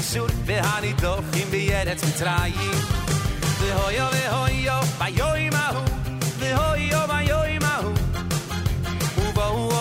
שולף, בי хаני דאָפ, בי יעדט צו טראיען. דיי הוי יאָ, וויי יאָ ימאו. דיי הוי יאָ, וויי יאָ ימאו. פובאו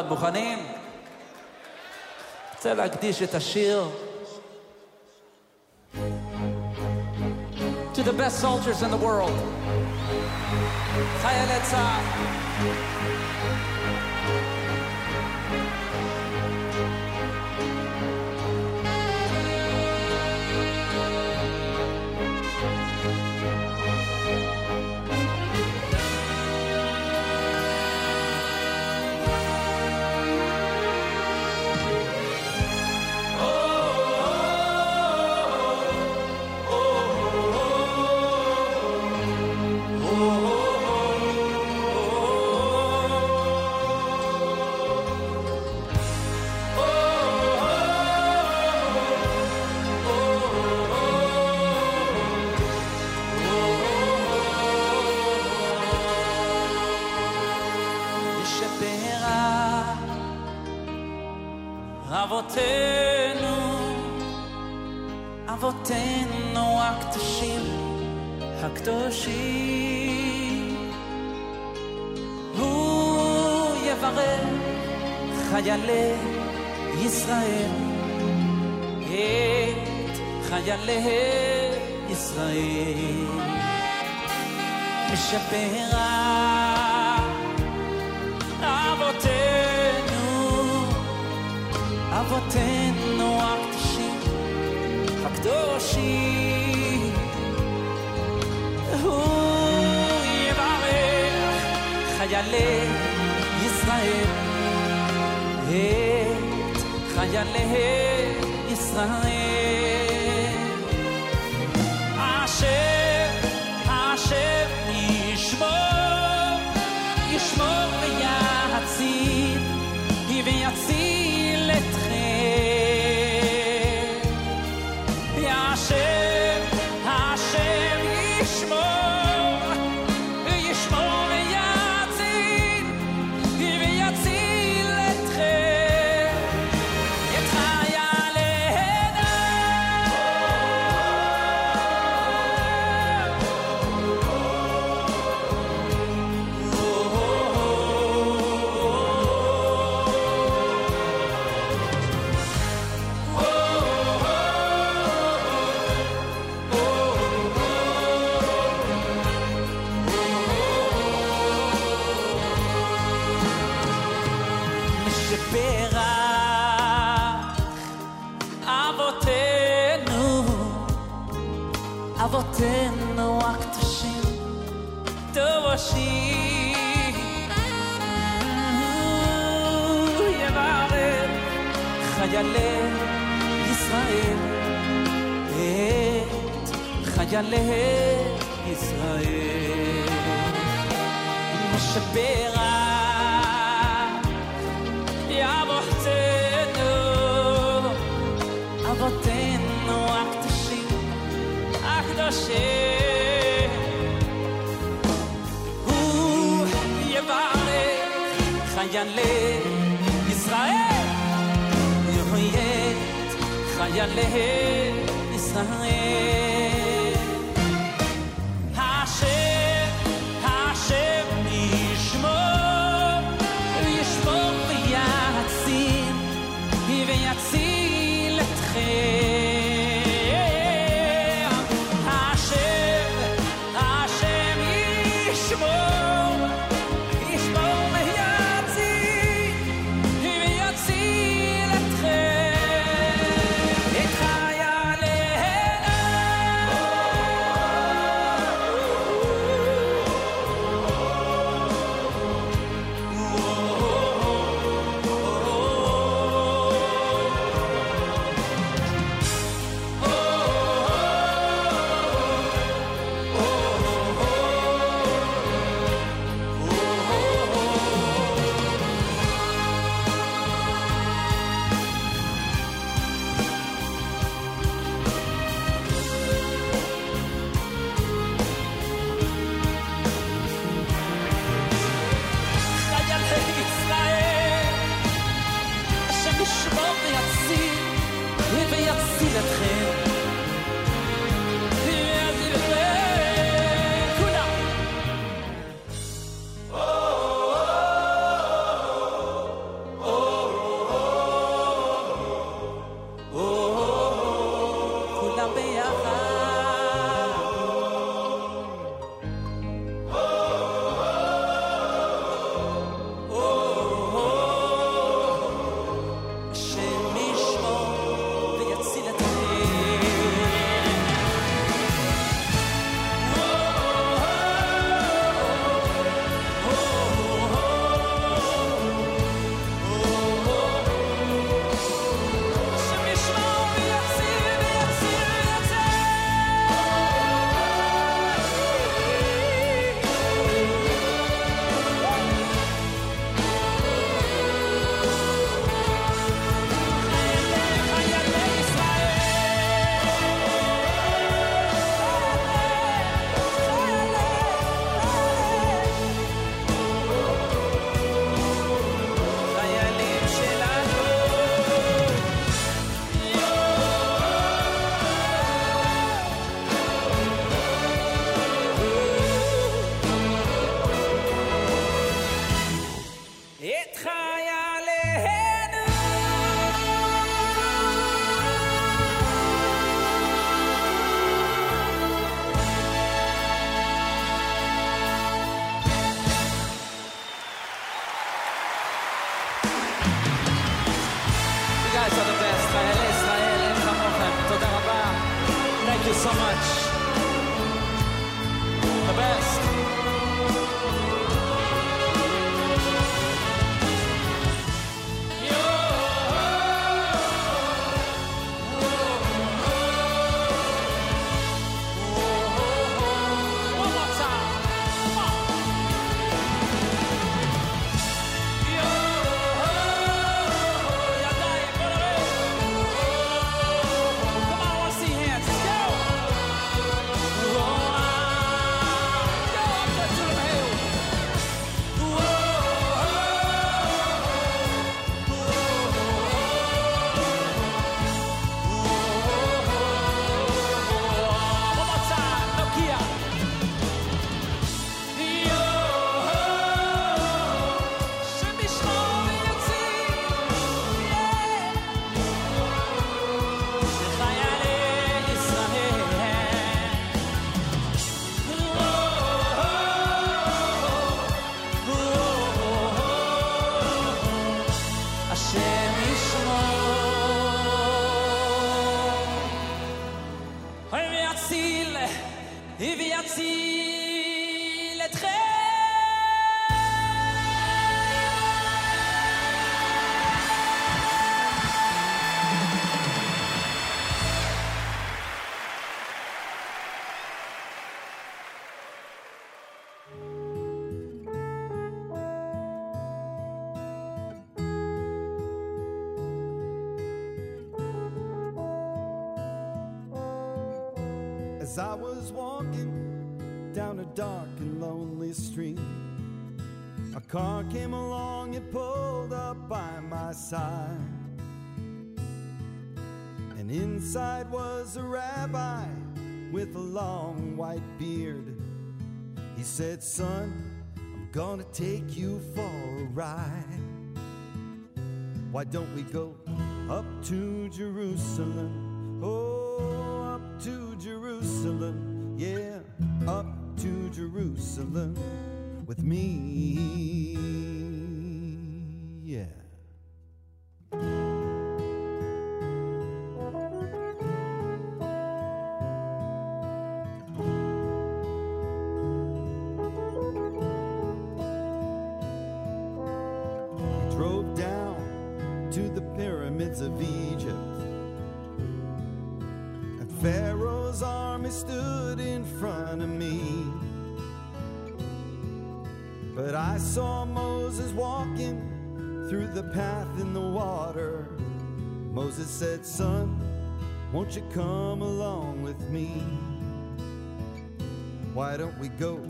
לבד, מוכנים? רוצה להקדיש את השיר to the best soldiers in the world. חיילי צה"ל חיילי ישראל, את חיילי ישראל. משפרה אבותינו, אבותינו הקדושים, הקדושים. הוא יברך חיילי ישראל. את חיילי ישראל. car came along, it pulled up by my side. And inside was a rabbi with a long white beard. He said, Son, I'm gonna take you for a ride. Why don't we go up to Jerusalem? Oh, up to Jerusalem, yeah, up to Jerusalem with me. Yeah. Won't you come along with me? Why don't we go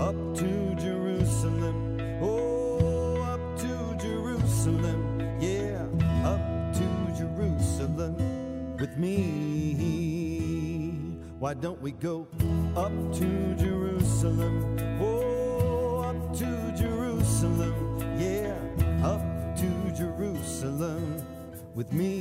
up to Jerusalem? Oh, up to Jerusalem, yeah, up to Jerusalem with me. Why don't we go up to Jerusalem? Oh, up to Jerusalem, yeah, up to Jerusalem with me.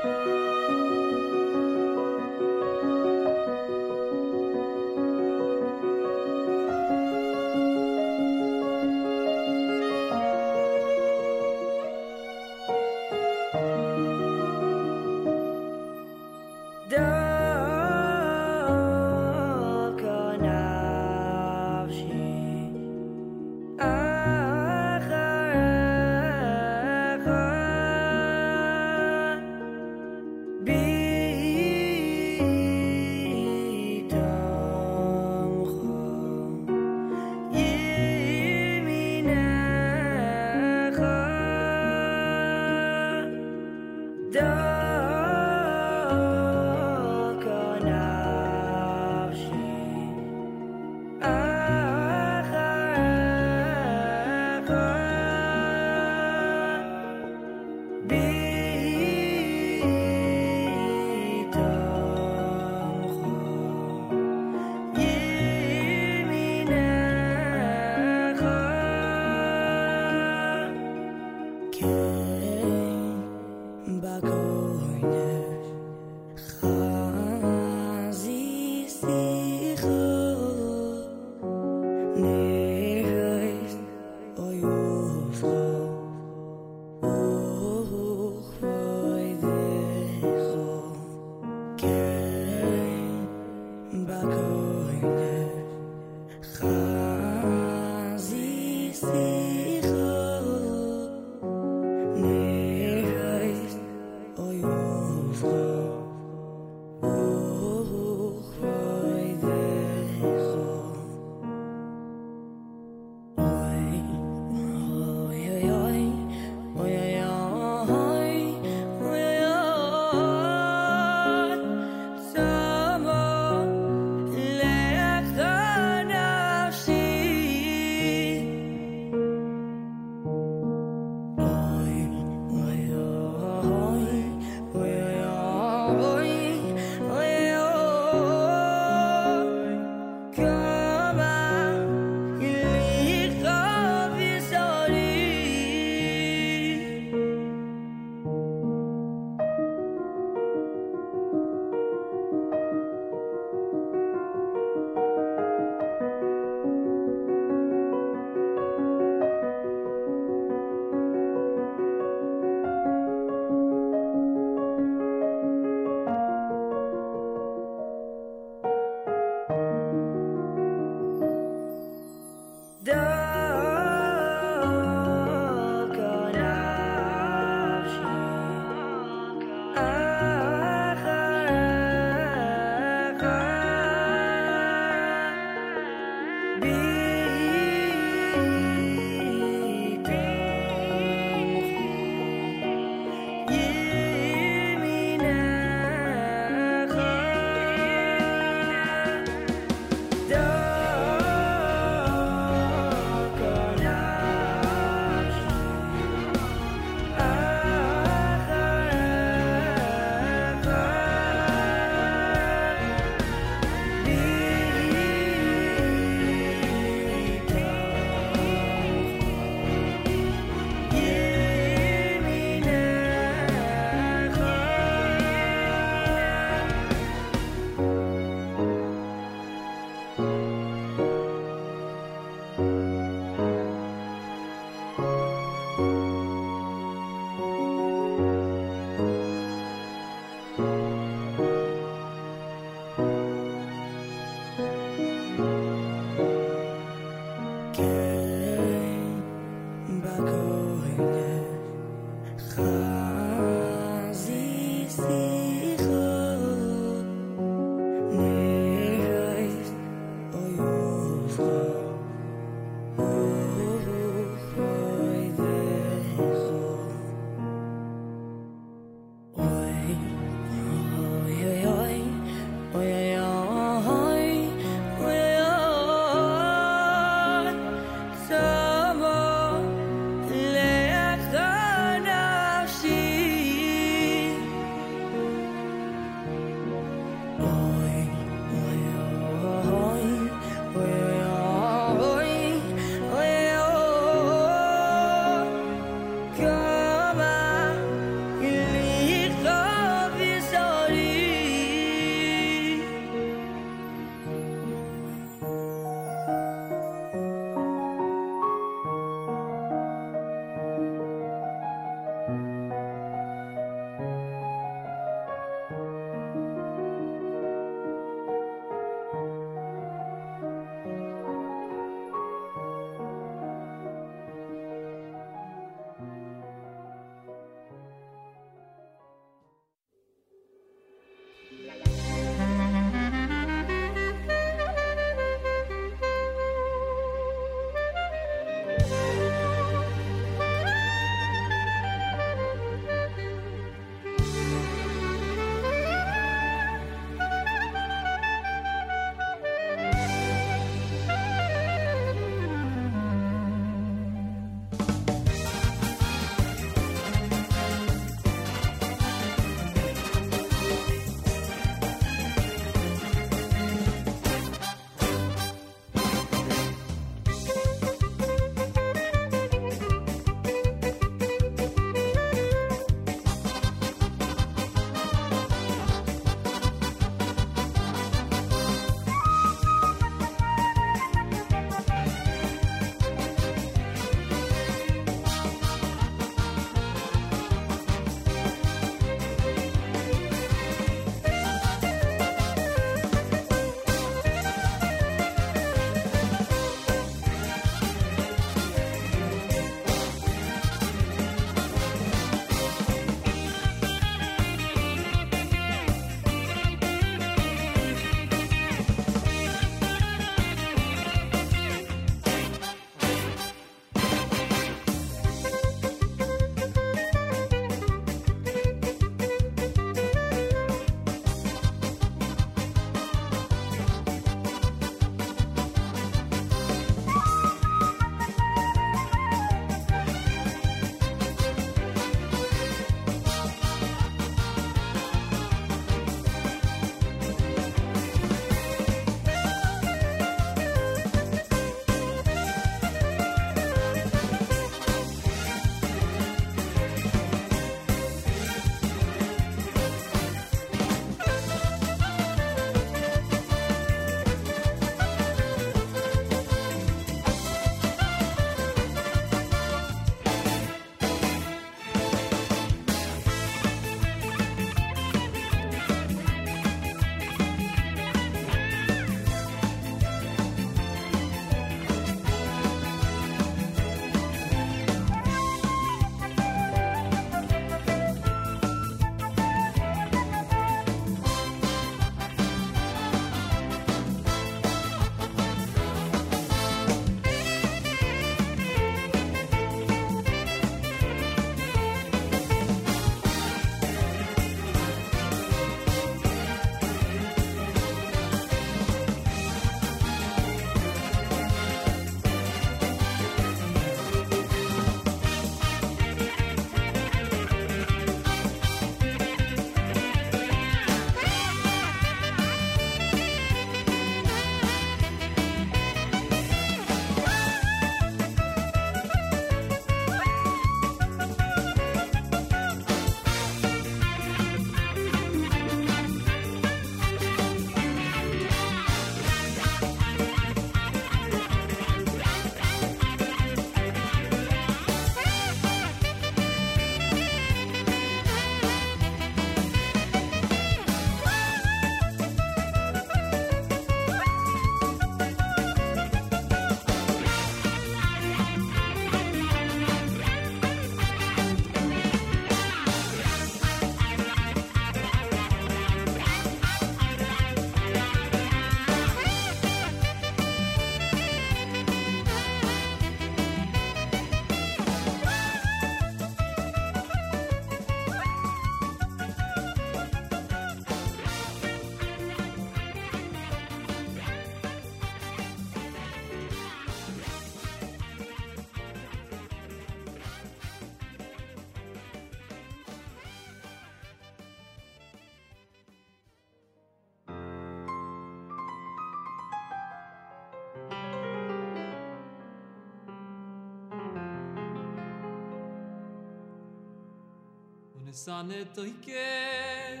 Sane toike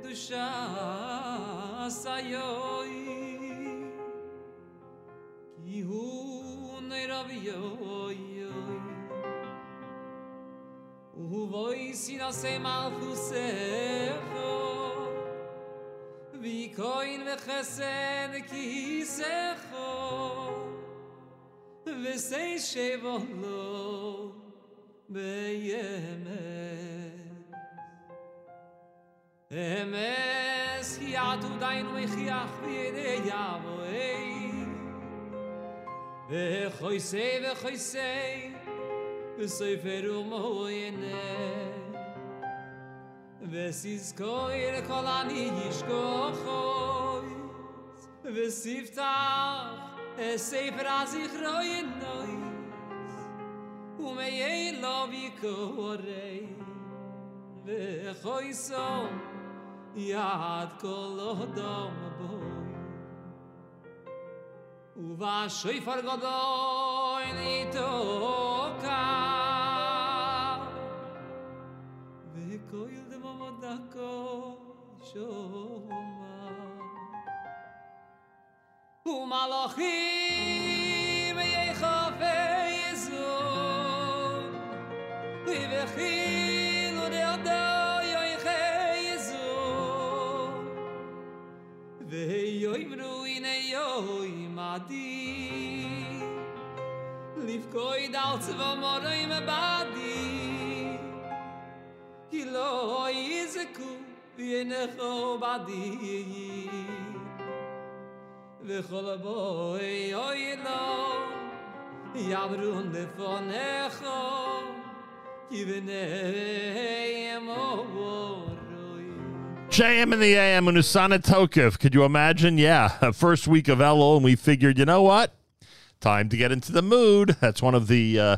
Dusha sayoi. Ki hu neraviyoi U voi sina se malchusecho Vi koin ve chesed ki secho Ve sei shevolo beyemes Emes ya tu dai no ich ya khide ya wo ey Ve khoy se ve khoy se ve se fer u moye ne Ve kolani dis khoy Ve sif ta se praz ich roye ey love Ve khoy יד כל אדם בוי ובשויפר גדוי ניתוקה וכל דמו דקו שומע. ומלאכים יחפה יזון ובחילו דעדו ויאמרו הנה יוי מדי לפקוי דל צבא מורי מבדי כי לא יזכו וינכו בדי וכל הבוי אוי לא יברון לפונכו כי בני אמורוי JM in the AM and Unesaneh Tokef. Could you imagine? Yeah, first week of Elul, and we figured, you know what? Time to get into the mood. That's one of the, uh,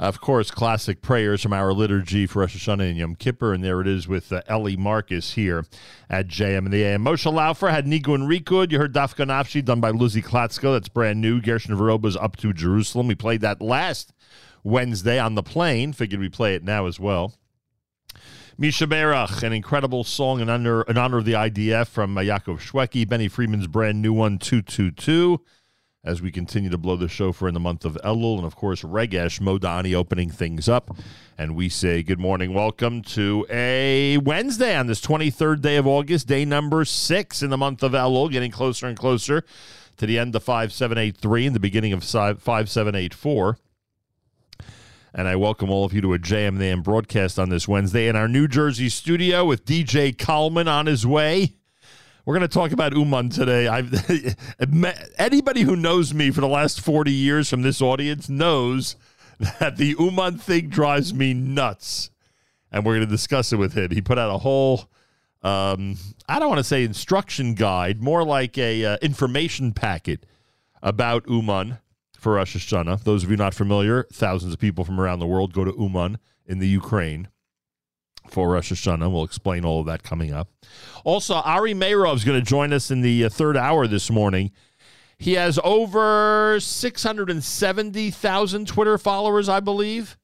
of course, classic prayers from our liturgy for Rosh Hashanah and Yom Kippur. And there it is with uh, Ellie Marcus here at JM in the AM. Moshe Laufer had Nigun Rikud. You heard Dafka Nafshi done by Lizzie Klatsko. That's brand new. Gershon Veroba's Up to Jerusalem. We played that last Wednesday on the plane. Figured we play it now as well. Mi Shebeirach, an incredible song in honor, in honor of the IDF from uh, Yaakov Shweki, Benny Friedman's brand new one, 222, as we continue to blow the shofar in the month of Elul. And of course, Regesh Modani opening things up. And we say good morning, welcome to a Wednesday on this 23rd day of August, day number six in the month of Elul, getting closer and closer to the end of 5783 and the beginning of 5784. And I welcome all of you to a JMN broadcast on this Wednesday in our New Jersey studio with DJ KLMN on his way. We're going to talk about Uman today. I've, anybody who knows me for the last 40 years from this audience knows that the Uman thing drives me nuts. And we're going to discuss it with him. He put out a whole, um, I don't want to say instruction guide, more like a uh, information packet about Uman for Rosh Hashanah. Those of you not familiar, thousands of people from around the world go to Uman in the Ukraine for Rosh Hashanah. We'll explain all of that coming up. Also, Ari Meirov is going to join us in the uh, third hour this morning. He has over 670,000 Twitter followers, I believe,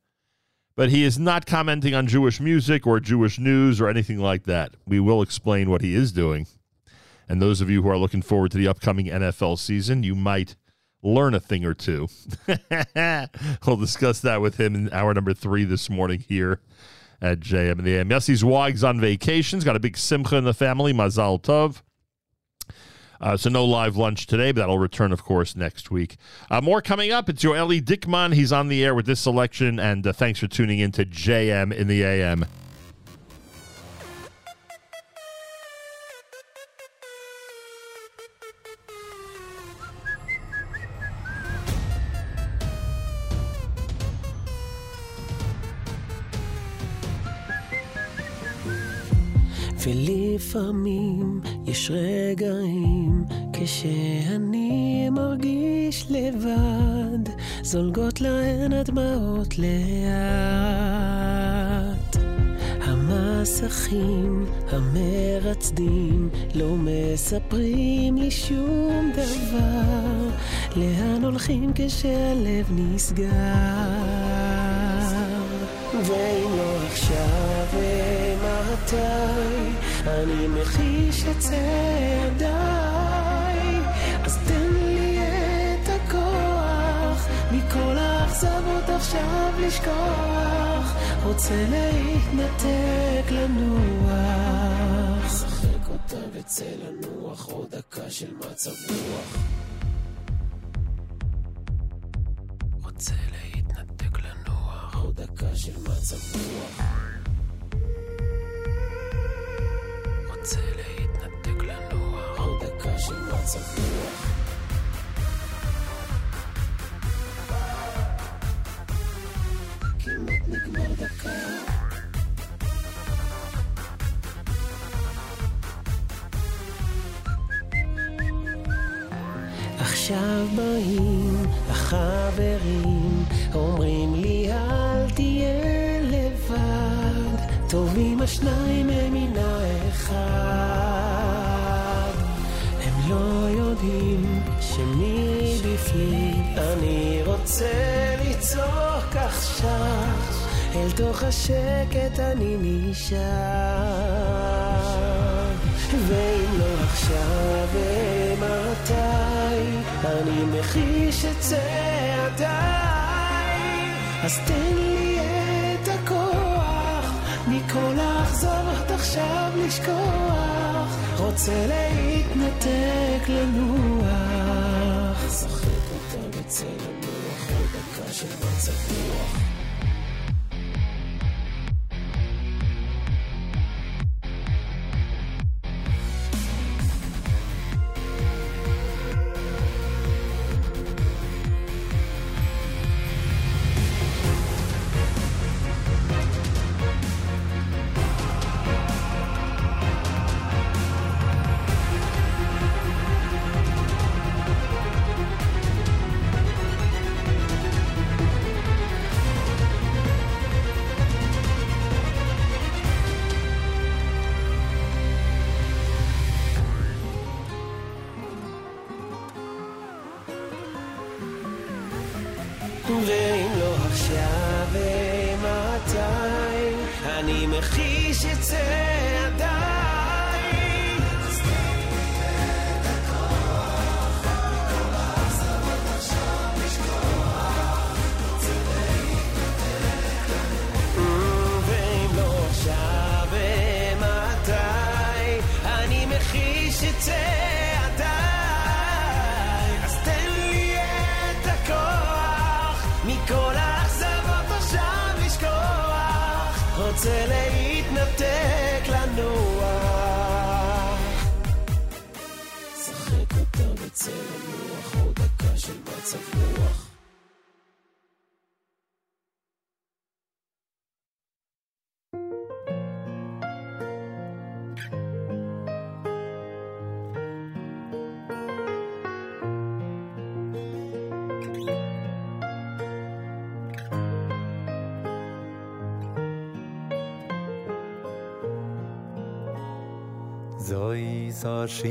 but he is not commenting on Jewish music or Jewish news or anything like that. We will explain what he is doing. And those of you who are looking forward to the upcoming NFL season, you might learn a thing or two. we'll discuss that with him in hour number three this morning here at JM and the AM. Yossi Wag's on vacation. He's got a big simcha in the family. Mazal Tov. Uh, so no live lunch today, but that'll return, of course, next week. Uh, more coming up. It's your Eli Dickman. He's on the air with this selection, and uh, thanks for tuning in to JM in the AM. ולפעמים יש רגעים כשאני מרגיש לבד, זולגות להן הדמעות לאט. המסכים המרצדים לא מספרים לי שום דבר, לאן הולכים כשהלב נסגר. ואם לא עכשיו, מתי? אני מחיש את צעדיי, אז תן לי את הכוח, מכל האכזבות עכשיו לשכוח, רוצה להתנתק לנוח. שחק אותה וצא לנוח, עוד דקה של מצב רוח. רוצה להתנתק לנוח, עוד דקה של מצב רוח. רוצה להתנתק לנוח, עוד דקה של מצב רוח. כמעט נגמר דקה. עכשיו באים החברים, אומרים לי אל תהיה לבד, טובים השניים הם מן האחד. הם לא יודעים שמבפנים אני רוצה לצעוק עכשיו, אל תוך השקט אני נשאר. ואם לא עכשיו, מתי? אני מחיש את צעדיי, אז תן לי מכל האכזבות עכשיו לשכוח, רוצה להתנתק לנוח. שחק אותה עוד דקה של מצב רוח. she So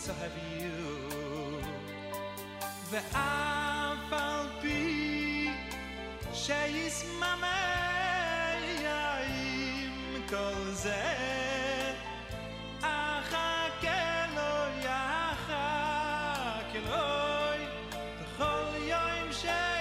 inside have you. The afal pi she is mama im kol ze. Acha kelo ya acha kelo bechol yoim she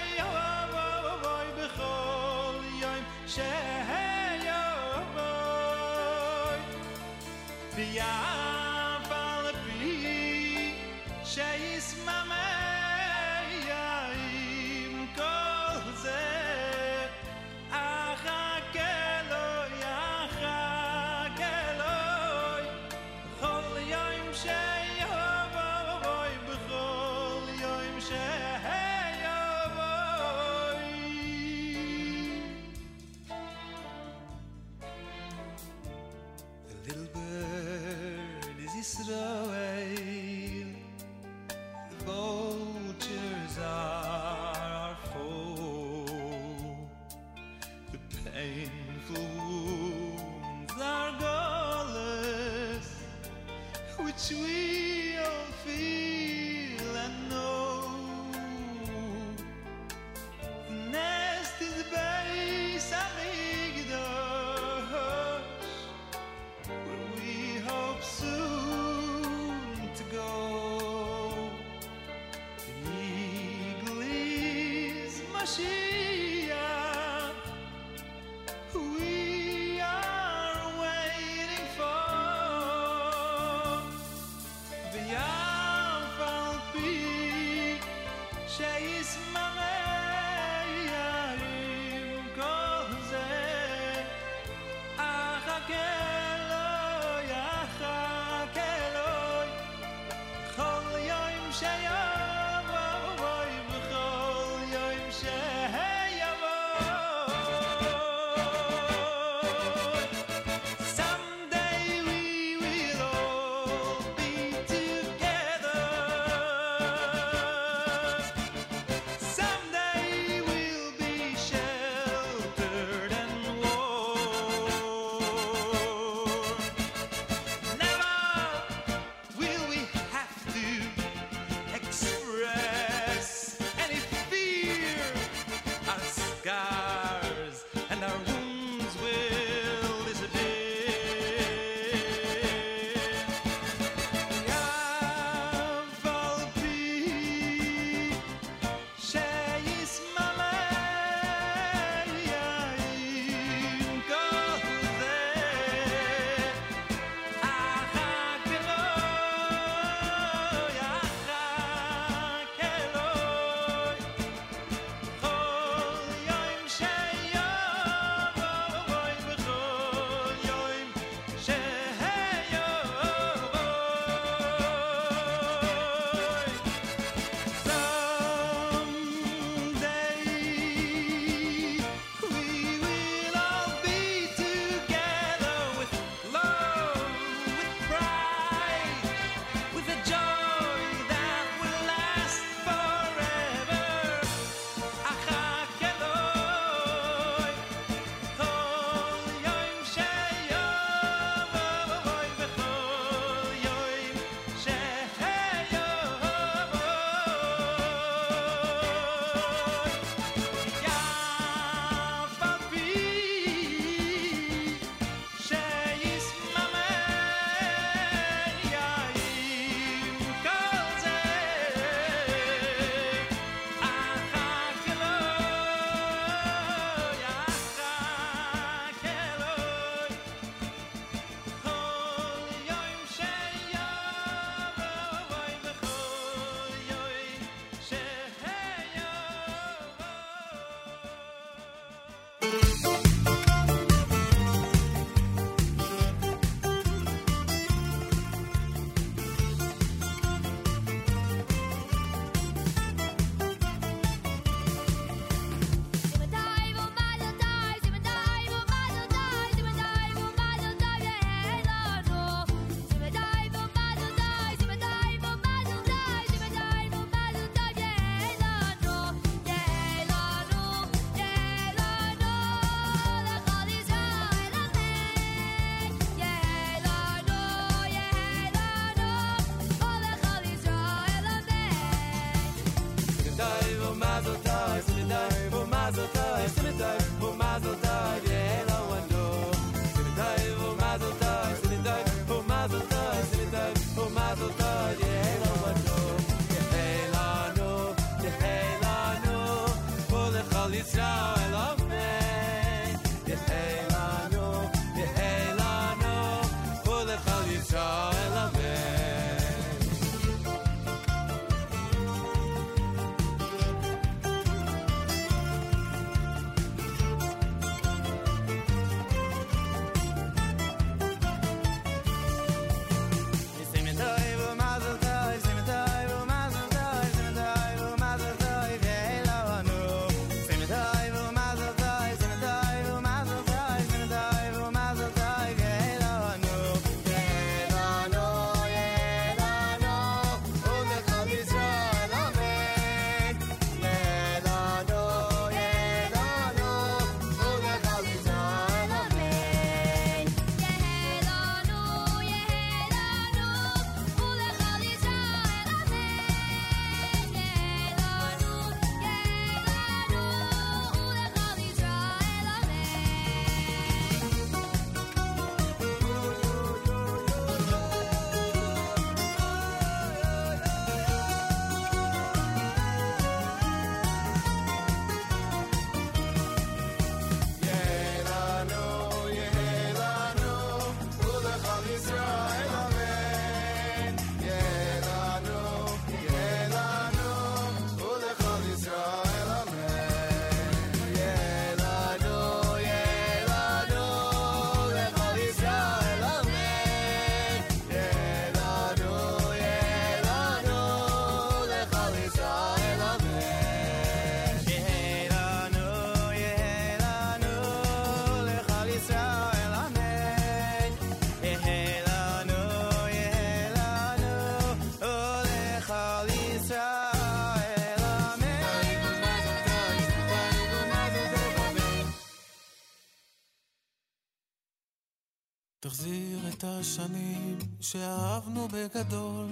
שאהבנו בגדול,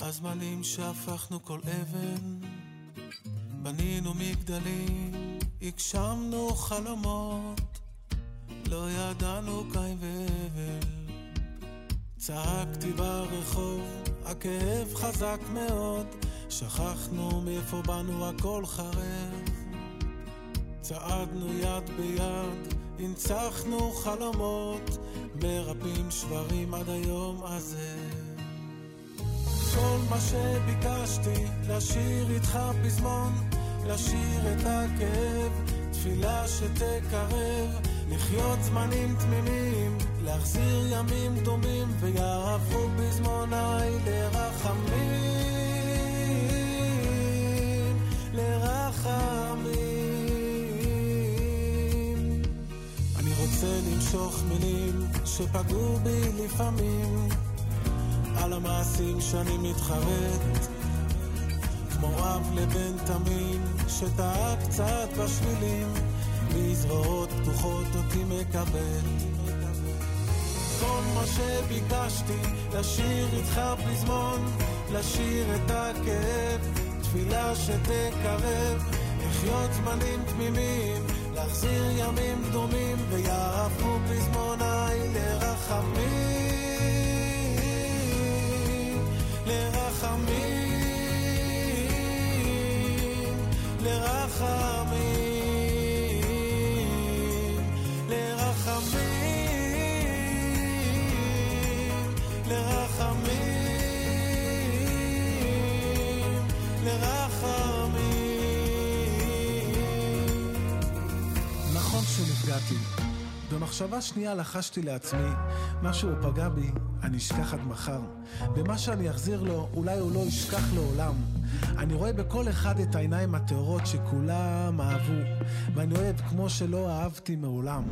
הזמנים שהפכנו כל אבן, בנינו מגדלים, הגשמנו חלומות, לא ידענו קין והבל. צעקתי ברחוב, הכאב חזק מאוד, שכחנו מאיפה באנו הכל חרב. צעדנו יד ביד, הנצחנו חלומות, מרפאים שברים עד היום הזה. כל מה שביקשתי, לשיר איתך פזמון, לשיר את הכאב, תפילה שתקרב, לחיות זמנים תמימים, להחזיר ימים דומים, ויעברו פזמוני לרחמים, לרחמים. רוצה למשוך מילים שפגעו בי לפעמים, על המעשים שאני מתחרט, כמו אב לבן תמים שטעה קצת בשבילים, בזרועות פתוחות אותי מקבל. כל מה שביקשתי, לשיר איתך פזמון, לשיר את הכאב, תפילה שתקרב, לחיות זמנים תמימים, להחזיר ימים דומים, ויעפו פזמוני לרחמים, לרחמים, לרחמים, לרחמים, לרחמים, לרחמים. שנפגעתי. במחשבה שנייה לחשתי לעצמי, מה שהוא פגע בי, אני אשכח עד מחר. ומה שאני אחזיר לו, אולי הוא לא ישכח לעולם. אני רואה בכל אחד את העיניים הטהורות שכולם אהבו, ואני אוהב כמו שלא אהבתי מעולם.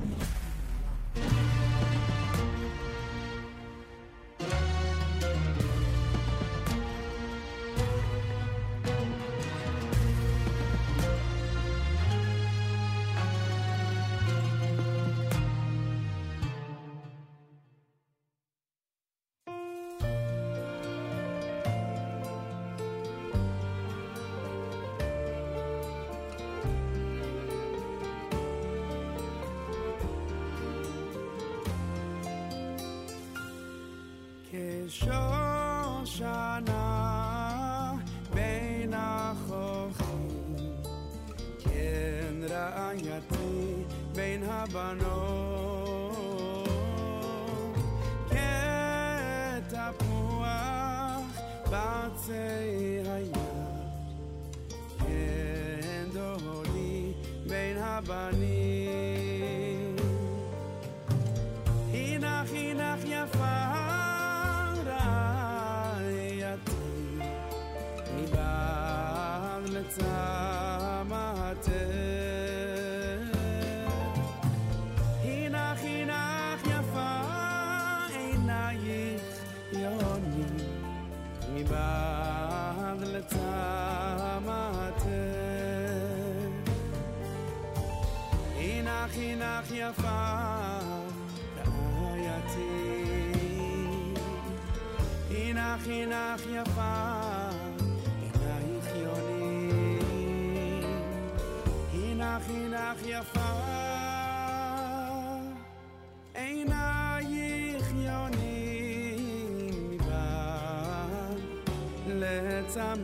Rabbanim.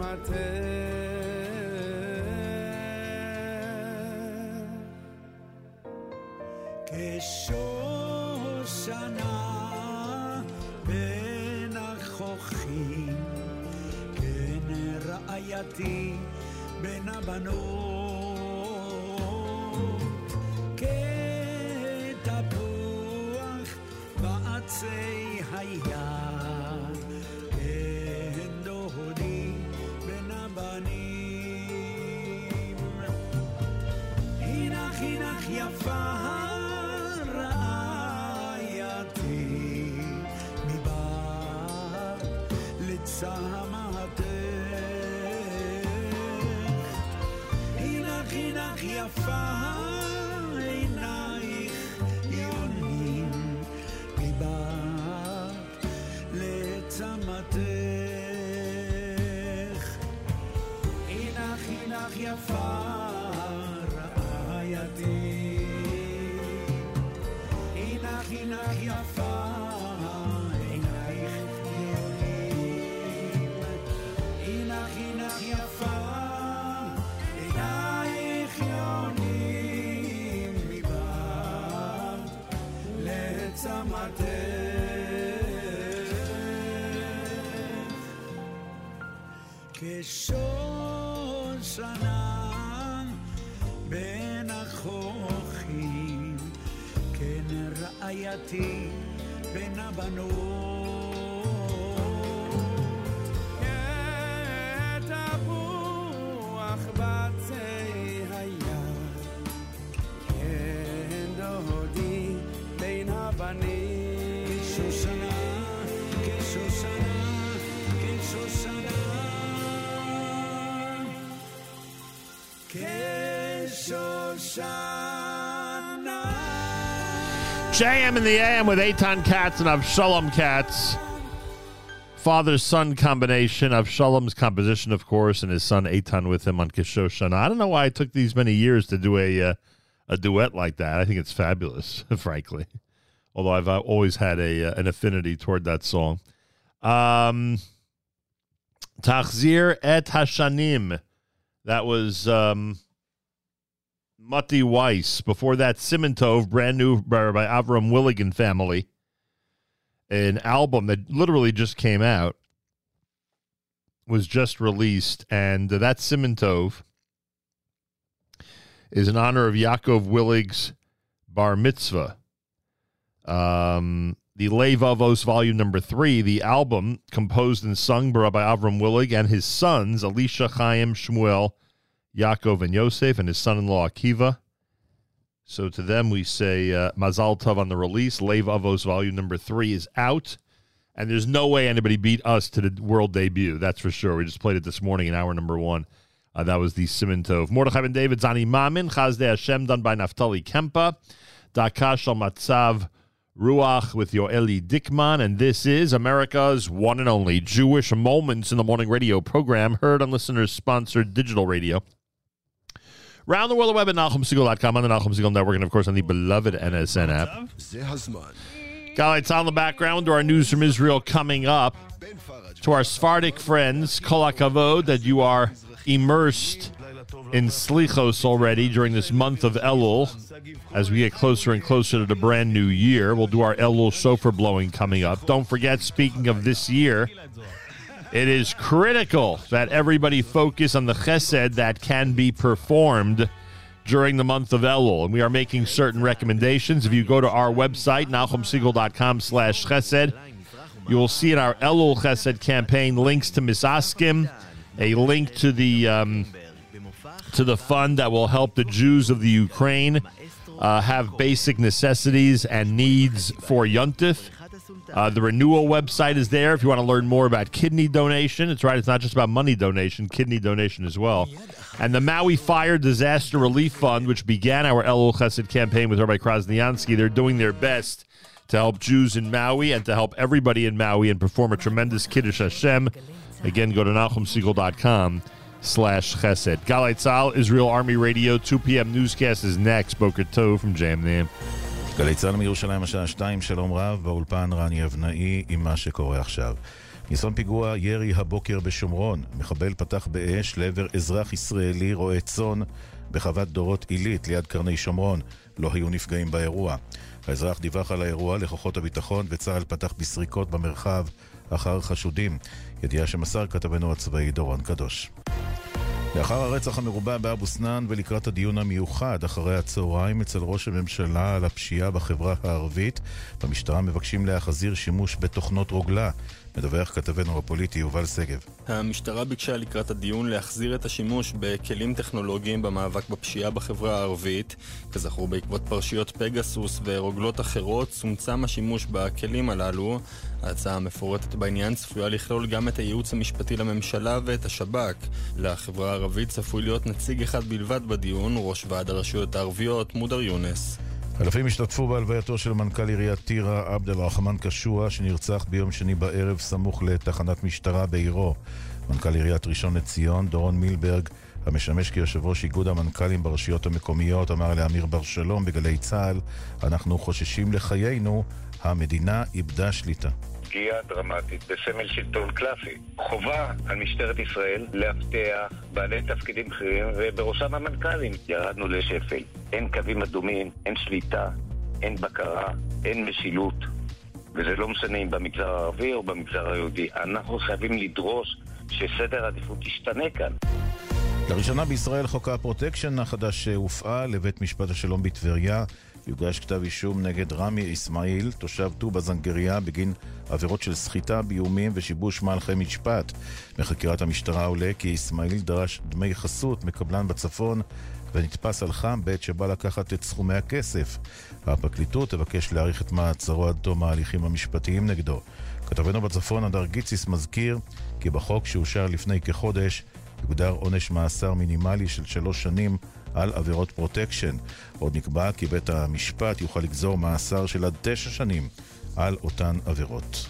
לצמתך כשושנה בין החוכים, כן רעייתי בין הבנות, רעייתי בין הבנות. כתפוח בצי היד, כן דודי בין הבנים. כשושנה, כשושנה, כשושנה. JM in the AM with Eitan Katz and Avshalom Katz. Father son combination of Shalom's composition, of course, and his son Eitan with him on Kishoshana. I don't know why it took these many years to do a uh, a duet like that. I think it's fabulous, frankly. Although I've uh, always had a uh, an affinity toward that song. Um, Tachzir et Hashanim. That was um, Matti Weiss. Before that, Siman Tov, brand new by, by Avram Willigan family. An album that literally just came out, was just released, and that Siman Tov is in honor of Yaakov Willig's bar mitzvah. Um, the Levavos Volume Number Three, the album composed and sung by Avram Willig and his sons Elisha, Chaim, Shmuel, Yaakov, and Yosef, and his son-in-law Akiva. So to them we say uh, Mazal Tov on the release. Lev Avos Volume Number Three is out, and there's no way anybody beat us to the world debut. That's for sure. We just played it this morning in hour number one. Uh, that was the Siman Tov. Mordechai ben David, Zani Mamin, Chazde Hashem, done by Naftali Kempeh, Dakash al Matzav Ruach with Yoeli Dickman, and this is America's one and only Jewish Moments in the Morning radio program, heard on listeners sponsored digital radio. Round the world, the web at NachumSegal.com, on the Nachum Segal Network, and of course on the beloved NSN app. Guys, on the background to our news from Israel coming up. To our Sephardic friends, kolakavod that you are immersed in Slichos already during this month of Elul. As we get closer and closer to the brand new year, we'll do our Elul shofar blowing coming up. Don't forget, speaking of this year, it is critical that everybody focus on the chesed that can be performed during the month of Elul. And we are making certain recommendations. If you go to our website, nachumsegal.com slash chesed, you will see in our Elul chesed campaign links to Misaskim, a link to the um, to the fund that will help the Jews of the Ukraine uh, have basic necessities and needs for Yuntif. Uh, the renewal website is there if you want to learn more about kidney donation. It's right, it's not just about money donation, kidney donation as well. And the Maui Fire Disaster Relief Fund, which began our Elul Chesed campaign with Rabbi Krasniansky, they're doing their best to help Jews in Maui and to help everybody in Maui and perform a tremendous Kiddush Hashem. Again, go to NachumSegal.com slash chesed. Galei Tzahal, Israel Army Radio, 2 p.m. newscast is next. Boker Tov from Jam Name. גלי צה"ל מירושלים השעה שתיים, שלום רב, באולפן רני אבנאי עם מה שקורה עכשיו. ניסיון פיגוע ירי הבוקר בשומרון. מחבל פתח באש לעבר אזרח ישראלי רועה צאן בחוות דורות עילית ליד קרני שומרון. לא היו נפגעים באירוע. האזרח דיווח על האירוע לכוחות הביטחון וצה"ל פתח בסריקות במרחב אחר חשודים. ידיעה שמסר כתבנו הצבאי דורון קדוש. לאחר הרצח המרובע באבו סנאן ולקראת הדיון המיוחד אחרי הצהריים אצל ראש הממשלה על הפשיעה בחברה הערבית, במשטרה מבקשים להחזיר שימוש בתוכנות רוגלה. מדווח כתבנו הפוליטי יובל שגב. המשטרה ביקשה לקראת הדיון להחזיר את השימוש בכלים טכנולוגיים במאבק בפשיעה בחברה הערבית. כזכור, בעקבות פרשיות פגסוס ורוגלות אחרות, צומצם השימוש בכלים הללו. ההצעה המפורטת בעניין צפויה לכלול גם את הייעוץ המשפטי לממשלה ואת השב"כ. לחברה הערבית צפוי להיות נציג אחד בלבד בדיון, ראש ועד הרשויות הערביות, מודר יונס. אלפים השתתפו בהלווייתו של מנכ"ל עיריית טירה, עבד אל-רחמן קשוע, שנרצח ביום שני בערב סמוך לתחנת משטרה בעירו. מנכ"ל עיריית ראשון לציון, דורון מילברג, המשמש כיושב ראש איגוד המנכ"לים ברשויות המקומיות, אמר לאמיר בר שלום בגלי צה"ל, אנחנו חוששים לחיינו, המדינה איבדה שליטה. פגיעה דרמטית בסמל שלטון קלאסי. חובה על משטרת ישראל לאבטח בעלי תפקידים בכירים ובראשם המנכ"לים. ירדנו לשפל. אין קווים אדומים, אין שליטה. אין בקרה, אין משילות, וזה לא משנה אם במגזר הערבי או במגזר היהודי. אנחנו חייבים לדרוש שסדר העדיפות ישתנה כאן. לראשונה בישראל חוק הפרוטקשן החדש הופעל לבית משפט השלום בטבריה. יוגש כתב אישום נגד רמי אסמאעיל, תושב טובא זנגריה, בגין עבירות של סחיטה באיומים ושיבוש מהלכי משפט. מחקירת המשטרה עולה כי אסמאעיל דרש דמי חסות מקבלן בצפון ונתפס על חם בעת שבא לקחת את סכומי הכסף. הפרקליטות תבקש להאריך את מעצרו עד תום ההליכים המשפטיים נגדו. כתבנו בצפון, הדר גיציס, מזכיר כי בחוק שאושר לפני כחודש יוגדר עונש מאסר מינימלי של שלוש שנים על עבירות פרוטקשן. עוד נקבע כי בית המשפט יוכל לגזור מאסר של עד תשע שנים על אותן עבירות.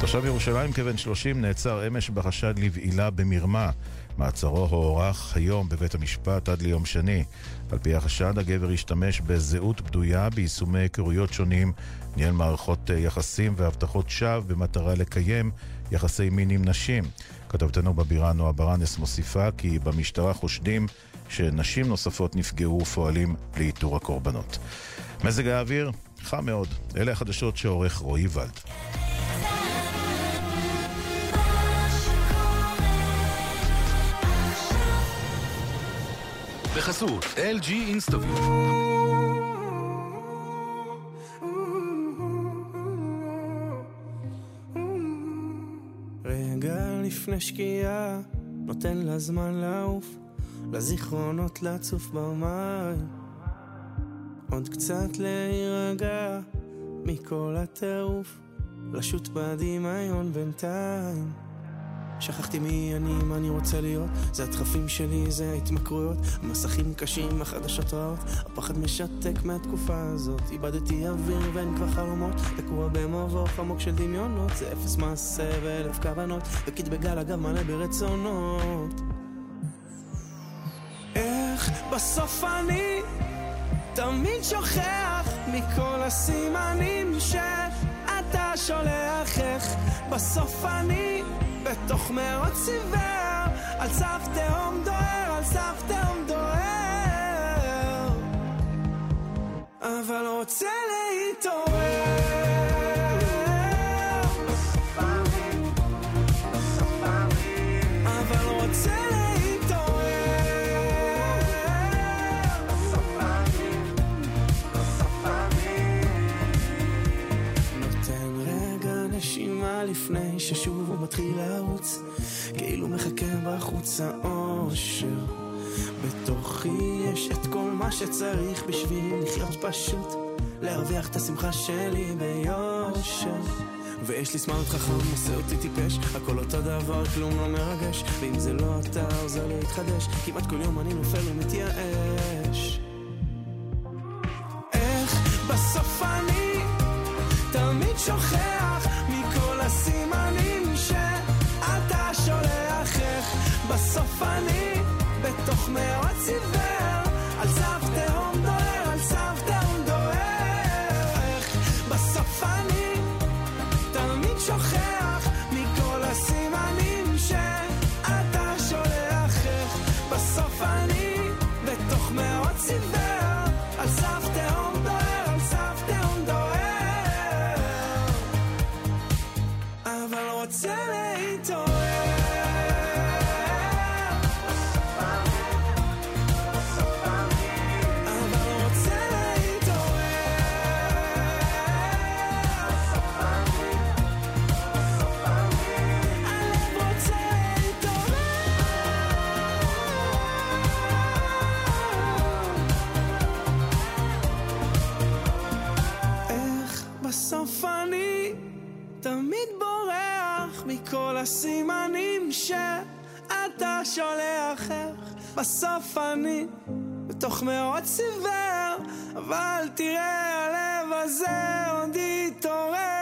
תושב ירושלים כבן 30 נעצר אמש בחשד לבעילה במרמה. מעצרו הוארך היום בבית המשפט עד ליום שני. על פי החשד, הגבר השתמש בזהות בדויה ביישומי היכרויות שונים, ניהל מערכות יחסים והבטחות שווא במטרה לקיים יחסי מין עם נשים. כתבתנו בבירה נועה ברנס מוסיפה כי במשטרה חושדים שנשים נוספות נפגעו ופועלים לאיתור הקורבנות. מזג האוויר חם מאוד. אלה החדשות שעורך רועי ולד. בחסות LG אינסטוביוט רגע לפני שקיעה, נותן לה זמן לעוף, לזיכרונות לצוף במים. עוד קצת להירגע מכל הטירוף, לשוט בדמיון בינתיים. שכחתי מי אני, מה אני רוצה להיות זה הדחפים שלי, זה ההתמכרויות המסכים קשים, החדשות רעות הפחד משתק מהתקופה הזאת איבדתי אוויר ואין כבר חלומות תקוע במבוך עמוק של דמיונות זה אפס מעשה ואלף כוונות וקיד בגל אגב מלא ברצונות בסוף אני תמיד שוכח מכל הסימנים שאתה שולח איך בסוף אני בתוך מרוץ עיוור, על סף תהום דוהר, על סף תהום דוהר. אבל רוצה להתעורר. לפני ששוב הוא מתחיל לרוץ כאילו מחכה בחוץ האושר. בתוכי יש את כל מה שצריך בשביל לחיות פשוט להרוויח את השמחה שלי ביושר. ויש לי סמארט חכם, עושה אותי טיפש הכל אותו דבר, כלום לא מרגש. ואם זה לא אתה, עוזר להתחדש כמעט כל יום אני נופל ומתייאש. איך בסוף אני תמיד שוכח בסוף אני בתוך מרוץ עיוור אבל תראה הלב הזה עוד יתעורר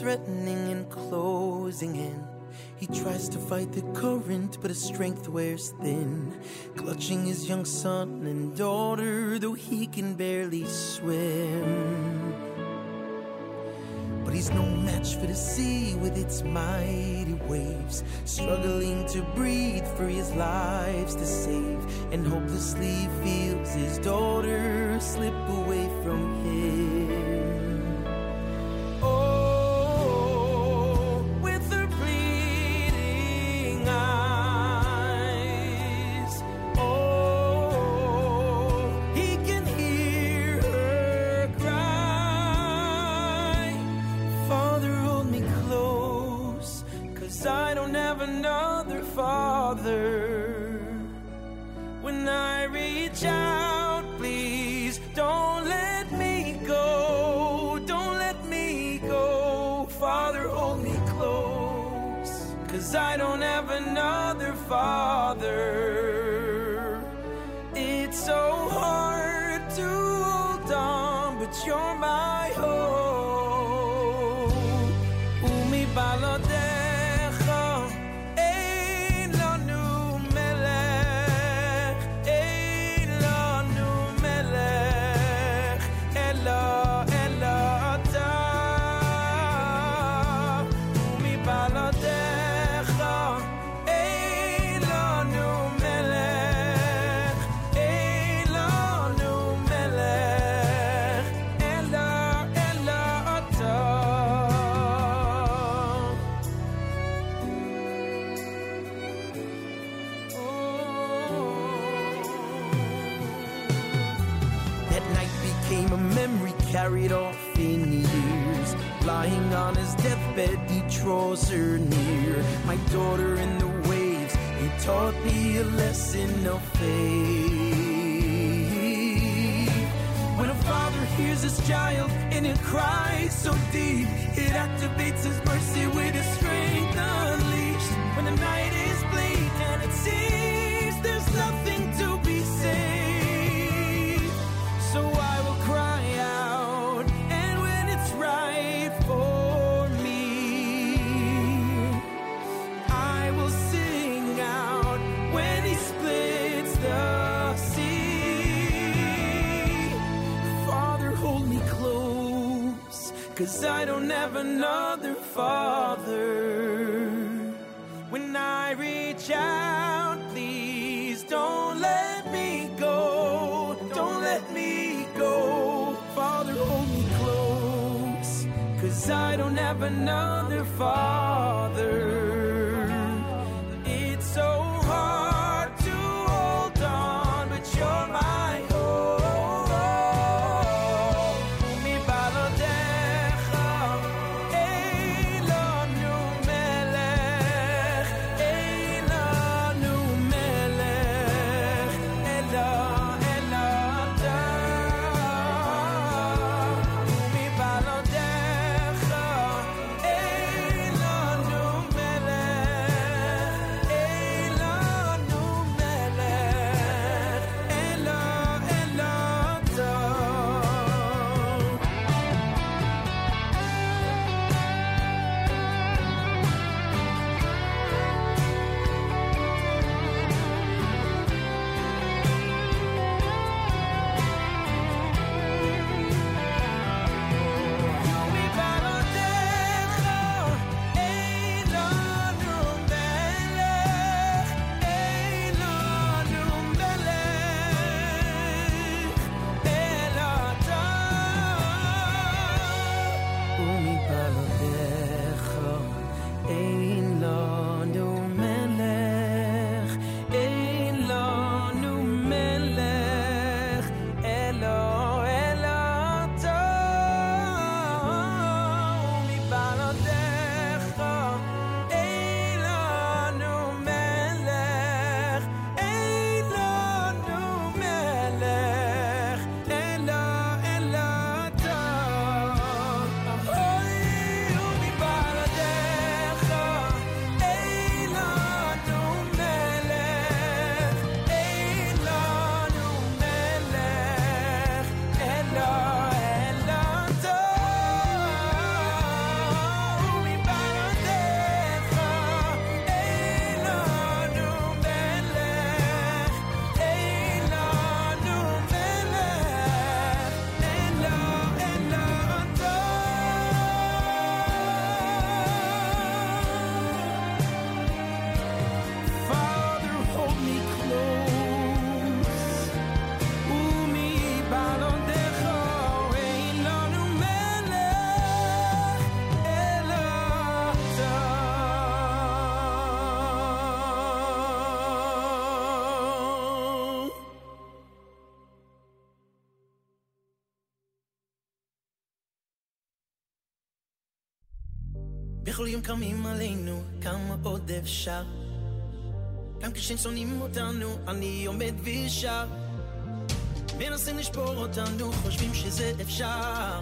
threatening and closing in. He tries to fight the current, but his strength wears thin. Clutching his young son and daughter, though he can barely swim. But he's no match for the sea with its mighty waves, struggling to breathe for his lives to save, and hopelessly feels his daughter slip away from him. יום קמים עלינו, כמה עוד אפשר? גם כשהם שונאים אותנו, אני עומד וישר. מנסים לשבור אותנו, חושבים שזה אפשר.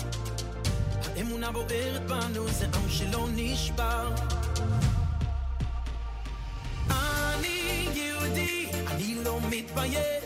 האמונה בוערת בנו, זה עם שלא נשבר. אני יהודי, אני לא מתבייש.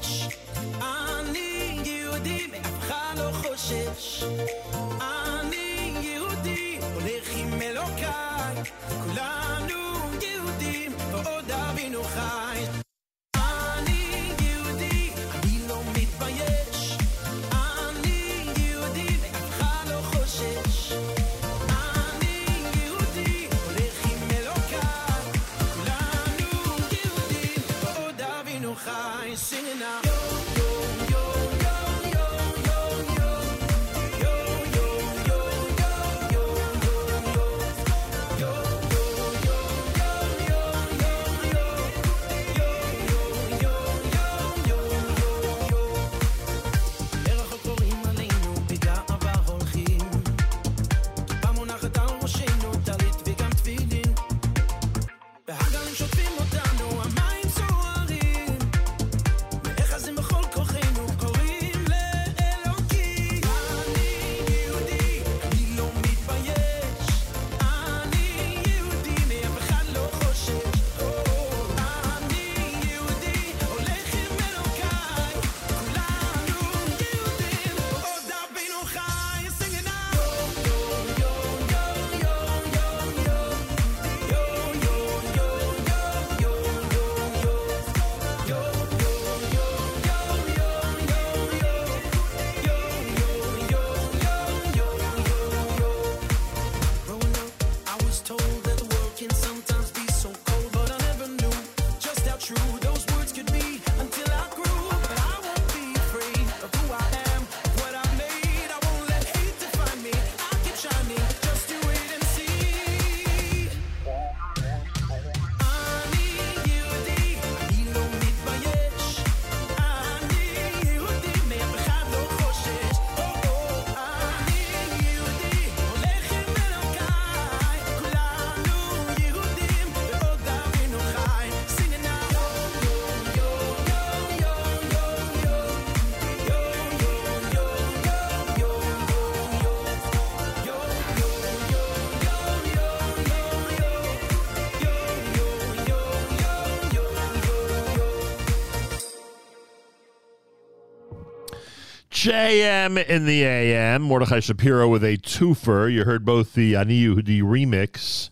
JM in the AM. Mordechai Shapiro with a twofer. You heard both the Ani Yehudi remix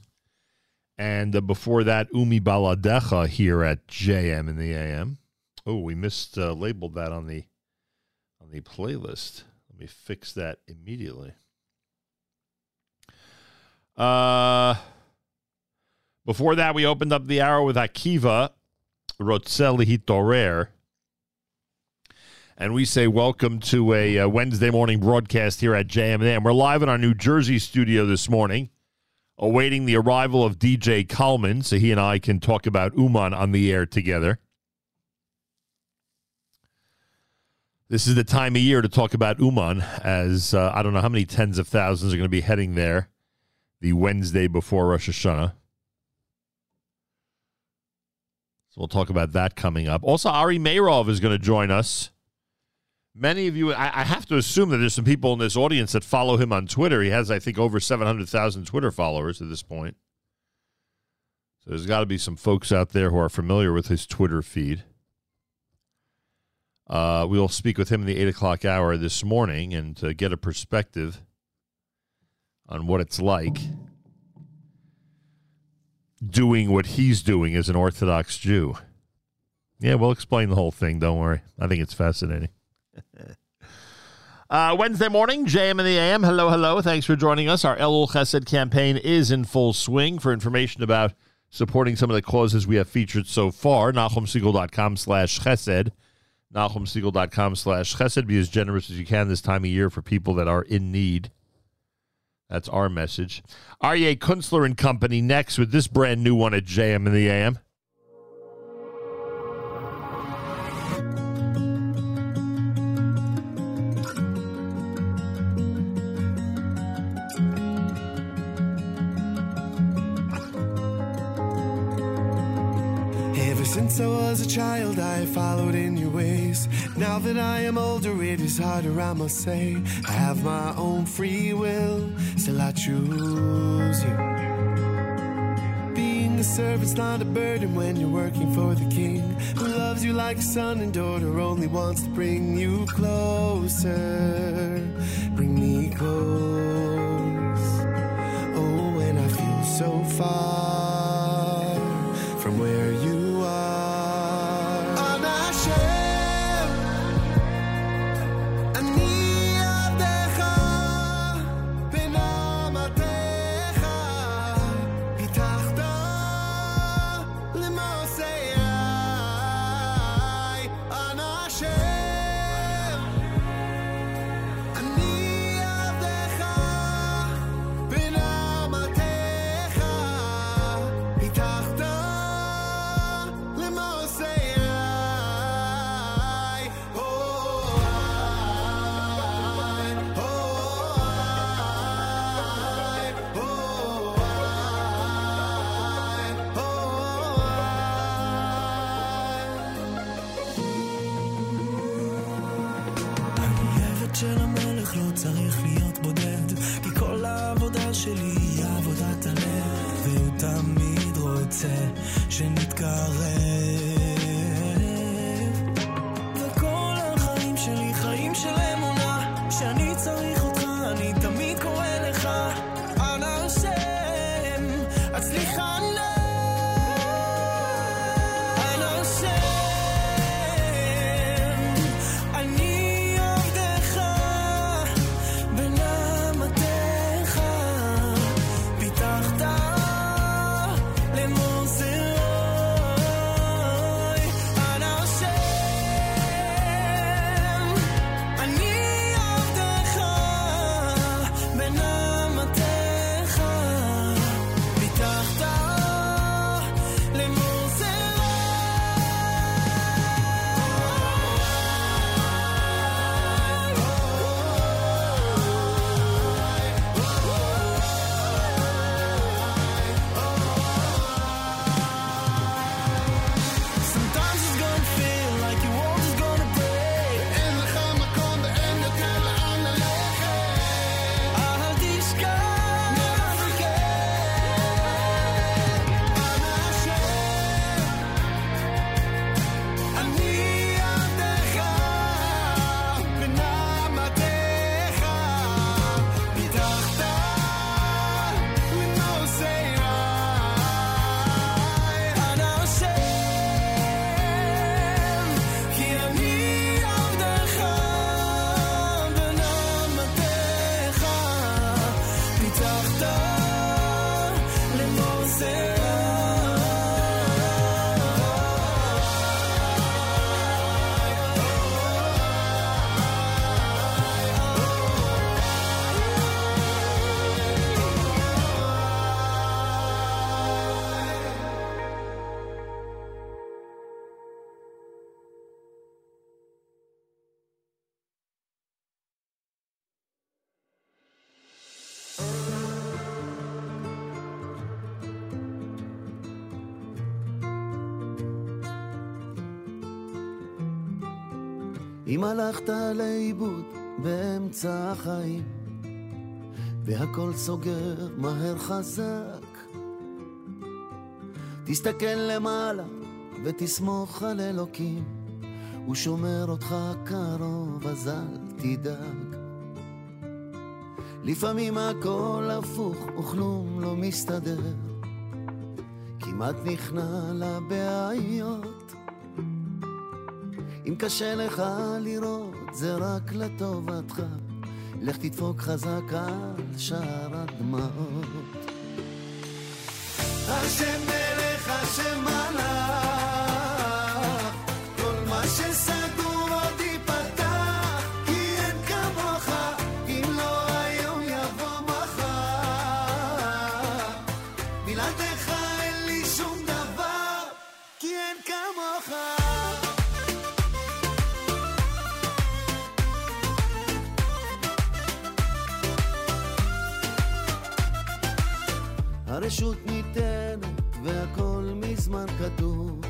and uh, before that Umi Baladecha here at JM in the AM. Oh, we missed uh, labeled that on the on the playlist. Let me fix that immediately. Uh before that we opened up the hour with Akiva Rotzeli Hitorer. And we say welcome to a uh, Wednesday morning broadcast here at JMN. We're live in our New Jersey studio this morning, awaiting the arrival of DJ KLMN so he and I can talk about Uman on the air together. This is the time of year to talk about Uman, as uh, I don't know how many tens of thousands are going to be heading there the Wednesday before Rosh Hashanah. So we'll talk about that coming up. Also, Ari Meirov is going to join us. Many of you, I, I have to assume that there's some people in this audience that follow him on Twitter. He has, I think, over 700,000 Twitter followers at this point. So there's got to be some folks out there who are familiar with his Twitter feed. Uh, we'll speak with him in the 8 o'clock hour this morning and to get a perspective on what it's like doing what he's doing as an Orthodox Jew. Yeah, we'll explain the whole thing. Don't worry. I think it's fascinating. Uh, Wednesday morning, JM in the AM. Hello, hello. Thanks for joining us. Our Elul Chesed campaign is in full swing. For information about supporting some of the causes we have featured so far, NachumSegal.com slash chesed. NachumSegal.com slash chesed. Be as generous as you can this time of year for people that are in need. That's our message. Aryeh Kunstler and Company next with this brand new one at JM in the AM. Was a child, I followed in your ways. Now that I am older, it is harder, I must say. I have my own free will, still I choose you. Being a servant's not a burden when you're working for the king, who loves you like a son and daughter, only wants to bring you closer. Bring me close. Oh, when I feel so far שנתקרב. הלכת לאיבוד באמצע החיים, והכל סוגר מהר חזק, תסתכל למעלה ותסמוך על אלוקים, הוא שומר אותך קרוב, אז אל תדאג. לפעמים הכל הפוך וכלום לא מסתדר, כמעט נכנע לבעיות. אם קשה לך לראות, זה רק לטובתך. לך תדפוק חזק על שער הדמעות. השם מלך, השם מלך, הרשות ניתנת והכל מזמן כתוב.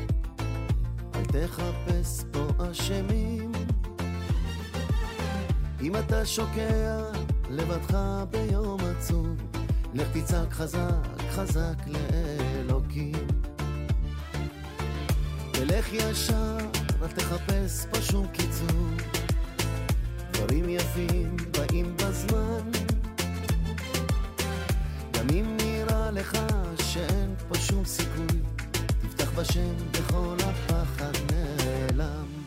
אל תחפש פה אשמים. אם אתה שוקע לבדך ביום עצוב לך תצעק חזק חזק לאלוקים. תלך ישר אל תחפש פה שום קיצור. דברים יפים באים בזמן. גם אם לך שאין פה שום סיכוי, תפתח בשם וכל הפחד נעלם.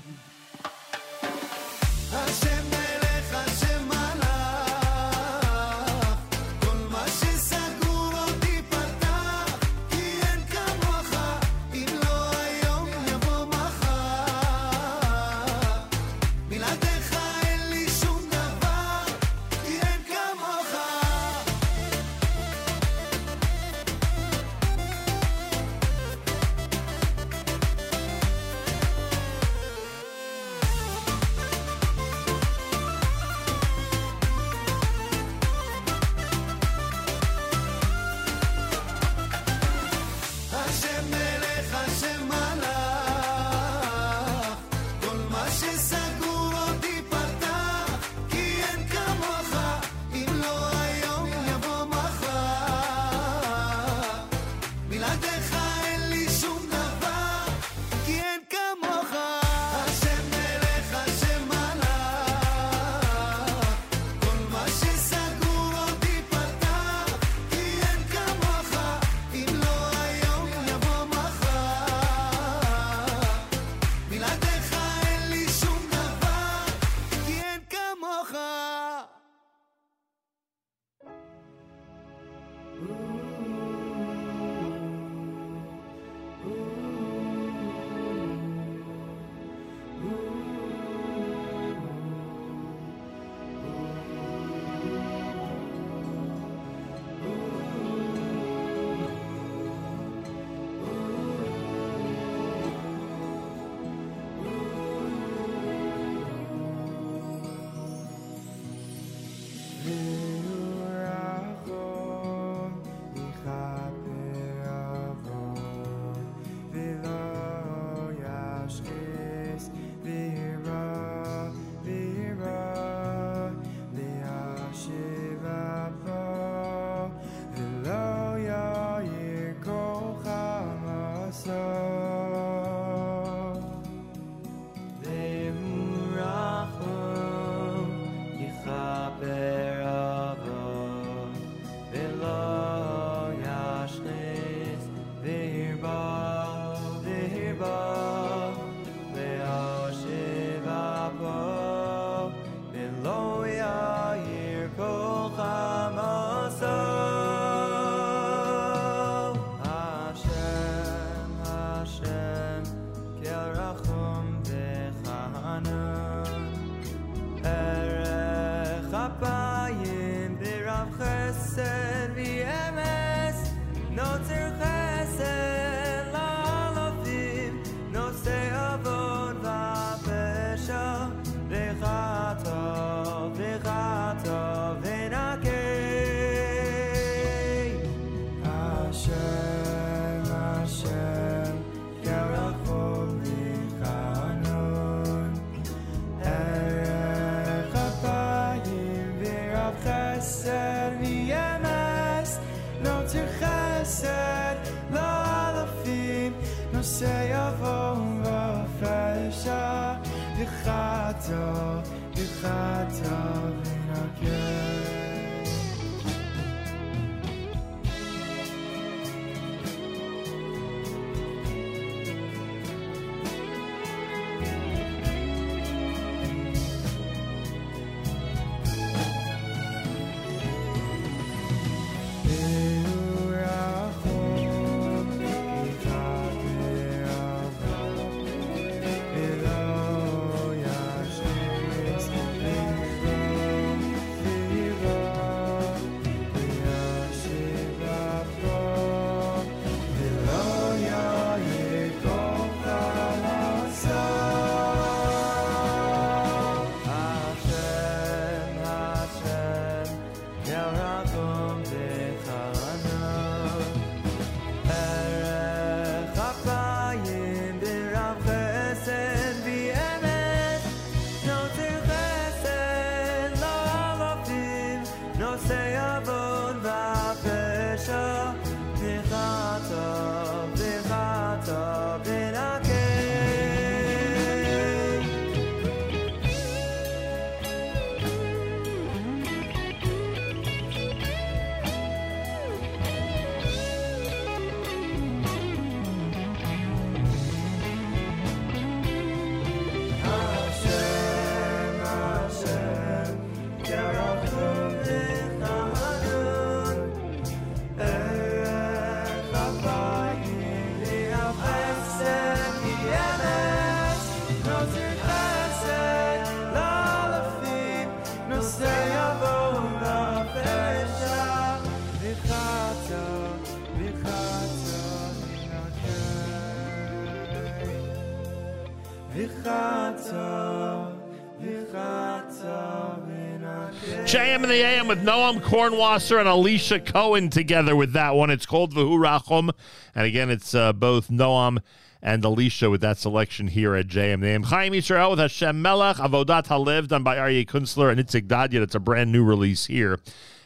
JM and the AM with Noam Kornwasser and Alicia Cohen together with that one. It's called Vahu Rachum. And again, it's uh, both Noam and Alicia with that selection here at JM. The. Chaim Yisrael with Hashem Melech, Avodat Halev, done by Aryeh Kunstler and Itzik Dadyat. It's a brand new release here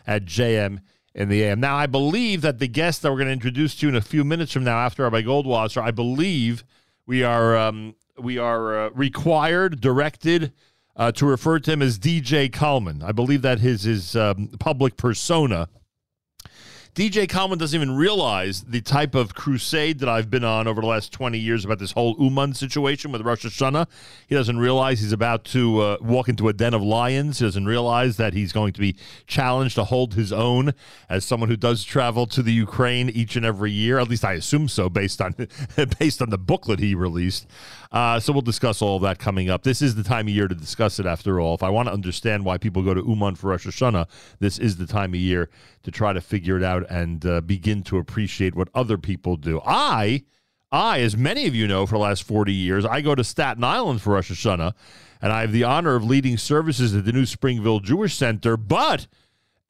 at JM in the AM. Now, I believe that the guest that we're going to introduce to you in a few minutes from now after Rabbi Goldwasser, I believe we are um, we are uh, required, directed uh, to refer to him as DJ KLMN. I believe that his his um, public persona. DJ KLMN doesn't even realize the type of crusade that I've been on over the last 20 years about this whole Uman situation with Rosh Hashanah. He doesn't realize he's about to uh, walk into a den of lions. He doesn't realize that he's going to be challenged to hold his own as someone who does travel to the Ukraine each and every year. At least I assume so, based on based on the booklet he released. Uh, so we'll discuss all of that coming up. This is the time of year to discuss it. After all, if I want to understand why people go to Uman for Rosh Hashanah, this is the time of year to try to figure it out and uh, begin to appreciate what other people do. I, I, as many of you know, for the last forty years, I go to Staten Island for Rosh Hashanah, and I have the honor of leading services at the New Springville Jewish Center. But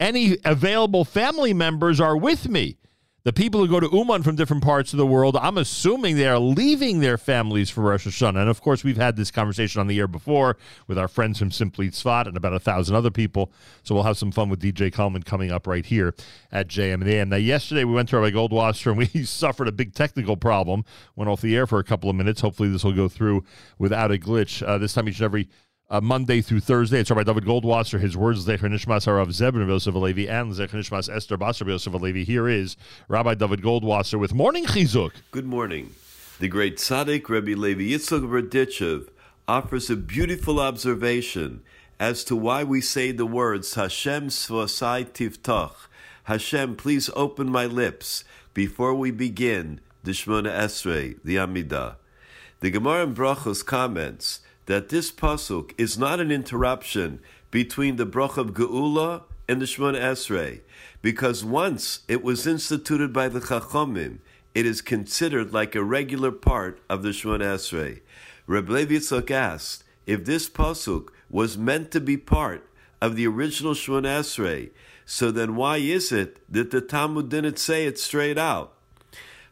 any available family members are with me. The people who go to Uman from different parts of the world, I'm assuming they are leaving their families for Rosh Hashanah. And of course, we've had this conversation on the air before with our friends from Simply Tzfat and about a thousand other people. So we'll have some fun with DJ KLMN coming up right here at JM and AM. Now, yesterday we went to Rabbi Goldwasser and we suffered a big technical problem. Went off the air for a couple of minutes. Hopefully, this will go through without a glitch. Uh, this time, each and every uh, Monday through Thursday. It's Rabbi David Goldwasser. His words, Zecher Nishmas Harav Zebin Yosef Alevi and Zecher Nishmas Esther Basar Yosef Alevi. Here is Rabbi David Goldwasser with Morning Chizuk. Good morning. The great tzaddik Rabbi Levi Yitzchak Berdichev offers a beautiful observation as to why we say the words Hashem Svosai Tiftach. Hashem, please open my lips before we begin the Shemona Esrei, the Amidah. The Gemara in Brachos comments that this pasuk is not an interruption between the brach of Geula and the Shemona Esrei, because once it was instituted by the Chachomim, it is considered like a regular part of the Shemona Esrei. Reb Levi Yitzchak asked if this pasuk was meant to be part of the original Shemona Esrei, so then why is it that the Talmud didn't say it straight out?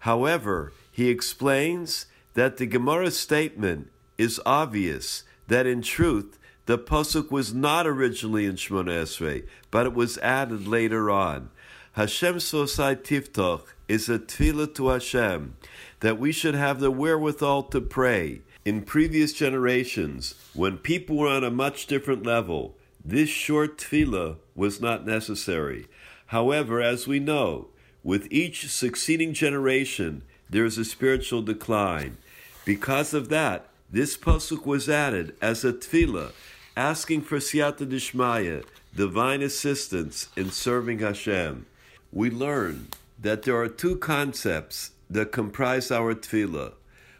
However, he explains that the Gemara statement is obvious that in truth the pasuk was not originally in Shemona Esrei, but it was added later on. Hashem Sosai Tiftoch is a tefillah to Hashem that we should have the wherewithal to pray. In previous generations, when people were on a much different level, this short tefillah was not necessary. However, as we know, with each succeeding generation, there is a spiritual decline. Because of that, this pasuk was added as a tefillah, asking for siyata dishmaya, divine assistance in serving Hashem. We learn that there are two concepts that comprise our tefillah.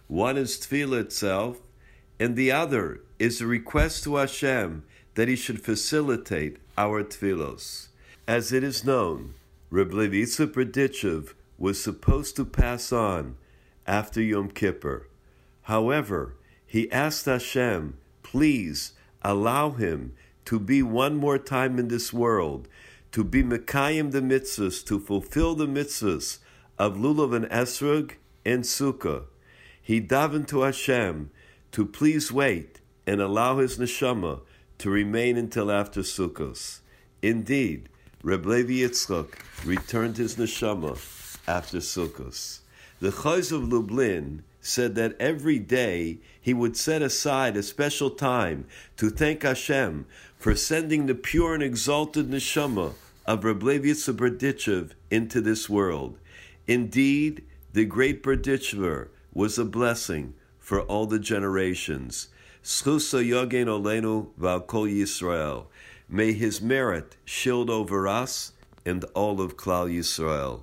One is tefillah itself, and the other is a request to Hashem that He should facilitate our tefillos. As it is known, Reb Levi Yitzchak Berdichev was supposed to pass on after Yom Kippur. However, he asked Hashem, please allow him to be one more time in this world, to be Mekayim the mitzvahs, to fulfill the mitzvahs of Lulav and Esrog and Sukkah. He davened to Hashem to please wait and allow his neshama to remain until after Sukkos. Indeed, Reb Levi Yitzchak returned his neshama after Sukkos. The Chozeh of Lublin said that every day he would set aside a special time to thank Hashem for sending the pure and exalted neshama of Levi Yitzchak Berdichev into this world. Indeed, the great Berdichever was a blessing for all the generations. Schusa Yogen Olenu Valkol Yisrael. May his merit shield over us and all of Klal Yisrael.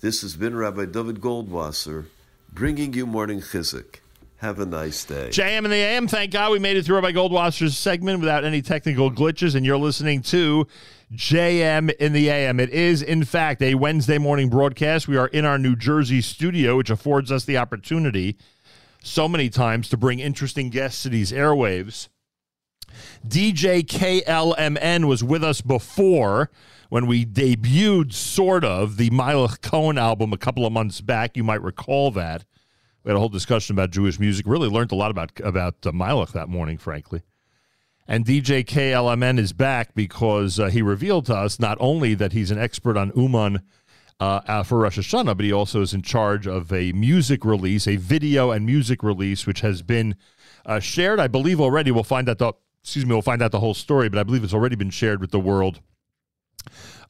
This has been Rabbi David Goldwasser bringing you morning chizuk. Have a nice day. JM and the AM. Thank God we made it through Rabbi Goldwasser's segment without any technical glitches, and you're listening to JM in the AM. It is, in fact, a Wednesday morning broadcast. We are in our New Jersey studio, which affords us the opportunity so many times to bring interesting guests to these airwaves. DJ KLMN was with us before when we debuted, sort of, the Meilech Kohn album a couple of months back. You might recall that. We had a whole discussion about Jewish music. Really learned a lot about about uh, that morning, frankly. And DJ KLMN is back because uh, he revealed to us not only that he's an expert on Uman uh, uh, for Rosh Hashanah, but he also is in charge of a music release, a video and music release, which has been uh, shared, I believe, already. We'll find out the excuse me, we'll find out the whole story, but I believe it's already been shared with the world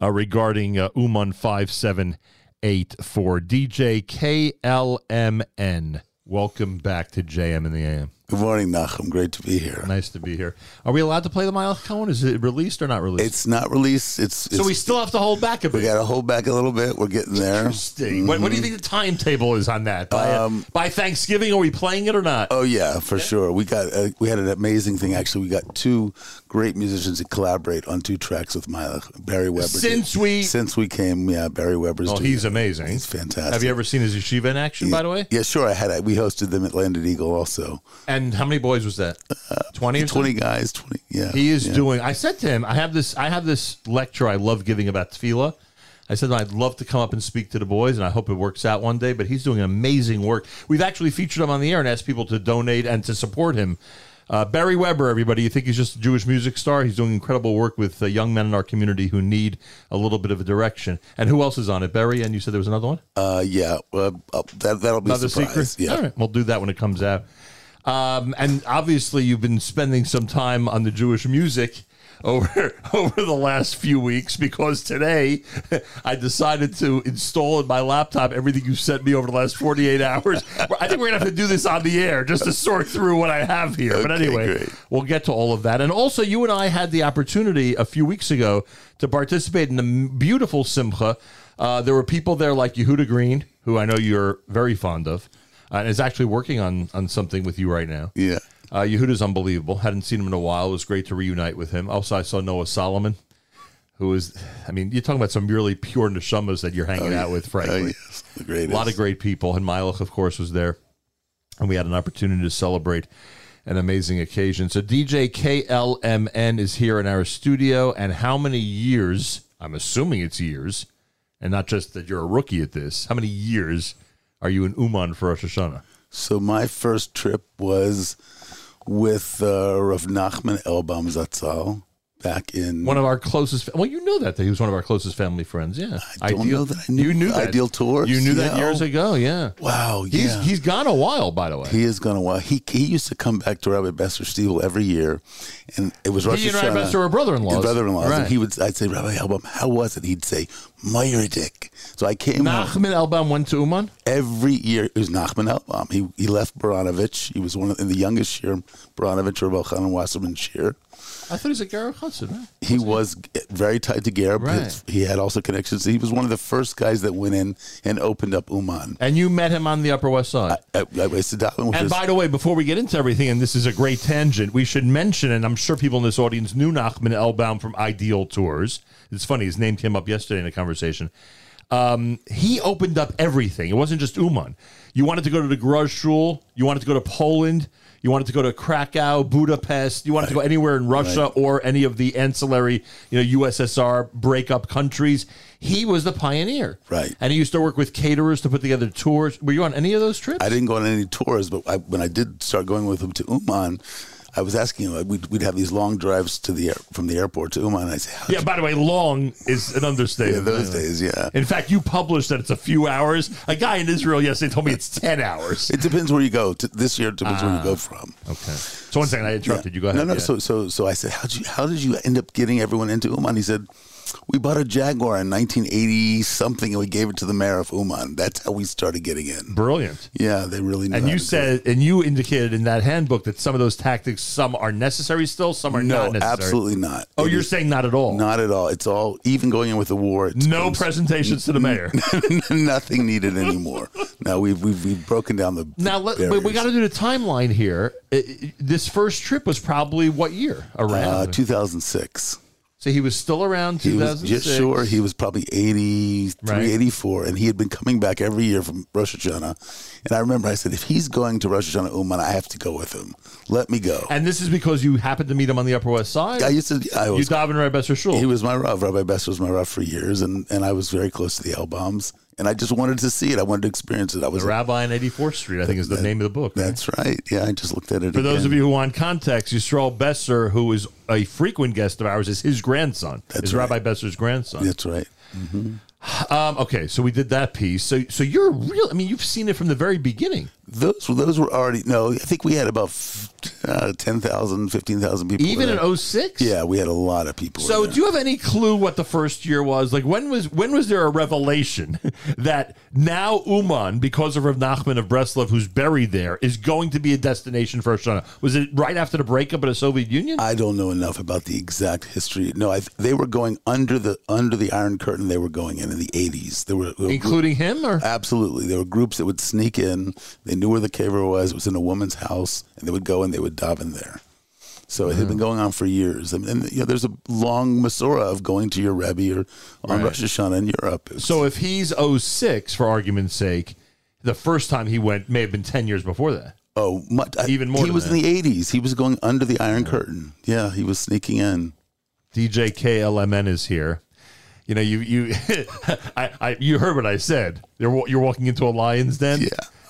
uh, regarding uh, Uman five seven eight four DJ KLMN. Welcome back to JM in the AM. Good morning, Nachum. Great to be here. Nice to be here. Are we allowed to play the Meilech Kohn? Is it released or not released? It's not released. It's, so we still have to hold back a bit. we got to hold back a little bit. We're getting there. Interesting. What, what do you think the timetable is on that? By, Um, by Thanksgiving, are we playing it or not? Oh yeah, for sure. We got uh, we had an amazing thing. Actually, we got two great musicians to collaborate on two tracks with Miley Beri Weber. Since we since we came, yeah, Beri Weber's. Oh, doing he's amazing. He's fantastic. Have you ever seen his yeshiva in action, by the way? Yeah, sure. I had. We hosted them at Landed Eagle also. And how many boys was that? Twenty. or Twenty guys. Twenty. Yeah. He is yeah. doing. I said to him, I have this. I have this lecture I love giving about tefillah. I said I'd love to come up and speak to the boys, and I hope it works out one day. But he's doing amazing work. We've actually featured him on the air and asked people to donate and to support him. Uh, Beri Weber, everybody, you think he's just a Jewish music star? He's doing incredible work with uh, young men in our community who need a little bit of a direction. And who else is on it? Beri, and you said there was another one. Uh, yeah. Uh, uh, that that'll be Another surprise. secret. Yeah. Right, we'll do that when it comes out. Um, and obviously, you've been spending some time on the Jewish music over over the last few weeks because today I decided to install in my laptop everything you sent me over the last 48 hours. I think we're gonna have to do this on the air just to sort through what I have here. but anyway, great. we'll get to all of that. And also, you and I had the opportunity a few weeks ago to participate in a m- beautiful simcha. Uh, there were people there like Yehuda Green, who I know you're very fond of, and is actually working on on something with you right now. Yeah. Uh, Yehuda's unbelievable. Hadn't seen him in a while. It was great to reunite with him. Also, I saw Noah Solomon, who is, I mean, you're talking about some really pure neshamas that you're hanging Oh, out yeah. with, frankly. Oh, yes. The A lot of great people. And Meilech, of course, was there. And we had an opportunity to celebrate an amazing occasion. So DJ KLMN is here in our studio. And how many years, I'm assuming it's years, and not just that you're a rookie at this, how many years are you in Uman for Rosh Hashanah? So my first trip was with uh, Rav Nachman Elbaum Zatzal back in. One of our closest. Well, you know that that he was one of our closest family friends. Yeah, I don't know that I knew You knew that. Ideal Tours. You knew that Yeah. years ago. Yeah. Wow. He's he's gone a while, by the way. He is gone a while. He he used to come back to Rabbi Besser Stiebel every year, and it was Rosh He and Rabbi. Besser were brother-in-laws. His brother-in-laws. Right. And he would. I'd say, Rabbi Elbaum, how was it? He'd say, Meyerdick. So I came home Nachman Elbaum went to Uman. every year. It was Nachman Elbaum. He he left Baranovich. He was one of in the youngest year. Baranovich, Rabbi Chanan Wasserman Shir. I thought he was a Gareth Hudson, right? He was very tied to Gareb. Right. He had also connections. He was one of the first guys that went in and opened up Uman. And you met him on the Upper West Side. At Weissadaven, which and is- by the way, before we get into everything, and this is a great tangent, we should mention, and I'm sure people in this audience knew Nachman Elbaum from Ideal Tours. It's funny, his name came up yesterday in a conversation. Um, he opened up everything. It wasn't just Uman. You wanted to go to the Garage Shul, you wanted to go to Poland, you wanted to go to Krakow, Budapest, you wanted to go anywhere in Russia Right. or any of the ancillary, you know, USSR breakup countries. He was the pioneer. Right. And he used to work with caterers to put together tours. Were you on any of those trips? I didn't go on any tours, but I, when I did start going with him to Uman, I was asking him. We'd, we'd have these long drives to the air, from the airport to Uman. And I say, Yeah, by the way, long is an understatement. Yeah, those days, yeah. In fact, you published that it's a few hours. A guy in Israel yesterday told me it's 10 hours. It depends where you go. T- This year it depends where you Ah, go from. Okay. So one second, I interrupted you. Go ahead. No, no. Yeah. So, so, so I said, how did you, how did you end up getting everyone into Uman? He said, we bought a Jaguar in 1980 something, and we gave it to the mayor of Uman. That's how we started getting in. Brilliant. Yeah, they really. Knew and you said, and you indicated in that handbook that some of those tactics, some are necessary still, some are it. no, not necessary. absolutely not. Oh, It you're saying not at all? Not at all. It's all even going in with the war. It's No presentations to the mayor. nothing needed anymore. now we've we've, we've broken down the Now, let, but we got to do the timeline here. I- I- this first trip was probably what year? Around uh, 2006. So he was still around He was just sure he was probably 83, Right. 84, and he had been coming back every year from Rosh Hashanah. And I remember I said, if he's going to Rosh Hashanah Uman, I have to go with him. Let me go. And this is because you happened to meet him on the Upper West Side. I used to. I you was. daven Rabbi Besser Shul. He was my Rav. Rabbi Best was my Rav for years, and, and I was very close to the Elbaums. And I just wanted to see it. I wanted to experience it. I was the rabbi on 84th Street, I think is the name of the book. That's right. Yeah, I just looked at it. For those of you who want context, Yisrael Besser, who is a frequent guest of ours, is his grandson. That's is right. Rabbi Besser's grandson. That's right. hmm Um, okay, so we did that piece. So, so you're real. I mean, you've seen it from the very beginning. Those those were already no. I think we had about uh, 10,000, 15,000 people. Even there. in 06? Yeah, we had a lot of people. So, do you have any clue what the first year was? Like, when was when was there a revelation that now Uman, because of Rav Nachman of Breslov, who's buried there, is going to be a destination for Hashanah? Was it right after the breakup of the Soviet Union? I don't know enough about the exact history. No, I, they were going under the under the Iron Curtain. They were going in in the eighties. There were there were Including him, or absolutely, there were groups that would sneak in. They knew where the kever was. It was in a woman's house, and they would go and they would daven there. So it had Mm-hmm. been going on for years. And, you know, there's a long Masorah of going to your Rebbe or on Right. Rosh Hashanah in Europe. So, if he's 06, for argument's sake, the first time he went may have been 10 years before that. Oh, much, Even more He than was that. in the '80s. He was going under the Iron Curtain. Yeah, he was sneaking in. DJ KLMN is here. You know, you you I, I you heard what I said. You're wa- you're walking into a lion's den. Yeah.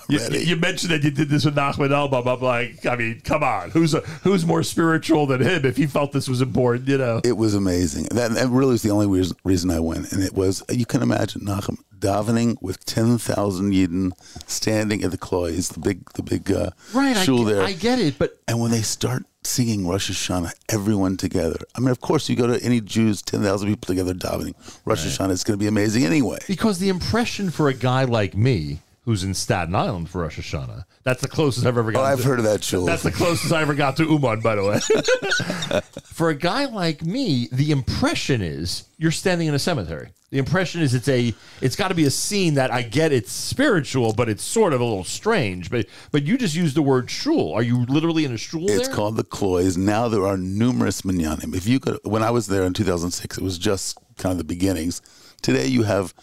You, you mentioned that you did this with Nachman Elbaum. I'm like, I mean, come on, who's a, who's more spiritual than him? If he felt this was important, you know. It was amazing. That, that really was the only reason, reason I went. And it was, you can imagine Nachum davening with 10,000 Yidden standing at the Klois, the big, the big uh, Right, I shul get- there. I get it, but and when they start singing Rosh Hashanah, everyone together. I mean, of course, you go to any Jews, 10,000 people together davening Rosh Hashanah. It's going to be amazing anyway. Because the impression for a guy like me, who's in Staten Island for Rosh Hashanah, that's the closest I've ever got. Oh, I've heard of that shul. That's the closest I ever got to Uman, by the way. for a guy like me, the impression is you're standing in a cemetery. The impression is it's a it's got to be a scene that I get it's spiritual, but it's sort of a little strange. But but you just used the word shul. Are you literally in a shul It's there? called the Klois. Now there are numerous minyanim. If you could, when I was there in 2006, it was just kind of the beginnings. Today you have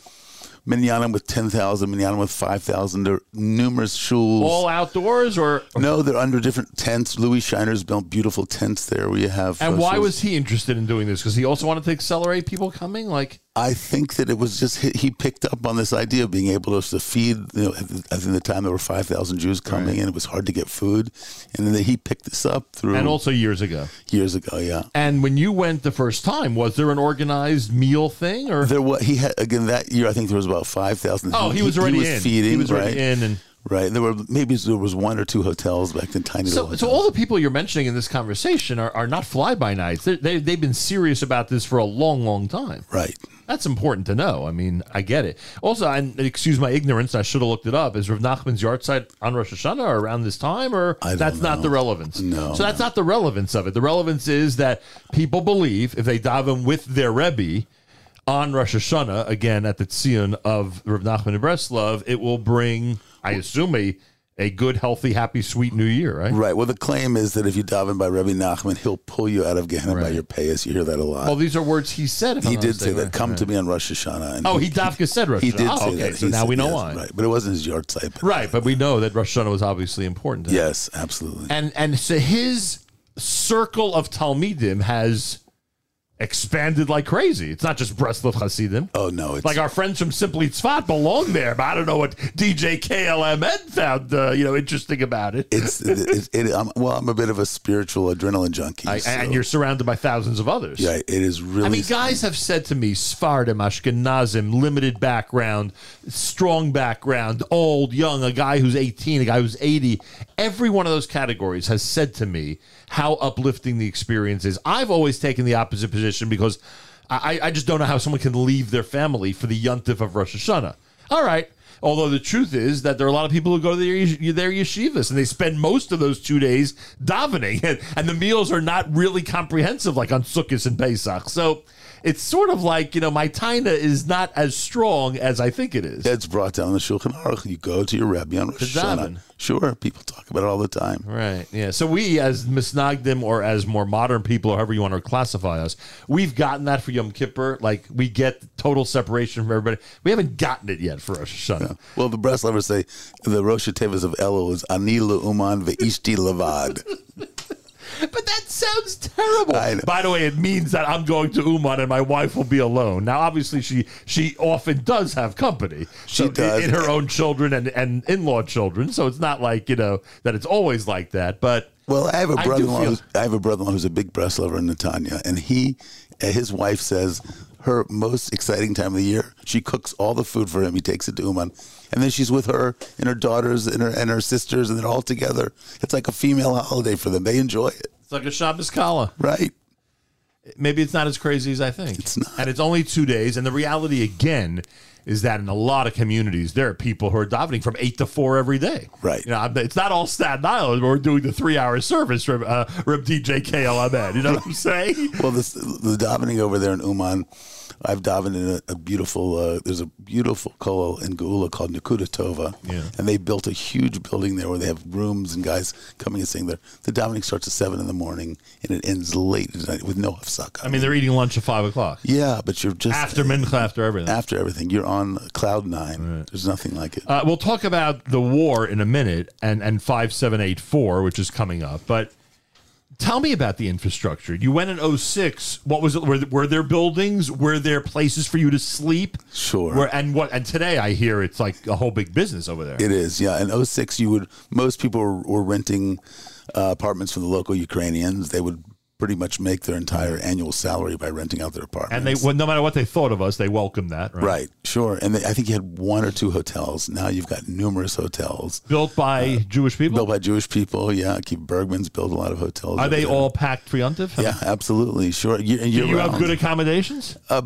minyanim with 10,000, minyanim with 5,000. There are numerous shuls. All outdoors or no, they're under different tents. Laser Shiner's built beautiful tents there where you have. and uh, why shuls. was he interested in doing this? Because he also wanted to accelerate people coming. Like I think that it was just he, he picked up on this idea of being able to feed. You know, at the, the time there were five thousand Jews coming, and it was hard to get food, and then he picked this up through. and also years ago. years ago, yeah. And when you went the first time, was there an organized meal thing or There was he had again that year. I think there was about five thousand. Oh, he was already in. feeding. He was already right? in and- right. There were maybe there was one or two hotels back then, tiny So, little. so all the people you're mentioning in this conversation are, are not fly by nights. They, they, they've been serious about this for a long, long time. Right. That's important to know. I mean, I get it. Also, and excuse my ignorance, I should have looked it up. Is Rav Nachman's yahrzeit on Rosh Hashanah or around this time, or that's not the relevance? No, So that's not the relevance of it. The relevance is that people believe if they daven with their Rebbe on Rosh Hashanah, again at the Tzion of Rav Nachman of Breslov, it will bring, I assume, a, a good, healthy, happy, sweet new year, right? Right. Well, the claim is that if you daven by Rebbe Nachman, he'll pull you out of Gehenna by your payas. You hear that a lot. Well, these are words he said. He did say that. right? Come to me on Rosh Hashanah. Oh, he Dafka said Rosh Hashanah. He did Oh, okay, that. so He now said- we know yes, why. Right, but it wasn't his yahrzeit. But Right, but we know that Rosh Hashanah was obviously important. To him. yes, absolutely. and and so his circle of Talmidim has expanded like crazy. It's not just Breslov Hasidim. Oh no, it's like our friends from Simply Tzfat belong there, but I don't know what DJ KLMN found uh, you know interesting about it. It's it, it, it, I'm, well, I'm a bit of a spiritual adrenaline junkie. I, so- and you're surrounded by thousands of others. yeah, it is really. I mean, guys have said to me, Sfardim, Ashkenazim, limited background, strong background, old, young, a guy who's 18, a guy who's 80. Every one of those categories has said to me how uplifting the experience is. I've always taken the opposite position because I, I just don't know how someone can leave their family for the yuntif of Rosh Hashanah. All right. Although the truth is that there are a lot of people who go to their, their yeshivas and they spend most of those two days davening, and, and the meals are not really comprehensive like on Sukkot and Pesach. So it's sort of like you know my taina is not as strong as I think it is. It's brought down the Shulchan Aruch. You go to your Rebbe on Rosh Hashanah. Sure, people talk about it all the time. Right. Yeah. So we, as misnagdim or as more modern people, or however you want to classify us, we've gotten that for Yom Kippur. Like we get total separation from everybody. We haven't gotten it yet for Rosh Hashanah. Well, the Breslovers say the Rosh Tevas of Elul is Ani Uman ve'ishti levad. But that sounds terrible. I. By the way, it means that I'm going to Uman and my wife will be alone. Now, obviously, she she often does have company. She So does. in her own children and and in law children. So it's not like you know that it's always like that. But Well, I have a I brother-in-law. feel- I have a brother-in-law who's a big Breslover in Netanya, and he, his wife says her most exciting time of the year. She cooks all the food for him. He takes it to Uman, and then she's with her and her daughters and her and her sisters, and they're all together. It's like a female holiday for them. They enjoy it. It's like a Shabbos Kala. Right. Maybe it's not as crazy as I think. It's not. And it's only two days. And the reality, again, is that in a lot of communities, there are people who are davening from 8 to 4 every day. Right. You know, it's not all Staten Island. We're doing the three hour service from, uh, from DJ KLMN. You know what I'm saying? Well, this, the davening over there in Uman, I've davened in a, a beautiful. Uh, there's a beautiful kollel in Geula called Nakuda Tova, Yeah. and they built a huge building there where they have rooms and guys coming and singing there. The davening starts at seven in the morning and it ends late at night with no hafsaka. I mean, they're eating lunch at 5 o'clock. Yeah, but you're just After mincha, after everything. After everything, you're on cloud nine. There's nothing like it. Uh, we'll talk about the war in a minute and, and 5784, which is coming up. But tell me about the infrastructure. You went in 06. What was it? Were, were there buildings? Were there places for you to sleep? Sure. And what? And today I hear it's like a whole big business over there. It is, yeah. In 06, you would most people were, were renting uh, apartments from the local Ukrainians. They would pretty much make their entire annual salary by renting out their apartment. and they, well, no matter what they thought of us, they welcomed that. Right. Right, sure. And they, I think you had one or two hotels. Now you've got numerous hotels. Built by Jewish people? Built by Jewish people, yeah. Keep Bergman's built a lot of hotels. Are they there. all packed Yontif? Yeah, absolutely. Sure. Year you have good accommodations? Uh,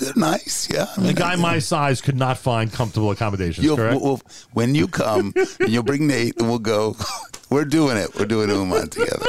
they're nice, yeah. I A mean, guy my size could not find comfortable accommodations, correct? we'll- we'll- when you come, and you'll bring Nate, and we'll go. We're doing it. We're doing Uman together.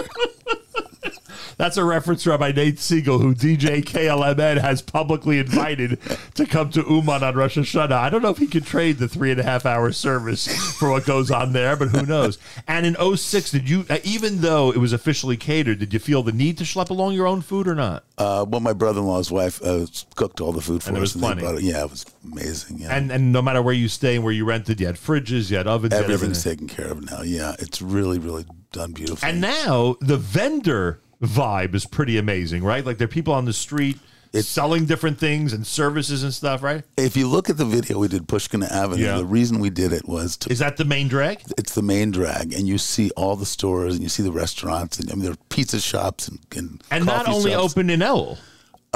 That's a reference to Rabbi Nate Siegel, who DJ KLMN has publicly invited to come to Uman on Rosh Hashanah. I don't know if he could trade the three and a half hour service for what goes on there, but who knows? And in 06, did you, uh, even though it was officially catered, did you feel the need to schlep along your own food or not? Uh, well, my brother-in-law's wife uh, cooked all the food for And there us. was they plenty. it- yeah, it was amazing. Yeah, And and no matter where you stay and where you rented, you had fridges, you had ovens, you had everything's everything. taken care of now. Yeah, it's really, really done beautifully. And now the vendor vibe is pretty amazing, right? Like there are people on the street selling different things and services and stuff, right? If you look at the video we did, Pushkin Avenue, Yeah. the reason we did it was to. Is that the main drag? It's the main drag, and you see all the stores and you see the restaurants, and I mean, there are pizza shops and and, And not only shops. open in Elul.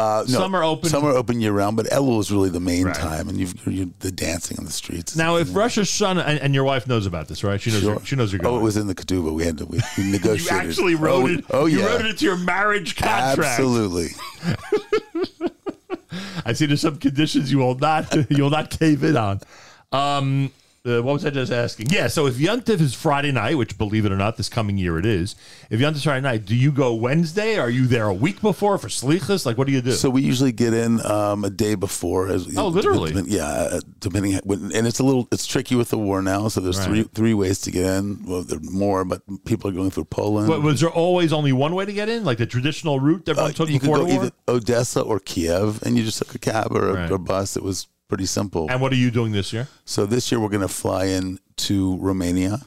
Uh, no, some are open. Some are open year round, but Elul is really the main Right. time, and you've you the dancing on the streets. Now, if Rosh Hashanah, and, and your wife knows about this, right? She knows. Sure. You're, she knows you're going. Oh, it was in the ketubah. We had to we, we you negotiated. actually wrote oh, it. Oh yeah. you wrote it into your marriage contract. absolutely. I see there's some conditions you will not you will not cave in on. Um, uh, what was I just asking? Yeah, so if Yontif is Friday night, which believe it or not, this coming year it is. If Yontif's Friday night, do you go Wednesday? Are you there a week before for slichas? Like, what do you do? So we usually get in um, a day before. As, Oh, literally? Yeah, uh, depending, when, and it's a little, it's tricky with the war now. So there's Right. three three ways to get in. Well, there are more, but people are going through Poland. But was there always only one way to get in, like the traditional route that everyone took Uh, you could before go the war? either Odessa or Kiev, and you just took a cab or a, Right. or bus. It was pretty simple. And what are you doing this year? So this year we're going to fly in to Romania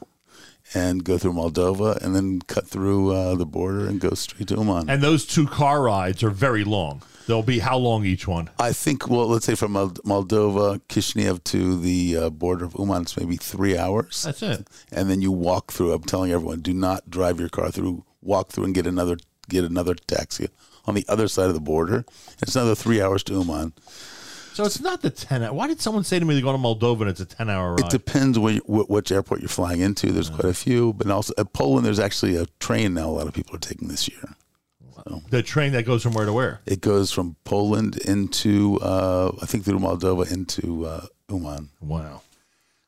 and go through Moldova, and then cut through uh, the border and go straight to Uman. And those two car rides are very long. They'll be how long each one? I think, well, let's say from Moldova, Kishinev to the uh, border of Uman, it's maybe three hours. That's it. And then you walk through. I'm telling everyone, do not drive your car through. Walk through and get another get another taxi on the other side of the border. It's another three hours to Uman. So it's not the ten. hour- Why did someone say to me they're going to Moldova and it's a ten hour ride? It depends where you, which airport you're flying into. There's quite a few, but also at Poland, there's actually a train now. A lot of people are taking this year. the train that goes from where to where? It goes from Poland into, uh, I think, through Moldova into uh, Uman. Wow.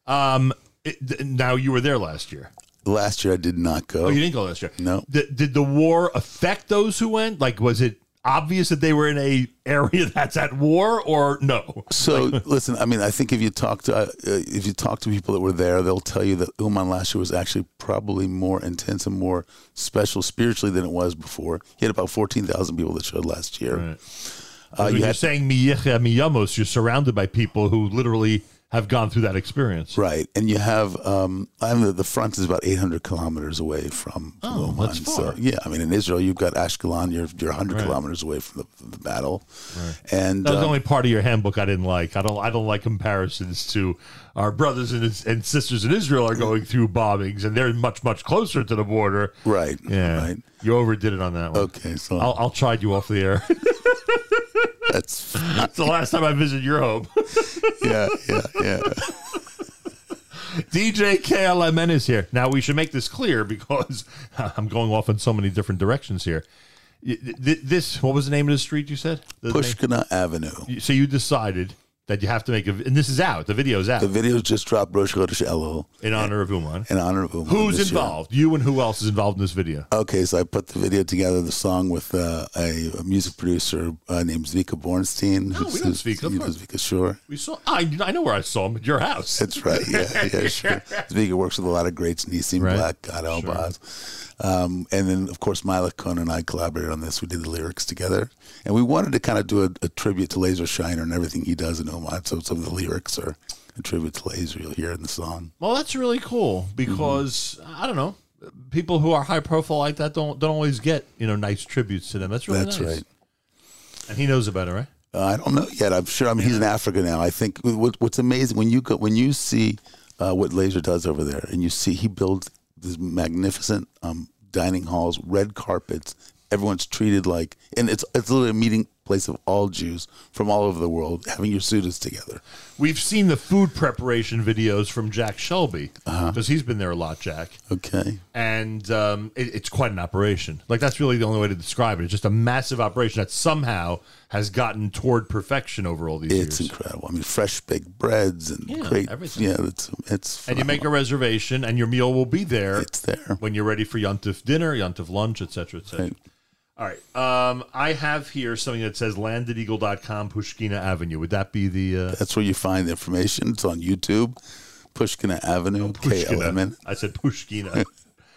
Um, it, now you were there last year. Last year I did not go. Oh, you didn't go last year. No. Did, did the war affect those who went? Like, was it obvious that they were in a area that's at war, or no? So listen, I mean, I think if you talk to uh, if you talk to people that were there, they'll tell you that Uman last year was actually probably more intense and more special spiritually than it was before. He had about fourteen thousand people that showed last year. Right. Uh, you you're had- saying miyamos, you're surrounded by people who literally have gone through that experience. Right, and you have um, I'm the, the front is about 800 kilometers away from, Oh, that's So yeah, I mean in Israel you've got Ashkelon, you're you're 100 Right. kilometers away from the, from the battle, and That was the um, only part of your handbook I didn't like. I don't. I don't like comparisons to our brothers and, and sisters in Israel are going through bombings, and they're much much closer to the border. Right. Yeah. Right. You overdid it on that one. Okay. So I'll, I'll chide you off the air. That's It's the last time I visit your home. yeah, yeah, yeah. DJ KLMN is here. Now we should make this clear because I'm going off in so many different directions here. Y- th- This, what was the name of the street you said? The name- Pushkina Avenue. So you decided that you have to make a, and this is out. The video's out The video just dropped Rosh Chodesh Elul in honor of Uman. in honor of Uman. Who's this year. involved? You and who else is involved in this video? Okay, so I put the video together, the song with uh, a, a music producer uh, named Zvika Bornstein. Oh, we know Zvika, You know. Zvika, sure. We saw. I, I know where I saw him at your house. That's right. Yeah, yeah, sure. Zvika works with a lot of greats, Nissim Right. Black, Gad Elbaz. Um, and then, of course, Meilech Kohn and I collaborated on this. We did the lyrics together. And we wanted to kind of do a, a tribute to Laser Shiner and everything he does in So some of the lyrics are a tribute to Laser. You'll hear in the song. Well, that's really cool because I don't know. People who are high profile like that don't don't always get you know nice tributes to them. That's really That's nice. right. And he knows about it, right? Uh, I don't know yet. I'm sure. I mean, he's in Africa now. I think what, what's amazing when you go when you see uh, what Laser does over there, and you see he builds these magnificent um, dining halls, red carpets. Everyone's treated like, and it's it's literally a meeting place of all Jews from all over the world having your sudas together. We've seen the food preparation videos from Jack Shelby Uh-huh. because he's been there a lot, Jack. Okay. And um, it, it's quite an operation. Like that's really the only way to describe it. It's just a massive operation that somehow has gotten toward perfection over all these years. It's years. incredible. I mean, fresh baked breads and Yeah, great. everything. Yeah, it's it's. And you make a reservation, and your meal will be there. It's there when you're ready for Yontif dinner, Yontif lunch, etc., etc. All right. Um, I have here something that says landedeagle.com, Pushkina Avenue. Would that be the? Uh, That's where you find the information. It's on YouTube. Pushkina Avenue, KLMN. I said Pushkina.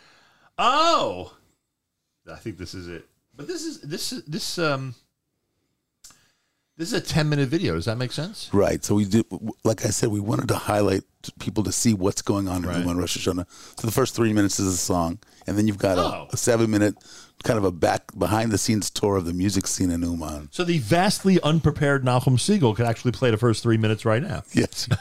oh, I think this is it. But this is this is this um this is a ten minute video. Does that make sense? Right. So we did, like I said, we wanted to highlight to people to see what's going on right. in Uman Rosh Hashanah. So the first three minutes is a song, and then you've got Oh. a, a seven minute kind of a back behind the scenes tour of the music scene in Uman. So the vastly unprepared Nachum Segal could actually play the first three minutes right now. Yes.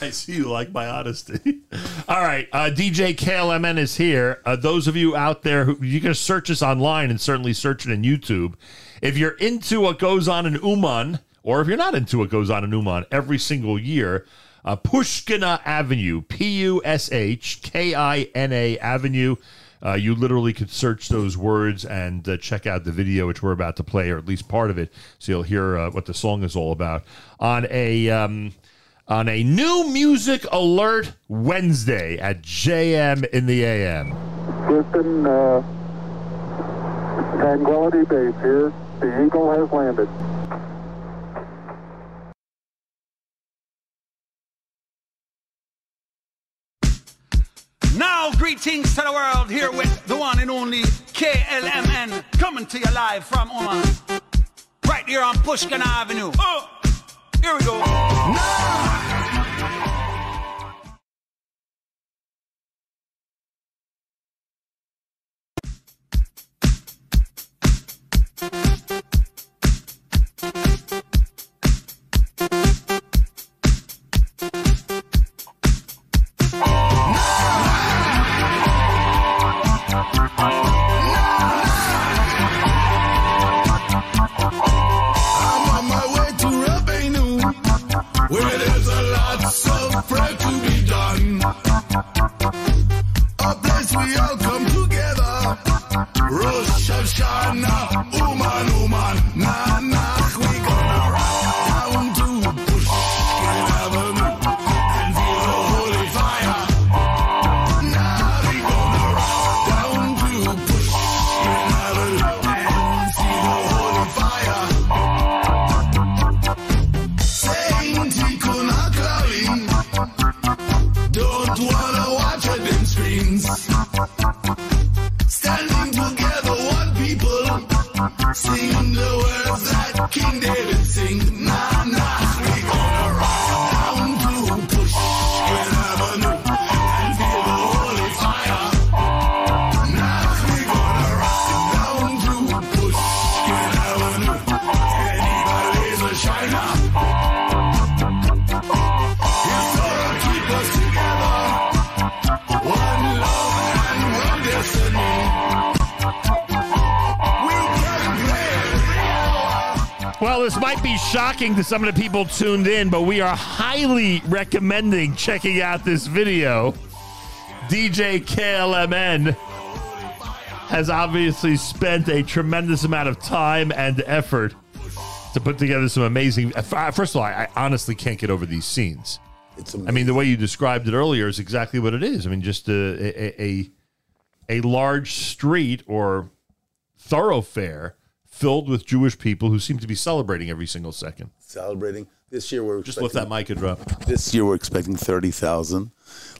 I see you like my honesty. All right, uh, DJ KLMN is here. Uh, those of you out there who you can search us online and certainly search it in YouTube. If you're into what goes on in Uman, or if you're not into what goes on in Uman every single year, uh, Pushkina Avenue, P U S H K I N A Avenue. Uh, you literally could search those words and uh, check out the video, which we're about to play, or at least part of it, so you'll hear uh, what the song is all about on a um, on a new music alert Wednesday at JM in the AM. Houston, uh, Tranquility Base here. The Eagle has landed. Now, greetings to the world here with the one and only KLMN coming to you live from Uman. Right here on Pushkin Avenue. Oh, here we go. I'm shocking to some of the people tuned in, but we are highly recommending checking out this video. DJ KLMN has obviously spent a tremendous amount of time and effort to put together some amazing. uh, First of all, I, I honestly can't get over these scenes. It's I mean, the way you described it earlier is exactly what it is. I mean, just a a, a, a large street or thoroughfare filled with Jewish people who seem to be celebrating every single second. Celebrating this year, we're Just lift that mic drop. This year, we're expecting thirty thousand.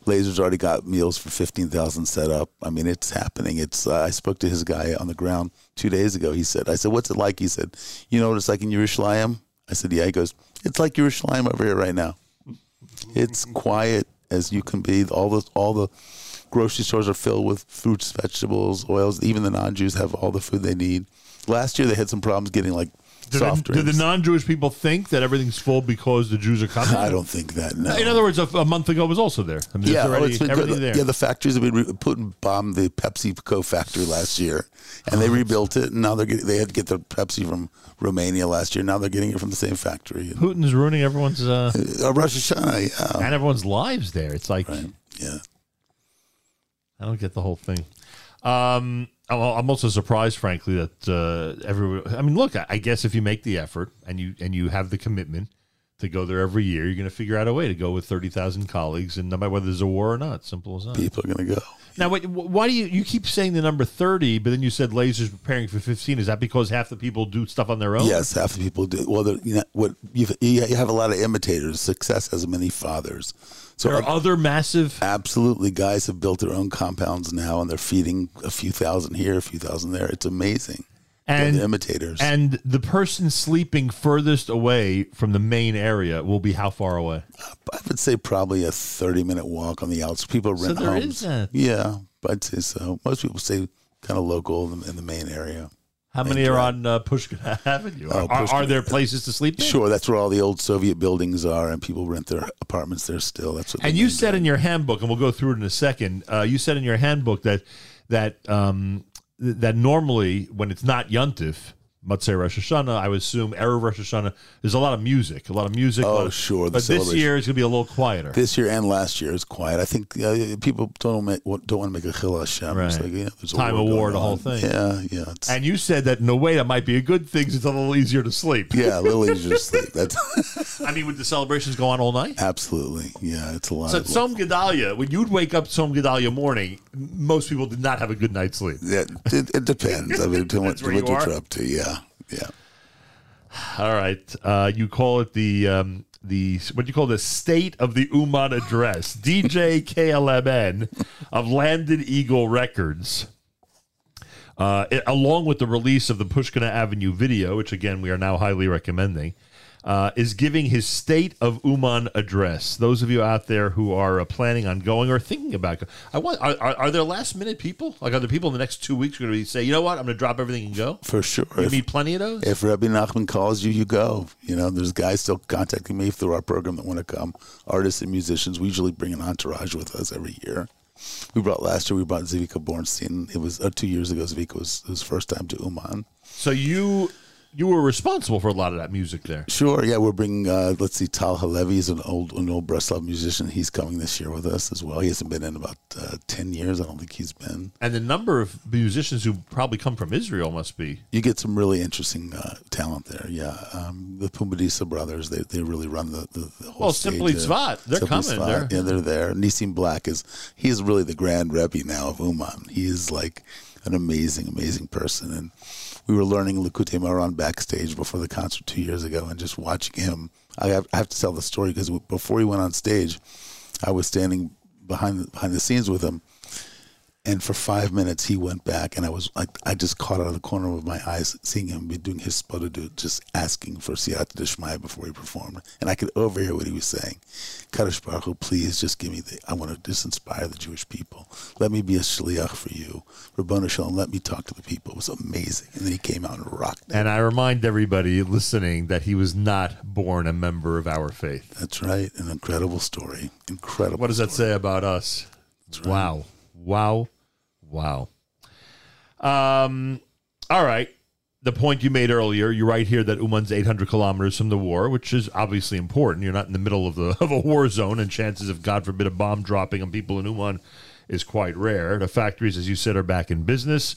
Lasers already got meals for fifteen thousand set up. I mean, it's happening. It's. Uh, I spoke to his guy on the ground two days ago. He said, "I said, what's it like?" He said, "You know what it's like in Yerushalayim." I said, "Yeah." He goes, "It's like Yerushalayim over here right now. It's quiet as you can be. All the all the grocery stores are filled with fruits, vegetables, oils. Even the non-Jews have all the food they need. Last year, they had some problems getting like Do, soft the, do drinks. the non-Jewish people think that everything's full because the Jews are coming? I don't think that. No. In other words, a, a month ago was also there. I mean, yeah, there's oh, it's been everything good. there. Yeah, the factories have been re- put and bombed the PepsiCo factory last year, and they rebuilt it. And now they're getting, they had to get their Pepsi from Romania last year. Now they're getting it from the same factory. Putin's ruining everyone's uh, uh, Rosh Hashanah, yeah. and everyone's lives there. It's like, yeah, I don't get the whole thing. Um, I'm I'm also surprised, frankly, that uh, every. I mean, look, I guess if you make the effort and you and you have the commitment to go there every year, you're going to figure out a way to go with thirty thousand colleagues, and no matter whether there's a war or not, simple as that. People are going to go. Now, wait, why do you you keep saying the number thirty, but then you said lasers preparing for fifteen? Is that because half the people do stuff on their own? Yes, half the people do. Well, you know, what you've, you have a lot of imitators. Success has many fathers. So There are other massive. Absolutely, guys have built their own compounds now, and they're feeding a few thousand here, a few thousand there. It's amazing. And the imitators. And the person sleeping furthest away from the main area will be how far away? I would say probably a thirty-minute walk on the outs. People So rent there homes. Yeah, I'd say so. Most people say kind of local in the main area. How many are on uh, Pushkin Avenue? Oh, are, are there places to sleep? in? Sure, that's where all the old Soviet buildings are, and people rent their apartments there still. That's what. And you main said in your handbook, and we'll go through it in a second. Uh, you said in your handbook that that um, th- that normally when it's not Yuntif, Matzeh Rosh Hashanah, I would assume Erev Rosh Hashanah, there's a lot of music, a lot of music. Oh, of- sure, But this year is going to be a little quieter. This year and last year is quiet. I think uh, people don't make, don't want to make a chil Hashem. It's Right. like, know, there's a Time of war, the whole thing. Yeah, yeah, it's, and you said that in a way that might be a good thing it's a little easier to sleep. yeah. A little easier to sleep. That's I mean, would the celebrations go on all night? absolutely. Yeah, it's a lot. So of at Gedalia, when you'd wake up Tzom Gedalia morning, most people did not have a good night's sleep. Yeah, it, it depends. I mean, to what, what you you're are? up to. Yeah, yeah. All right. Uh, you call it the um, the what do you call the State of the Uman Address? DJ KLMN of Landed Eagle Records. Uh, it- along with the release of the Pushkina Avenue video, which again we are now highly recommending, uh, is giving his State of Uman address. Those of you out there who are uh, planning on going or thinking about, go- I want are, are, are there last minute people? Like are there people in the next two weeks going to be say, you know what, I'm going to drop everything and go? For sure. You If- meet plenty of those. If Rabbi Nachman calls you, you go. You know, there's guys still contacting me through our program that want to come. Artists and musicians. We usually bring an entourage with us every year. We brought last year. We brought Zvika Bornstein. It was uh, two years ago. Zvika was his first time to Uman. So you you were responsible for a lot of that music there. Sure, yeah, we're bringing. Uh, let's see, Tal Halevi is an old, an old Breslov musician. He's coming this year with us as well. He hasn't been in about uh, ten years. I don't think he's been. And the number of musicians who probably come from Israel must be. You get some really interesting uh, talent there. Yeah, um, the Pumbedisa brothers, they, they really run the, the, the whole. Well, stage Simply. Tzfat, they're Simply coming. They're- yeah, they're there. Nissim Black is he's really the grand rebbe now of Uman. He is like an amazing, amazing person. And we were learning Likutei Moharan backstage before the concert two years ago, and just watching him. I have, I have to tell the story because before he went on stage, I was standing behind behind the scenes with him. And for five minutes, he went back, and I was like, I just caught out of the corner of my eyes seeing him be doing his spudadu, just asking for siyata d'shmaya before he performed, and I could overhear what he was saying. Kadosh Baruch Hu, please just give me the. I want to just inspire the Jewish people. Let me be a shliach for you, Rabbanu Shalom. Let me talk to the people. It was amazing, and then he came out and rocked. And I remind everybody listening that he was not born a member of our faith. That's right. An incredible story. Incredible. What does that say about us? Wow. Wow. Wow. Um, all right. the point you made earlier, you write here that Uman's 800 kilometers from the war, which is obviously important. You're not in the middle of the of a war zone, and chances of God forbid a bomb dropping on people in Uman is quite rare. The factories, as you said, are back in business.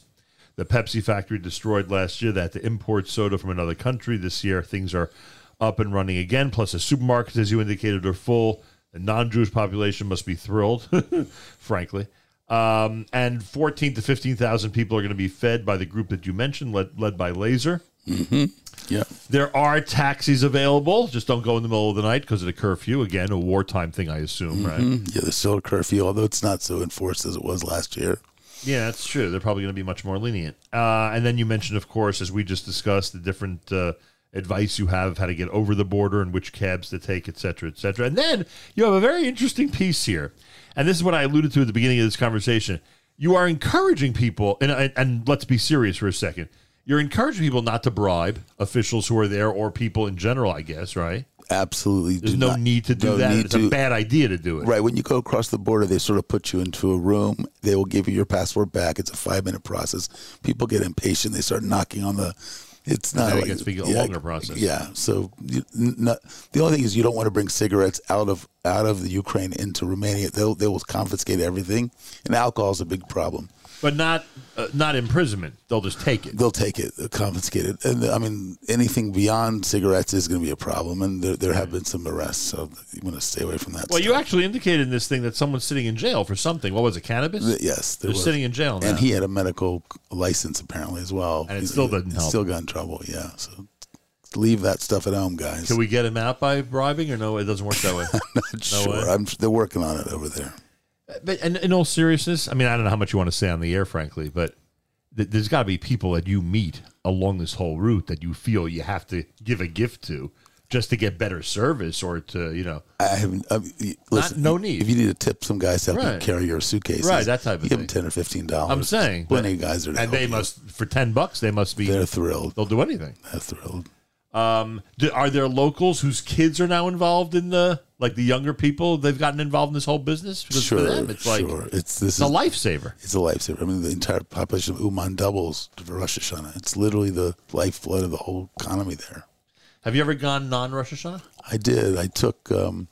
The Pepsi factory destroyed last year. That to import soda from another country this year. Things are up and running again. Plus, the supermarkets, as you indicated, are full. The non-Jewish population must be thrilled, frankly. Um, and 14 to 15,000 people are going to be fed by the group that you mentioned, led, led by Laser. Mm-hmm. Yeah. There are taxis available. Just don't go in the middle of the night because of the curfew. Again, a wartime thing, I assume, right? Mhm. Yeah, there's still a curfew, although it's not so enforced as it was last year. Yeah, that's true. They're probably going to be much more lenient. Uh, and then you mentioned, of course, as we just discussed, the different uh, advice you have how to get over the border and which cabs to take, et cetera, et cetera. And then you have a very interesting piece here. And this is what I alluded to at the beginning of this conversation. You are encouraging people, and, and, and let's be serious for a second. You're encouraging people not to bribe officials who are there or people in general, I guess, right? Absolutely. There's no not- need to do no that. It's to- a bad idea to do it. Right. When you go across the border, they sort of put you into a room. They will give you your passport back. It's a five minute process. People get impatient. They start knocking on the. It's not like be a yeah, longer process. Yeah. So you, not, the only thing is you don't want to bring cigarettes out of out of the Ukraine into Romania. They'll they will confiscate everything, and alcohol is a big problem. But not uh, not imprisonment. They'll just take it. They'll take it, they'll confiscate it, and I mean anything beyond cigarettes is going to be a problem. And there, there have been some arrests, so you want to stay away from that. Well, you actually indicated in this thing that someone's sitting in jail for something. What was it? Cannabis? Th- Yes, they're was. sitting in jail now. and he had a medical license apparently as well. And it He- still he doesn't help. Still got in trouble. Yeah, so leave that stuff at home, guys. Can we get him out by bribing, or no? It doesn't work that way. Not sure. I'm, they're working on it over there. But in, in all seriousness, I mean, I don't know how much you want to say on the air, frankly, but th- there's got to be people that you meet along this whole route that you feel you have to give a gift to just to get better service or to, you know, I haven't. I mean, listen, no need. If you need to tip some guys to help you carry your suitcases, Right, that type of give thing. them ten or fifteen dollars. I'm saying, plenty of guys are. and they you. must for ten bucks. They must be. They're thrilled. They'll do anything. They're thrilled. Um, do, are there locals whose kids are now involved in the like the younger people? They've gotten involved in this whole business because Sure, for them it's like sure. It's this it's a is lifesaver. It's a lifesaver. I mean, the entire population of Uman doubles for Rosh Hashanah. It's literally the lifeblood of the whole economy there. Have you ever gone non Rosh Hashanah? I did. I took um,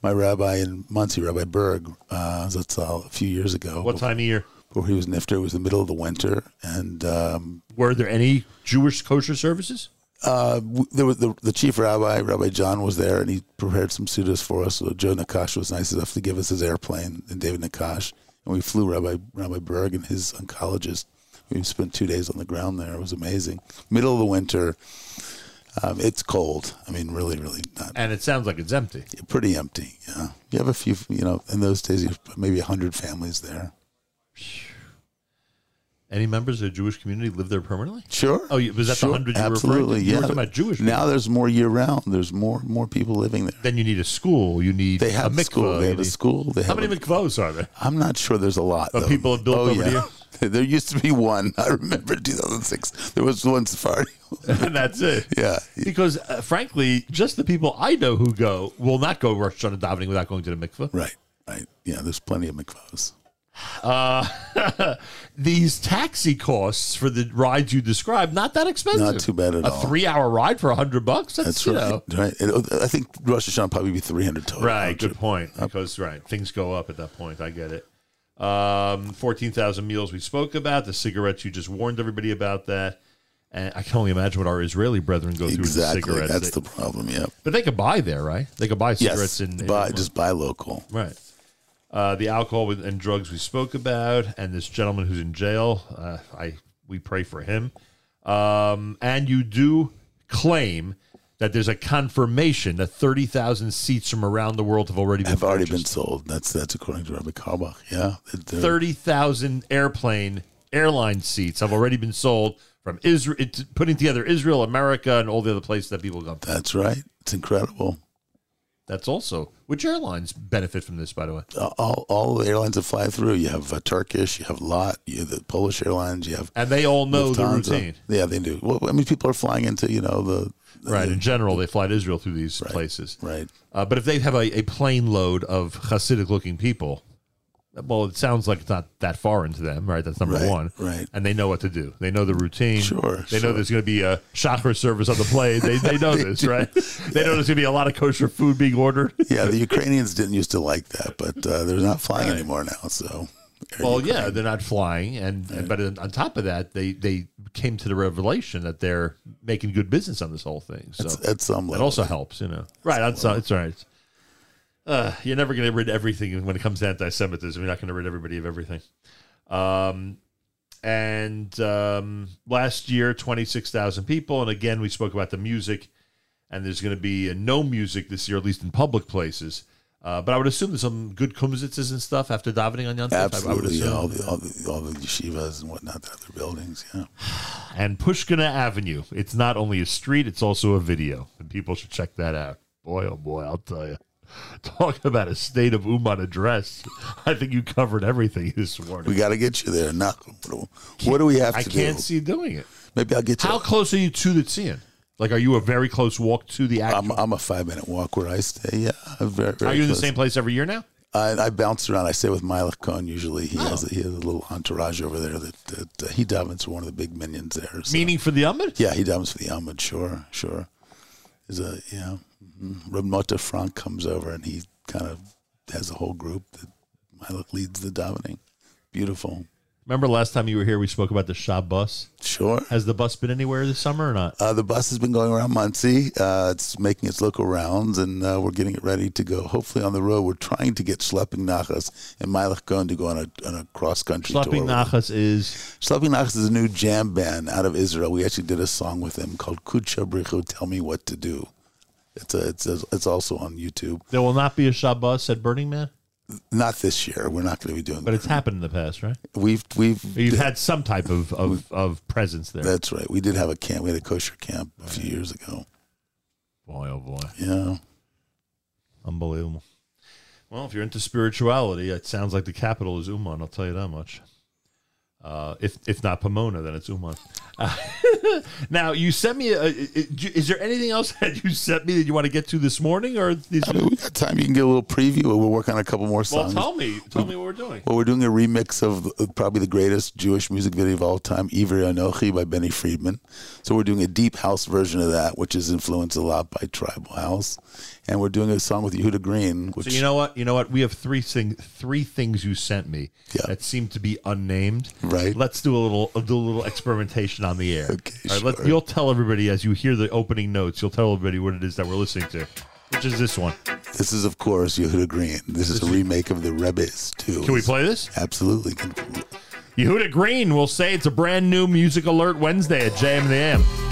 my rabbi in Monsey, Rabbi Berg, uh, Zatzal, a few years ago. What time of year? Before he was nifter, it was the middle of the winter, and um, Were there any Jewish kosher services? Uh, there was the, the chief rabbi, Rabbi John, was there, and he prepared some sudas for us. So Joe Nakash was nice enough to give us his airplane, and David Nakash, and we flew Rabbi Rabbi Berg and his oncologist. We spent two days on the ground there. It was amazing. Middle of the winter. Um, it's cold. I mean, really, really not And it sounds like it's empty. pretty empty. Yeah, you have a few. You know, in those days, you have maybe a hundred families there. Any members of the Jewish community live there permanently? Sure. Oh, was that Sure. the hundred you were Absolutely. referring to? You Yeah. were talking about Jewish. Now there's more year round. There's more more people living there. Then you need a school. You need They have a a school. mikvah, They have a school. They How many a- mikvahs are there? I'm not sure there's a lot. But though. people have built oh, over yeah. here? There used to be one. I remember 2006. There was one Sephardi. and that's it. Yeah. Because uh, frankly, just the people I know who go will not go Rosh Hashanah davening without going to the mikvah. Right. Right. Yeah. There's plenty of mikvahs. Uh, these taxi costs for the rides you described not that expensive. Not too bad at a all. three-hour ride for a hundred bucks. That's, That's you right. know. Right. And I think Rosh Hashanah probably be 300 total. Right, good point. Because right, things go up at that point. I get it. Um, fourteen thousand meals we spoke about. The cigarettes you just warned everybody about that. And I can only imagine what our Israeli brethren go through with Exactly. cigarettes. That's They- the problem. Yeah. but they could buy there, right? They could buy cigarettes yes. in, in buy, just buy local. right. Uh, the alcohol and drugs we spoke about, and this gentleman who's in jail. Uh, I we pray for him. Um, and you do claim that there's a confirmation that thirty thousand seats from around the world have already been Have already been sold. That's that's according to Rabbi Karbach. Yeah. They're- Thirty thousand airplane airline seats have already been sold from Israel, it's putting together Israel, America, and all the other places that people go. That's right. It's incredible. That's also which airlines benefit from this, by the way. all all the airlines that fly through. You have uh, Turkish, you have Lot, you have the Polish airlines, you have And they all know the routine. Yeah, they do. Well, I mean, people are flying into you know the Right. In general, they fly to Israel through these places. Right. Uh, but if they have a, a plane load of Hasidic looking people, well, it sounds like it's not that far into them, right? That's number Right, one, right. And they know what to do. They know the routine. Sure, They know there's going to be a chakra service on the plate. They, they know They this, do. right? They know there's going to be a lot of kosher food being ordered. Yeah, the Ukrainians didn't used to like that, but uh, they're not flying anymore now. So, Well, yeah, they're not flying, and, and but on top of that, they they came to the revelation that they're making good business on this whole thing. So At- at some that level. also helps, you know. Right, on some, it's all right. Uh, you're never going to rid everything when it comes to anti-Semitism. You're not going to rid everybody of everything. Um, and um, last year, twenty six thousand people, and again, we spoke about the music, and there's going to be uh, no music this year, at least in public places. Uh, but I would assume there's some good kumsitzes and stuff after davening on Yom Tov. I- I would absolutely, yeah, all the all the all the yeshivas and whatnot, the other buildings. Yeah, and Pushkina Avenue. It's not only a street; it's also a video, and people should check that out. Boy, oh boy, I'll tell you. Talk about a state of Uman address. I think you covered everything this morning. we got to get you there. Now, what do, we have I to can't do? see doing it. Maybe I'll get you. How close are you to the Tzion? Like, are you a very close walk to the actual? I'm, I'm a five minute walk where I stay. Yeah, I'm very, very are you in the close. same place every year now? I, I bounce around. I stay with Meilech Kohn usually. He has a, he has a little entourage over there that, that uh, he davens for one of the big minions there. so- Meaning for the Amud? Yeah, he davens for the Amud. Sure, sure. Is a yeah. Mm-hmm. Reb Frank comes over and he kind of has a whole group that Meilech leads the davening. Beautiful. Remember last time you were here, we spoke about the Shah bus. Sure. Has the bus been anywhere this summer or not? Uh, the bus has been going around Monsey. Uh, it's making its local rounds, and uh, we're getting it ready to go. Hopefully, on the road, we're trying to get Schlepping Nachas and Meilech Kohn to go on a on a cross country tour. Schlepping Nachas is Schlepping Nachas is a new jam band out of Israel. We actually did a song with them called Kucha Brichu, Tell Me What to Do. It's a, it's a, it's also on YouTube. There will not be a Shah bus at Burning Man, Not this year. We're not going to be doing. That. But it's happened in the past, right? We've we've You've had some type of, of, of presence there. That's right. We did have a camp. We had a kosher camp a few years ago. Boy, oh boy. Yeah. Unbelievable. Well, if you're into spirituality, it sounds like the capital is Uman. I'll tell you that much. Uh, if if not Pomona, then it's Uman. Uh, now you sent me. A, is there anything else that you sent me that you want to get to this morning, or these? I mean, we got time. You can get a little preview. We're working on a couple more songs. Well, tell me. Tell me what we're doing. Well, we're doing a remix of uh, probably the greatest Jewish music video of all time, Ivri Anochi by Benny Friedman. So we're doing a deep house version of that, which is influenced a lot by tribal house. And we're doing a song with Yehuda Green, which So you know what? You know what? We have three thing, three things you sent me that seem to be unnamed. Right. Let's do a little do a little experimentation on the air. Okay. All right. Let, sure. you'll tell everybody as you hear the opening notes. You'll tell everybody what it is that we're listening to. Which is this one? this is, of course, Yehuda Green. This is a remake of the Rebbe's too. Can we play this? Absolutely. Yehuda Green will say it's a brand new music alert Wednesday at JM the AM.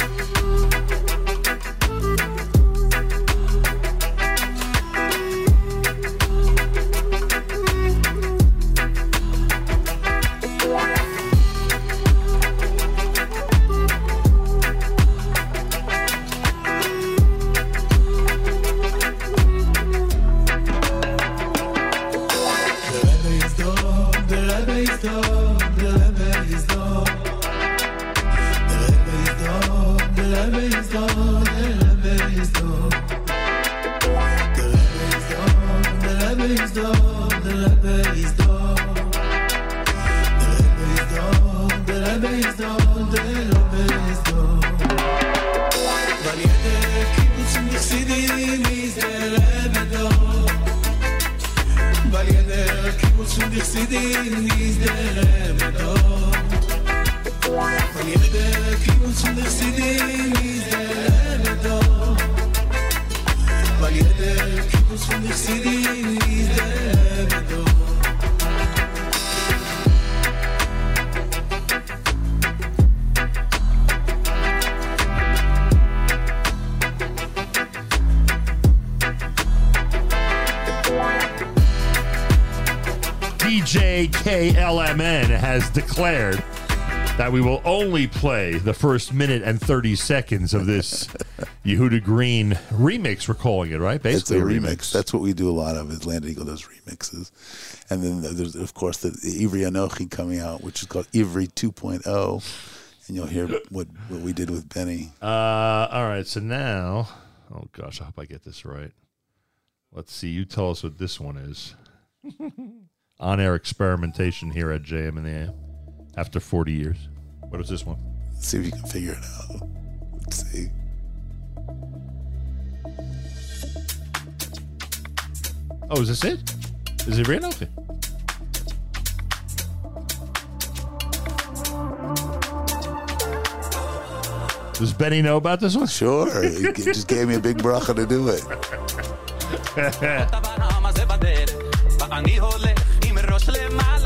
KLMN has declared that we will only play the first minute and 30 seconds of this Yehuda Green remix, we're calling it, right? It's a Basically remix. That's what we do a lot of. Is Land Eagle does remixes, and then there's of course the, the Ivri Anochi coming out, which is called Ivri 2.0, and you'll hear what what we did with Benny. Uh, all right, so now, oh gosh, I hope I get this right. Let's see. You tell us what this one is. on-air experimentation here at JM and the AM after 40 years. What is this one? Let's see if you can figure it out. Let's see. Oh, is this it? Is it real? Okay. Does Benny know about this one? Sure. He just gave me a big bracha to do it.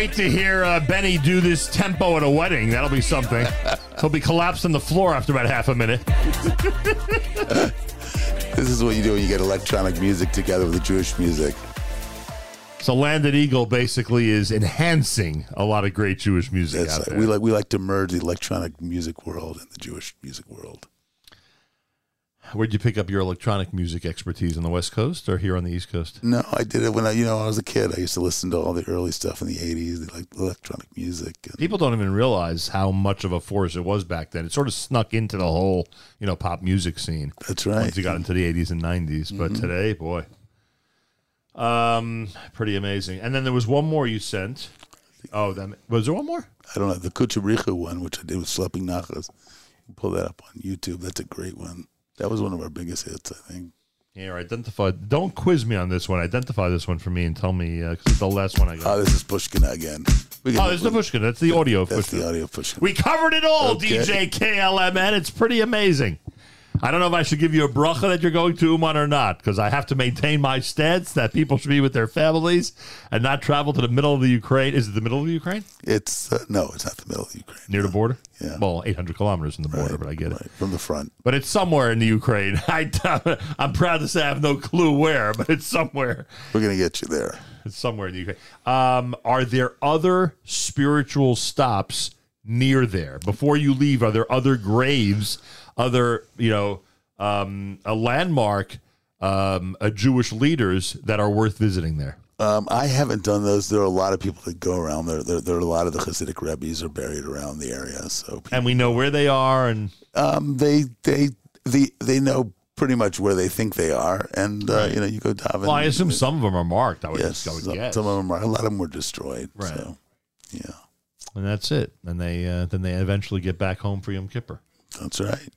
wait to hear uh, Benny do this tempo at a wedding. That'll be something. He'll be collapsed on the floor after about half a minute. This is what you do when you get electronic music together with the Jewish music. So Landed Eagle basically is enhancing a lot of great Jewish music That's out there. we like we like to merge the electronic music world and the Jewish music world. Where'd you pick up your electronic music expertise on the West Coast or here on the East Coast? No, I did it when I, you know, I was a kid. I used to listen to all the early stuff in the '80s, the like electronic music. And People don't even realize how much of a force it was back then. It sort of snuck into the whole, you know, pop music scene. That's right. Once you got into the 80s and 90s. But Mhm. today, boy, um, pretty amazing. And then there was one more you sent. Oh, that, was there one more? I don't know the Kuchabricha one, which I did with Schlepping Nachas. Pull that up on YouTube. That's a great one. That was one of our biggest hits, I think. Here, identify. Don't quiz me on this one. Identify this one for me and tell me uh, because it's the last one I got. Oh, this is Pushkin again. We oh, this is the Pushkin. That's the audio. That's Pushkin. the audio Pushkin. We covered it all, Okay. DJ KLMN. It's pretty amazing. I don't know if I should give you a bracha that you're going to Uman or not, because I have to maintain my stance that people should be with their families and not travel to the middle of the Ukraine. Is it the middle of the Ukraine? It's uh, no, it's not the middle of the Ukraine. Near the border? Yeah. Well, 800 kilometers from the border, but I get it. From the front. But it's somewhere in the Ukraine. I, I'm proud to say I have no clue where, but it's somewhere. We're gonna get you there. It's somewhere in the Ukraine. Um, are there other spiritual stops near there before you leave? Are there other graves, other you know, um, a landmark, um, a Jewish leaders that are worth visiting there? Um, I haven't done those. There are a lot of people that go around there. There, there are a lot of the Hasidic rabbis are buried around the area. So And we know where they are, and um, they they the they know pretty much where they think they are, and uh, you know you go daven. well, I assume some of them are marked. I would yes, just go some, guess. some of them are. A lot of them were destroyed. Right. So, yeah, and that's it. And they uh, then they eventually get back home for Yom Kippur. that's right.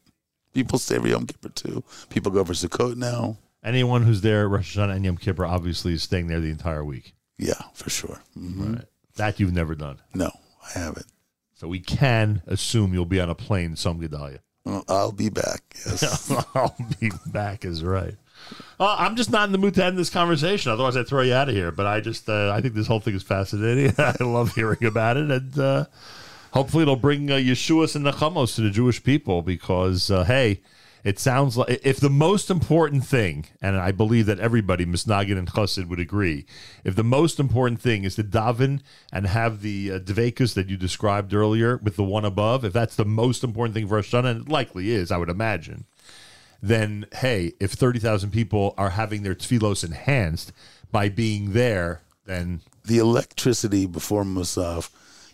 People stay for Yom Kippur too. People go for Sukkot now. Anyone who's there at Rosh Hashanah and Yom Kippur obviously is staying there the entire week. Yeah, for sure. Mhm. Right. That you've never done. No, I haven't. So we can assume you'll be on a plane Tzom Gedalia. Well, I'll be back. Yes. I'll be back is right. Uh, I'm just not in the mood to end this conversation. Otherwise, I'd throw you out of here. But I just, uh, I think this whole thing is fascinating. I love hearing about it, and uh, hopefully, it'll bring uh, Yeshuas and Nechamos to the Jewish people. Because uh, hey, it sounds like if the most important thing, and I believe that everybody, Misnagin and Chassid, would agree, if the most important thing is to daven and have the uh, dvekus that you described earlier with the one above, if that's the most important thing for Rosh Hashanah, and it likely is, I would imagine then hey, if 30,000 people are having their tefillos enhanced by being there, then the electricity before Musaf,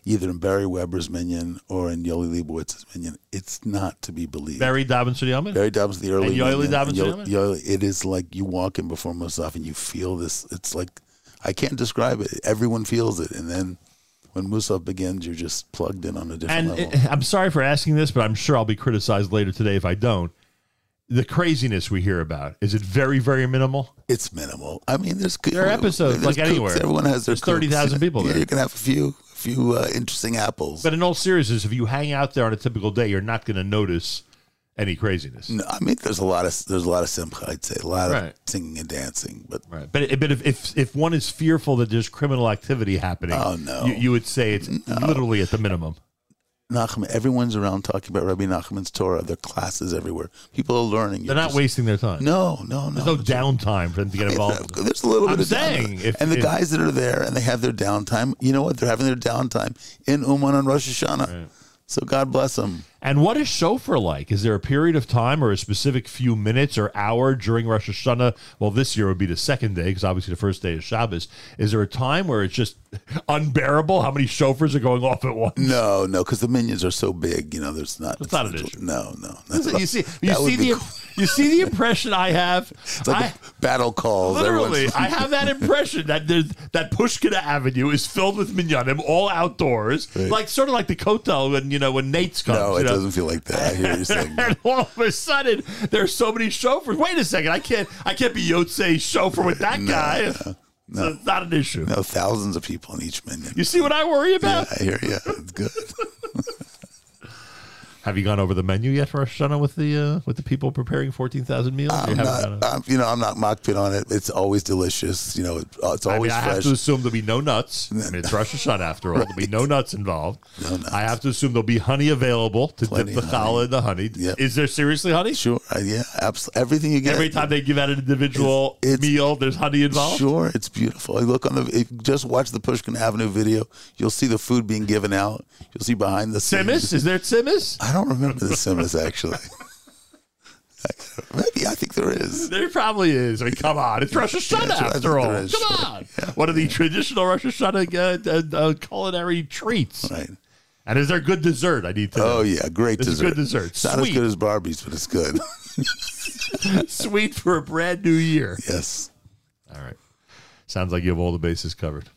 either in Beri Weber's minion or in Yoli Leibowitz's minion, it's not to be believed. Beri Dobbins Yamin? Beri Dobbins, the early And Yoeli minion, Dobbins Yo- Yamin? Yoeli- it is like you walk in before Musaf and you feel this. It's like I can't describe it. Everyone feels it, and then when Musaf begins, you're just plugged in on a different and level. it- I'm sorry for asking this, but I'm sure I'll be criticized later today if I don't. The craziness we hear about is it very, very minimal? It's minimal. I mean, there's There are episodes there's like anywhere. Everyone has their There's 30,000 people Yeah, there. You can have a few, few uh, interesting apples. But in all seriousness, if you hang out there on a typical day, you're not going to notice any craziness. No, I mean, there's a lot of there's a lot of simcha. I'd say a lot Right. of singing and dancing, but Right. But but if, if if one is fearful that there's criminal activity happening, Oh, no. you, you would say it's literally at the minimum. Nachman, everyone's around talking about Rabbi Nachman's Torah. There are classes everywhere. People are learning. They're You're not just- wasting their time. No, no, no. There's no downtime for them to get involved. There's a little I'm bit of saying, if- and the if- guys that are there and they have their downtime, you know what? They're having their downtime in Uman on Rosh Hashanah. So God bless them. And what is shofar like? Is there a period of time or a specific few minutes or hour during Rosh Hashanah? Well, this year would be the second day because obviously the first day is Shabbos. Is there a time where it's just unbearable how many shofars are going off at once? No, no, because the minions are so big. You know, there's not. It's not an issue. No, no. you see, you see the you see the impression I have. It's like I, battle calls. Literally, I have that impression that there's, that Pushkin Avenue is filled with minyanim, all outdoors, like sort of like the Kotel when you know when Nate's comes. No, know? doesn't feel like that. I hear you saying. and all of a sudden, there's so many shofars. Wait a second, I can't, I can't be Yotze shofar with that No, guy. no, So it's not an issue. No, thousands of people in each minion. You see what I worry about? Yeah, about? I hear you. It's good. Have you gone over the menu yet for Rosh Hashanah with the uh, with the people preparing fourteen thousand meals? You I'm haven't I'm, you know, I'm not mockpit on it. It's always delicious. You know, it, uh, it's I, mean, always I have to assume there'll be no nuts. I mean, it's Rosh Hashanah after all. There'll be no nuts involved. No nuts. I have to assume there'll be honey available to Plenty dip the challah in the honey. Is there seriously honey? Sure. Uh, yeah. Absolutely. Everything you get. Every time they give out an individual meal, there's honey involved. Sure, it's beautiful. I look on the. If you just watch the Pushkin Avenue video. You'll see the food being given out. You'll see behind the scenes. Simis? Is there Simis? I don't remember the Simis actually. Maybe I think there is. There probably is. I mean, come on. It's Rosh Hashanah Yeah, after all. come sure. on. One of the traditional Rosh Hashanah uh, uh, uh, culinary treats. Right. And is there good dessert? I need to know. Oh yeah, great It's dessert. good dessert. It's not as good as Barbie's, but it's good. Sweet for a brand new year. yes. All right. Sounds like you have all the bases covered.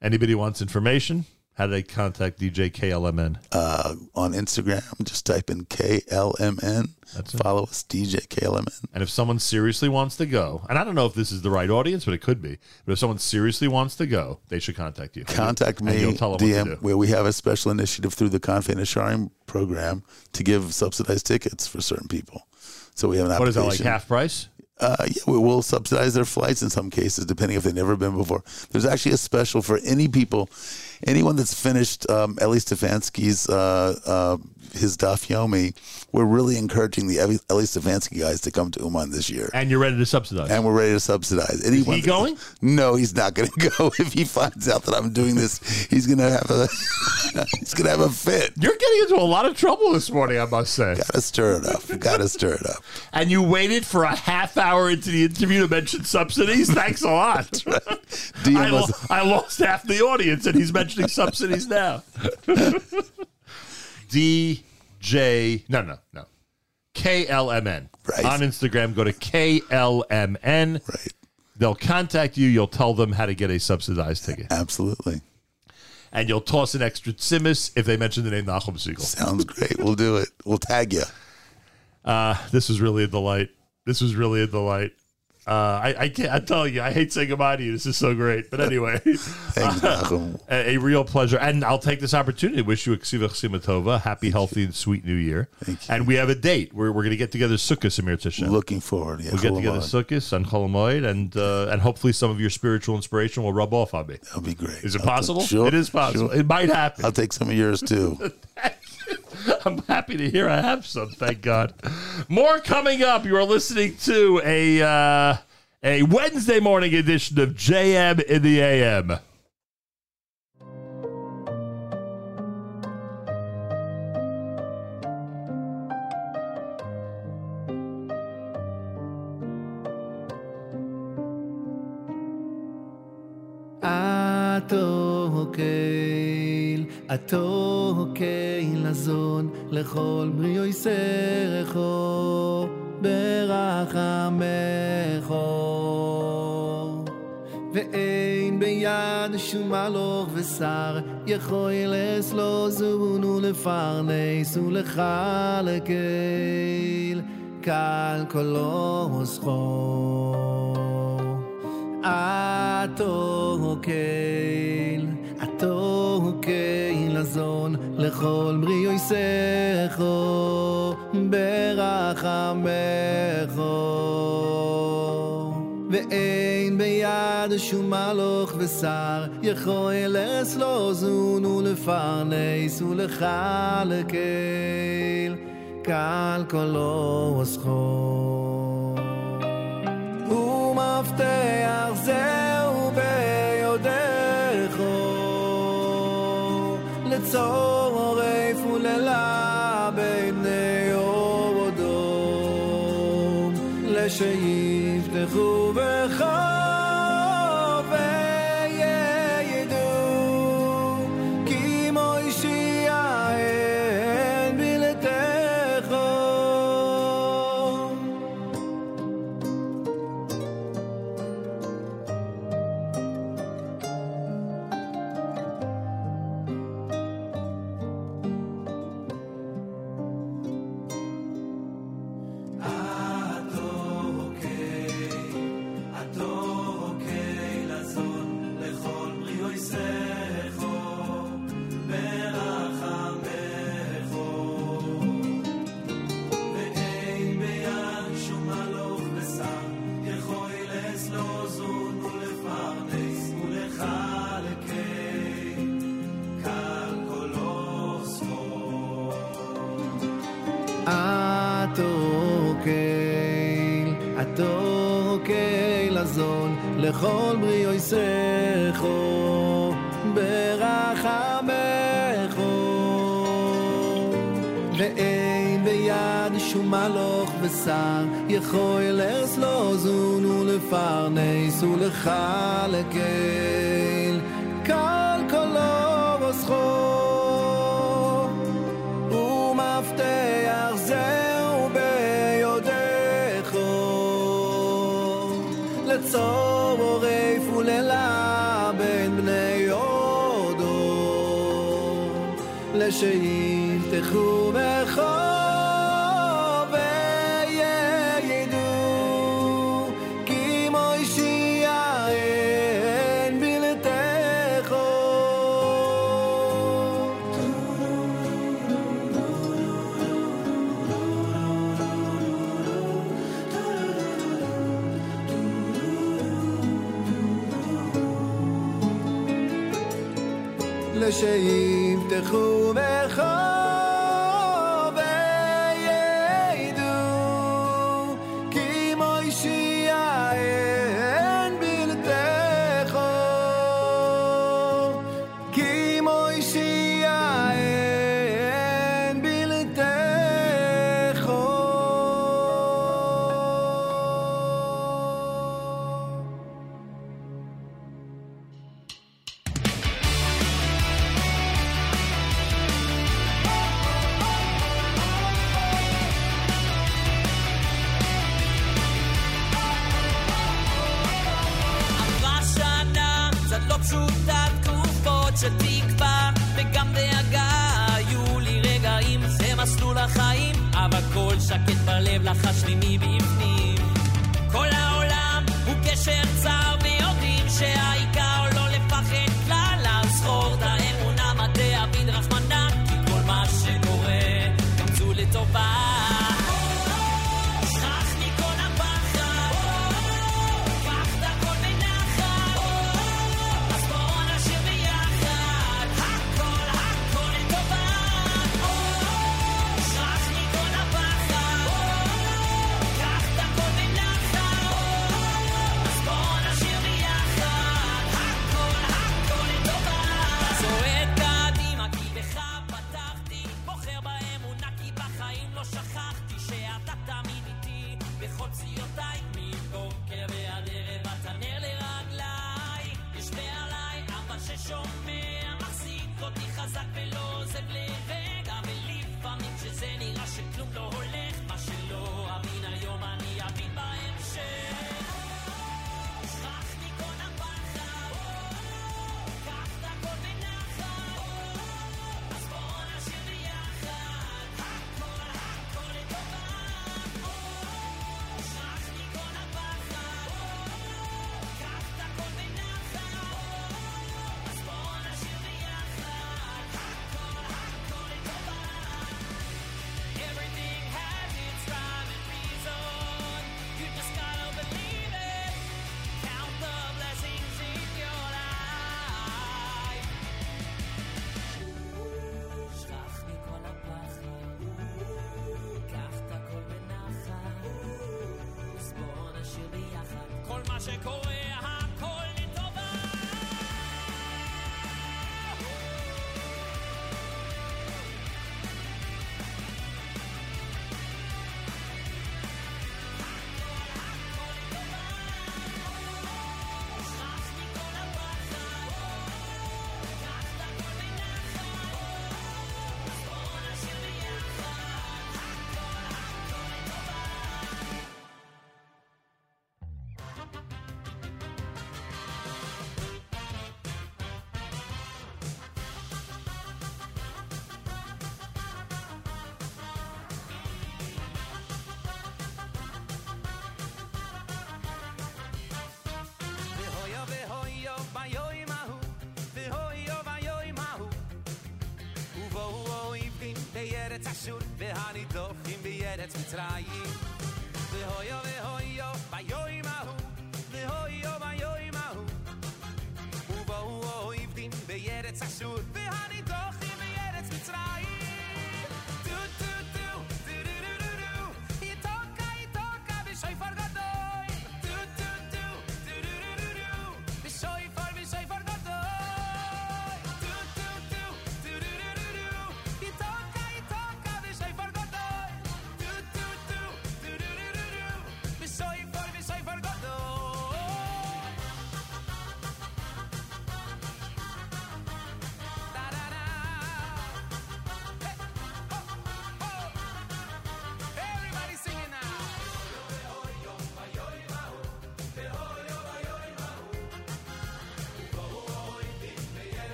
Anybody wants information? How do they contact DJ KLMN? Uh, on Instagram, just type in KLMN. Follow us, DJ KLMN. And if someone seriously wants to go, and I don't know if this is the right audience, but it could be. But if someone seriously wants to go, they should contact you. Contact And me, you'll tell them what to DM, where we have a special initiative through the Confe Sharim program to give subsidized tickets for certain people. So we have an application. What is that, like half price? Uh, yeah, we will subsidize their flights in some cases, depending if they've never been before. There's actually a special for any people, anyone that's finished um, Eli Stefansky's uh, uh, his Daf Yomi. We're really encouraging the Eli Stefansky guys to come to Uman this year, And you're ready to subsidize. and we're ready to subsidize. Anyone he that- going? No, he's not going to go. If he finds out that I'm doing this, he's going to have a he's going to have a fit. You're getting into a lot of trouble this morning, I must say. Got to stir it up. Got to stir it up. And you waited for a half hour into the interview to mention subsidies? Thanks a lot. DM I, lo- I lost half the audience, and he's mentioning subsidies now. DJ, no, no, no. KLMN. Right. On Instagram, go to KLMN. Right. They'll contact you. You'll tell them how to get a subsidized ticket. Absolutely. And you'll toss an extra Simis if they mention the name Nachum Segal. Sounds great. We'll do it. We'll tag you. Uh, this was really a delight. This was really a delight. Uh, I, I can't. I tell you, I hate saying goodbye to you. This is so great. But anyway, Thanks, Nachum. a, a real pleasure. And I'll take this opportunity to wish you a Ksiva happy, healthy, and sweet New Year. And we have a date. We're, we're going to get together Sukkot, Samir Tisha. Looking forward. Yeah, We'll get together Sukkot on Cholamoid, and uh, and hopefully some of your spiritual inspiration will rub off on me. That'll be great. Is it I'll take- possible? sure, it is possible. sure. It might happen. I'll take some of yours too. I'm happy to hear I have some. Thank God. More coming up. You are listening to a uh, a Wednesday morning edition of JM in the AM. התוהקי לזון לכל בריאוי יסרחו ברחמךו. ואין ביד שום הלוך ושר יכול זון ולפרנס ולחלקל קל קולו וזכו. עתו התוהקי תוהו כילזון לכל בריאו יסכו ברחמךו ואין ביד שום מלוך ושר יכול לסלוזון ולפרנס ולחלקל קל קולו וסחו ומפתח זהו ביודע So.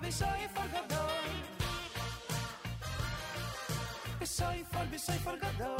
sabe, soy be sorry for soy folgador.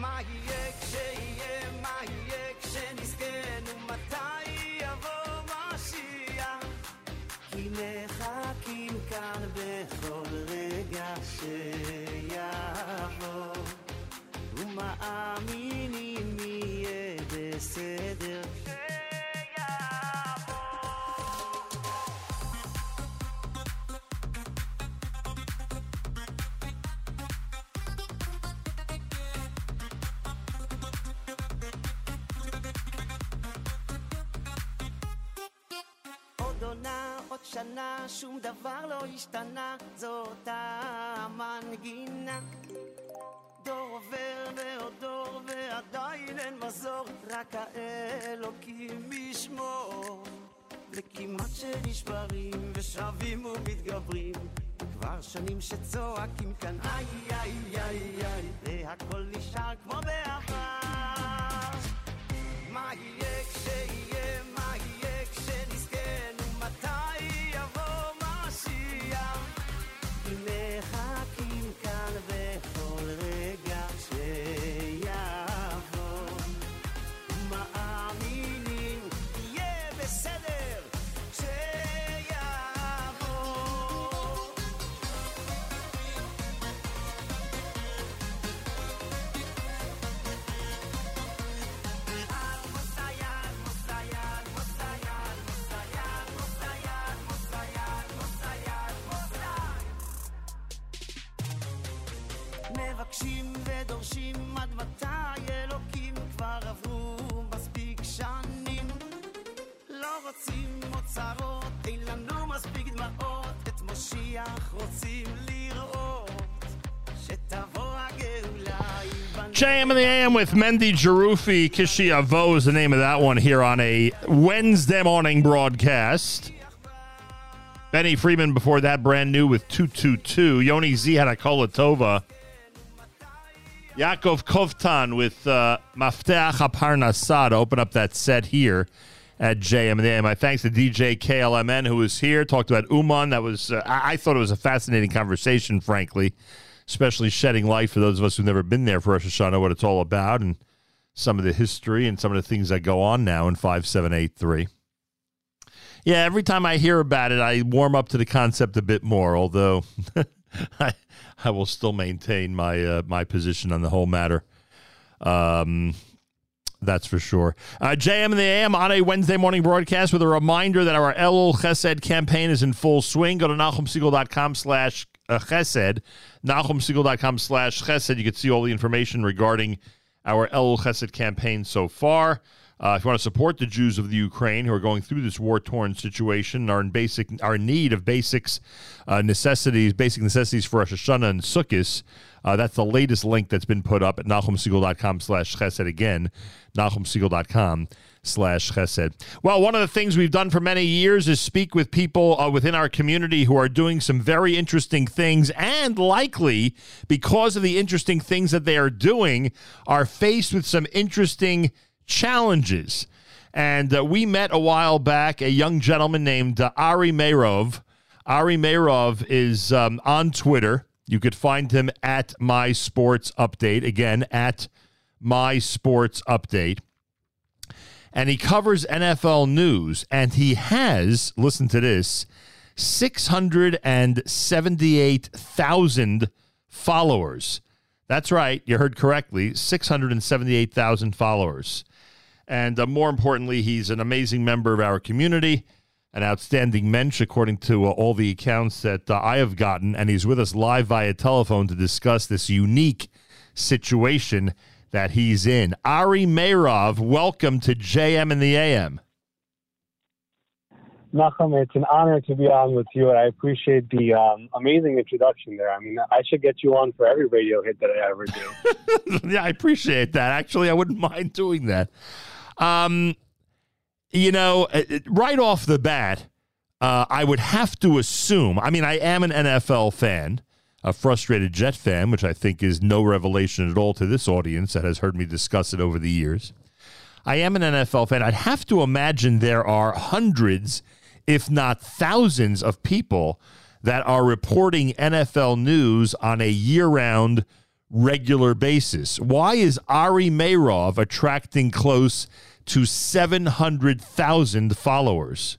מה יהיה כשיהיה, מה יהיה כשנזכנו, מתי יבוא משיח? כי מחכים כאן בכל רגע שיבוא, השתנה, זאת המנגינה. דור עובר ועוד דור, ועדיין אין מזור, רק האלוקים ישמור. וכמעט שנשברים ושבים ומתגברים, כבר שנים שצועקים כאן איי איי איי איי, והכל מבקשים ודורשים עד מתי אלוקים כבר עברו מספיק שנים לא רוצים אוצרות, אין לנו מספיק דמעות את משיח רוצים לראות שתבוא הגאולה JM in the AM with Mendy Jarufi Kishia Vo is the name of that one here on a Wednesday morning broadcast. Benny Friedman before that, brand new with 222. Yoni Z had a Kolatova. Yaakov Kovtan with uh, Mafteach HaParnassah to open up that set here at JM and the. My thanks to DJ KLMN who was here, talked about Uman. That was uh, I-, I thought it was a fascinating conversation, frankly, especially shedding light for those of us who've never been there for Rosh Hashanah, what it's all about, and some of the history and some of the things that go on now in 5783. Yeah, every time I hear about it, I warm up to the concept a bit more, although I, I will still maintain my uh, my position on the whole matter. Um, that's for sure. Uh, JM and the AM on a Wednesday morning broadcast with a reminder that our Elul Chesed campaign is in full swing. Go to NachumSegal.com slash uh, Chesed. NachumSegal.com slash Chesed. You can see all the information regarding our Elul Chesed campaign so far. Uh, if you want to support the Jews of the Ukraine who are going through this war-torn situation, are in basic, are in need of basics, uh, necessities, basic necessities for Rosh Hashanah and Sukkot, uh, that's the latest link that's been put up at NachumSegal.com slash Chesed. Again, NachumSegal.com slash Chesed. Well, one of the things we've done for many years is speak with people uh, within our community who are doing some very interesting things and likely, because of the interesting things that they are doing, are faced with some interesting challenges. And uh, we met a while back a young gentleman named uh, Ari Meirov. Ari Meirov is um, on Twitter. You could find him at My Sports Update. Again, at My Sports Update. And he covers NFL news. And he has, listen to this, 678,000 followers. That's right. You heard correctly 678,000 followers. And uh, more importantly, he's an amazing member of our community, an outstanding mensch, according to uh, all the accounts that uh, I have gotten. And he's with us live via telephone to discuss this unique situation that he's in. Ari Meirov, welcome to JM and the AM. Nachum, it's an honor to be on with you, and I appreciate the um, amazing introduction there. I mean, I should get you on for every radio hit that I ever do. yeah, I appreciate that. Actually, I wouldn't mind doing that. Um, you know, uh, right off the bat, uh, I would have to assume. I mean, I am an NFL fan, a frustrated Jet fan, which I think is no revelation at all to this audience that has heard me discuss it over the years. I am an NFL fan. I'd have to imagine there are hundreds, if not thousands, of people that are reporting NFL news on a year round, regular basis. Why is Ari Meirov attracting close to 700,000 followers?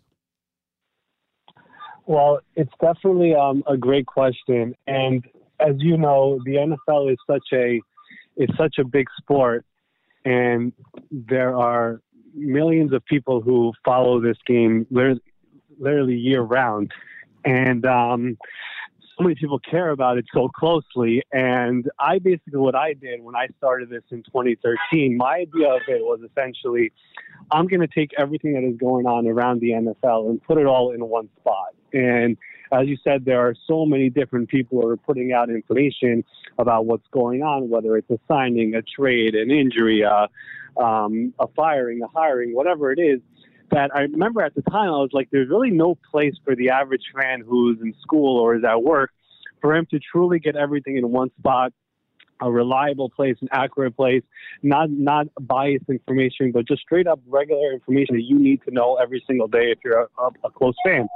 Well, it's definitely um, a great question, and as you know, the NFL is such a it's such a big sport, and there are millions of people who follow this game literally, literally year round, and um, so many people care about it so closely. And I basically what I did when I started this in 2013, my idea of it was essentially, I'm going to take everything that is going on around the NFL and put it all in one spot. And as you said, there are so many different people who are putting out information about what's going on, whether it's a signing, a trade, an injury, uh, um, a firing, a hiring, whatever it is. That I remember at the time, I was like, there's really no place for the average fan who's in school or is at work for him to truly get everything in one spot a reliable place, an accurate place, not not biased information, but just straight up regular information that you need to know every single day if you're a, a, close fan.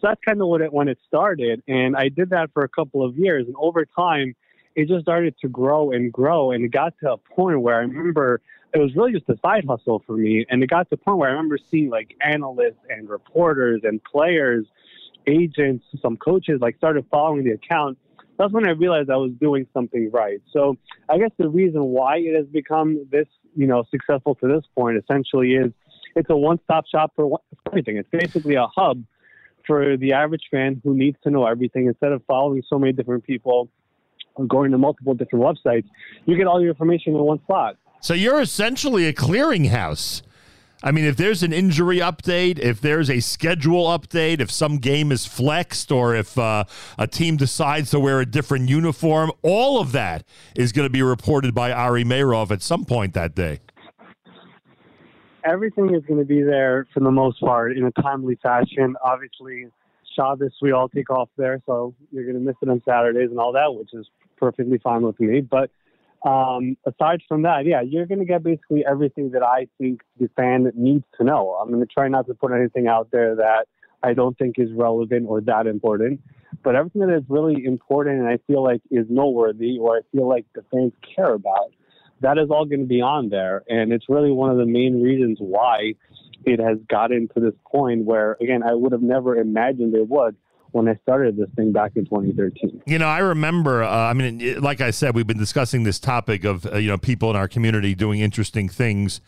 So that's kind of what it when it started, and I did that for a couple of years, and over time, it just started to grow and grow, and it got to a point where I remember it was really just a side hustle for me, and it got to the point where I remember seeing like analysts and reporters and players, agents, some coaches like started following the account that's when I realized I was doing something right. So I guess the reason why it has become this, you know, successful to this point essentially is it's a one-stop shop for everything. It's basically a hub for the average fan who needs to know everything instead of following so many different people or going to multiple different websites. You get all your information in one spot. So you're essentially a clearinghouse. I mean, if there's an injury update, if there's a schedule update, if some game is flexed, or if uh, a team decides to wear a different uniform, all of that is going to be reported by Ari Meirov at some point that day. Everything is going to be there for the most part in a timely fashion. Obviously, Shabbos, we all take off there, so you're going to miss it on Saturdays and all that, which is perfectly fine with me. But um, aside from that, yeah, you're going to get basically everything that I think the fan needs to know. I'm going to try not to put anything out there that I don't think is relevant or that important. But everything that is really important and I feel like is noteworthy or I feel like the fans care about, that is all going to be on there. And it's really one of the main reasons why it has gotten to this point where, again, I would have never imagined it would when I started this thing back in 2013. You know, I remember. Uh, I mean, like I said, we've been discussing this topic of uh, you know people in our community doing interesting things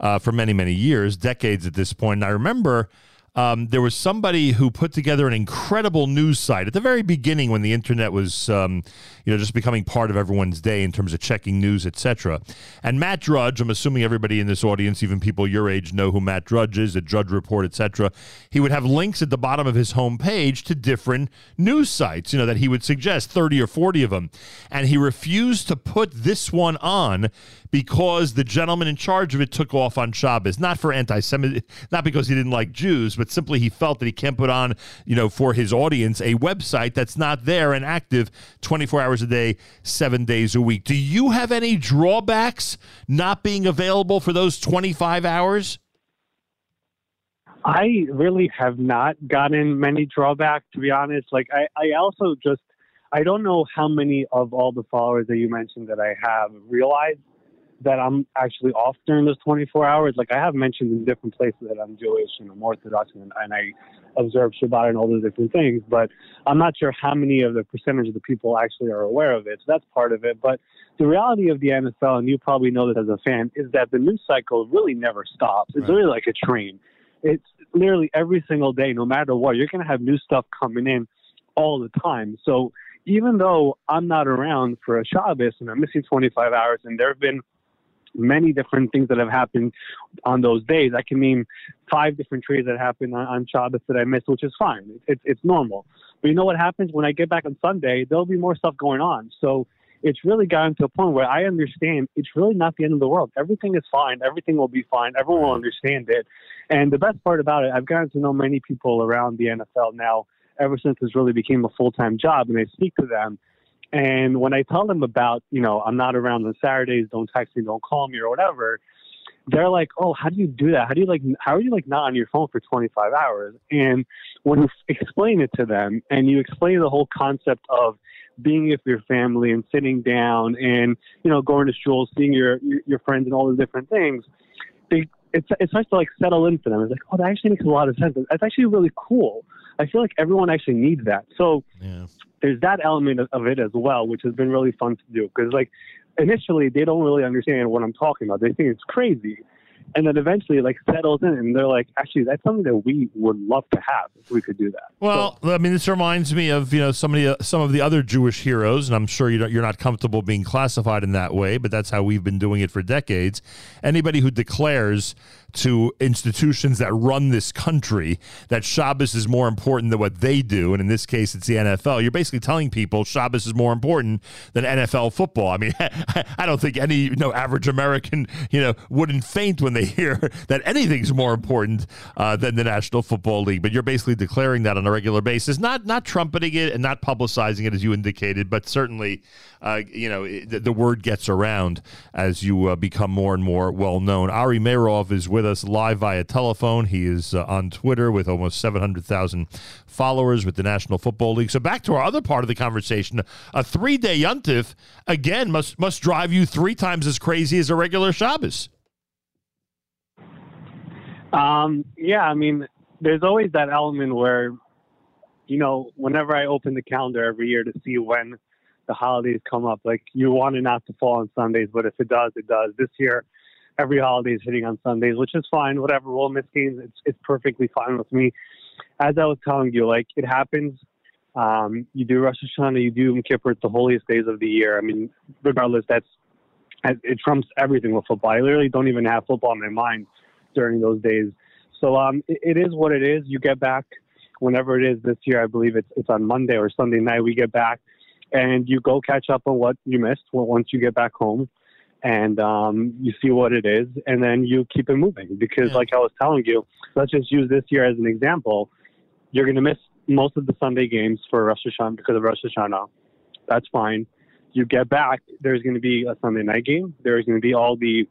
uh, for many, many years, decades at this point. And I remember um, there was somebody who put together an incredible news site at the very beginning when the internet was, um, you know, just becoming part of everyone's day in terms of checking news, etc. And Matt Drudge, I'm assuming everybody in this audience, even people your age, know who Matt Drudge is, the Drudge Report, etc. He would have links at the bottom of his homepage to different news sites, you know, that he would suggest, 30 or 40 of them. And he refused to put this one on because the gentleman in charge of it took off on Shabbos, not for anti-Semitic, not because he didn't like Jews, but simply he felt that he can't put on, you know, for his audience a website that's not there and active 24 hours a day, seven days a week. Do you have any drawbacks not being available for those 25 hours? I really have not gotten many drawbacks, to be honest. Like, I, I also just, I don't know how many of all the followers that you mentioned that I have realize that I'm actually off during those 24 hours. Like, I have mentioned in different places that I'm Jewish and I'm Orthodox and, and I observe Shabbat and all those different things, but I'm not sure how many of the percentage of the people actually are aware of it. So that's part of it. But the reality of the NFL, and you probably know this as a fan, is that the news cycle really never stops. It's really like a train. It's literally every single day, no matter what, you're going to have new stuff coming in all the time. So even though I'm not around for a Shabbos and I'm missing 25 hours, and there have been many different things that have happened on those days. I can name five different trades that happened on, on Shabbos that I missed, which is fine. It's it's normal. But you know what happens when I get back on Sunday? There'll be more stuff going on. So it's really gotten to a point where I understand it's really not the end of the world. Everything is fine. Everything will be fine. Everyone will understand it. And the best part about it, I've gotten to know many people around the NFL now ever since this really became a full time job, and I speak to them. And when I tell them about, you know, I'm not around on Saturdays, don't text me, don't call me or whatever, they're like, oh, how do you do that? How do you like, how are you like not on your phone for 25 hours? And when you explain it to them and you explain the whole concept of being with your family and sitting down and, you know, going to school, seeing your, your, friends and all those different things, they, it's, it starts to like settle in for them. It's like, oh, that actually makes a lot of sense. That's actually really cool. I feel like everyone actually needs that. So there's that element of, it as well, which has been really fun to do. Because like initially they don't really understand what I'm talking about. They think it's crazy. And then eventually it like settles in and they're like, actually that's something that we would love to have if we could do that. Well, I mean, this reminds me of you know some of uh, the some of the other Jewish heroes, and I'm sure you you're not comfortable being classified in that way, but that's how we've been doing it for decades. Anybody who declares to institutions that run this country that Shabbos is more important than what they do, and in this case, it's the NFL. You're basically telling people Shabbos is more important than NFL football. I mean, I don't think any you know average American you know wouldn't faint when they hear that anything's more important uh, than the National Football League. But you're basically declaring that on a regular basis, not not trumpeting it and not publicizing it as you indicated, but certainly, uh, you know, the, the word gets around as you uh, become more and more well known. Ari Meirov is with us live via telephone. He is uh, on Twitter with almost 700,000 followers with the National Football League. So back to our other part of the conversation, a three day yuntif again must must drive you three times as crazy as a regular Shabbos. Um, yeah, I mean, there's always that element where, you know, whenever I open the calendar every year to see when the holidays come up, like you want it not to fall on Sundays, but if it does, it does. This year, every holiday is hitting on Sundays, which is fine. Whatever, we'll miss games. It's it's perfectly fine with me. As I was telling you, like it happens. Um, you do Rosh Hashanah, you do Yom Kippur, it's the holiest days of the year. I mean, regardless, that's it trumps everything with football. I literally don't even have football in my mind during those days. So um, it, it is what it is. You get back whenever it is this year. I believe it's it's on Monday or Sunday night. We get back, and you go catch up on what you missed once you get back home, and um, you see what it is, and then you keep it moving. Because, like I was telling you, let's just use this year as an example. You're going to miss most of the Sunday games for Rosh Hashanah because of Rosh Hashanah. That's fine. you get back, there's going to be a Sunday night game. There's going to be all the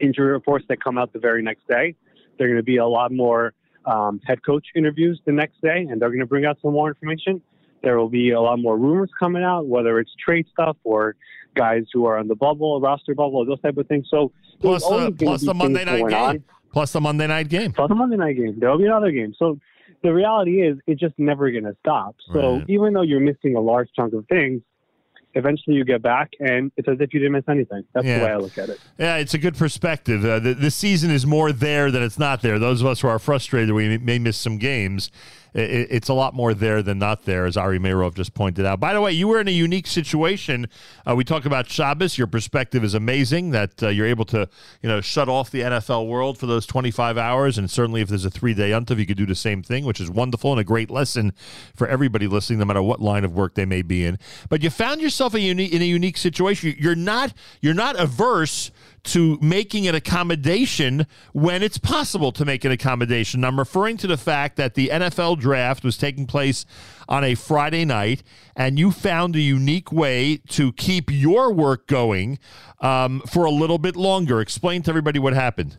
injury reports that come out the very next day. There are going to be a lot more um, head coach interviews the next day, and they're going to bring out some more information. There will be a lot more rumors coming out, whether it's trade stuff or guys who are on the bubble, roster bubble, those type of things. So Plus, the, plus the Monday night game. on. Plus the Monday night game. Plus the Monday night game. There will be another game. So the reality is, it's just never going to stop. So Right. even though you're missing a large chunk of things, eventually you get back, and it's as if you didn't miss anything. That's Yeah. the way I look at it. Yeah, it's a good perspective. Uh, the, the season is more there than it's not there. Those of us who are frustrated we may miss some games. I- i- it's a lot more there than not there, as Ari Meirov just pointed out. By the way, you were in a unique situation. Uh, we talk about Shabbos. Your perspective is amazing that uh, you're able to, you know, shut off the NFL world for those 25 hours. And certainly, if there's a three day untiv, you could do the same thing, which is wonderful and a great lesson for everybody listening, no matter what line of work they may be in. But you found yourself a unique in a unique situation. You're not you're not averse to making an accommodation when it's possible to make an accommodation. I'm referring to the fact that the NFL draft was taking place on a Friday night, and you found a unique way to keep your work going um, for a little bit longer. Explain to everybody what happened.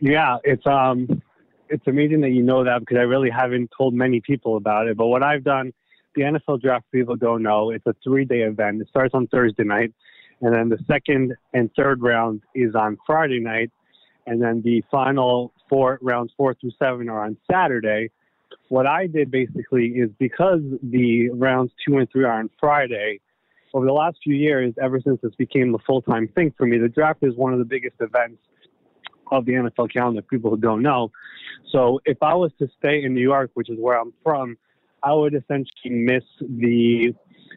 Yeah, it's um, it's amazing that you know that because I really haven't told many people about it. But what I've done, the NFL draft people don't know. It's a three-day event. It starts on Thursday night, and then the second and third round is on Friday night, and then the final four rounds four through seven are on Saturday. What I did basically is because the rounds two and three are on Friday. Over the last few years, ever since this became a full-time thing for me, the draft is one of the biggest events of the NFL calendar, people who don't know. So if I was to stay in New York, which is where I'm from, I would essentially miss the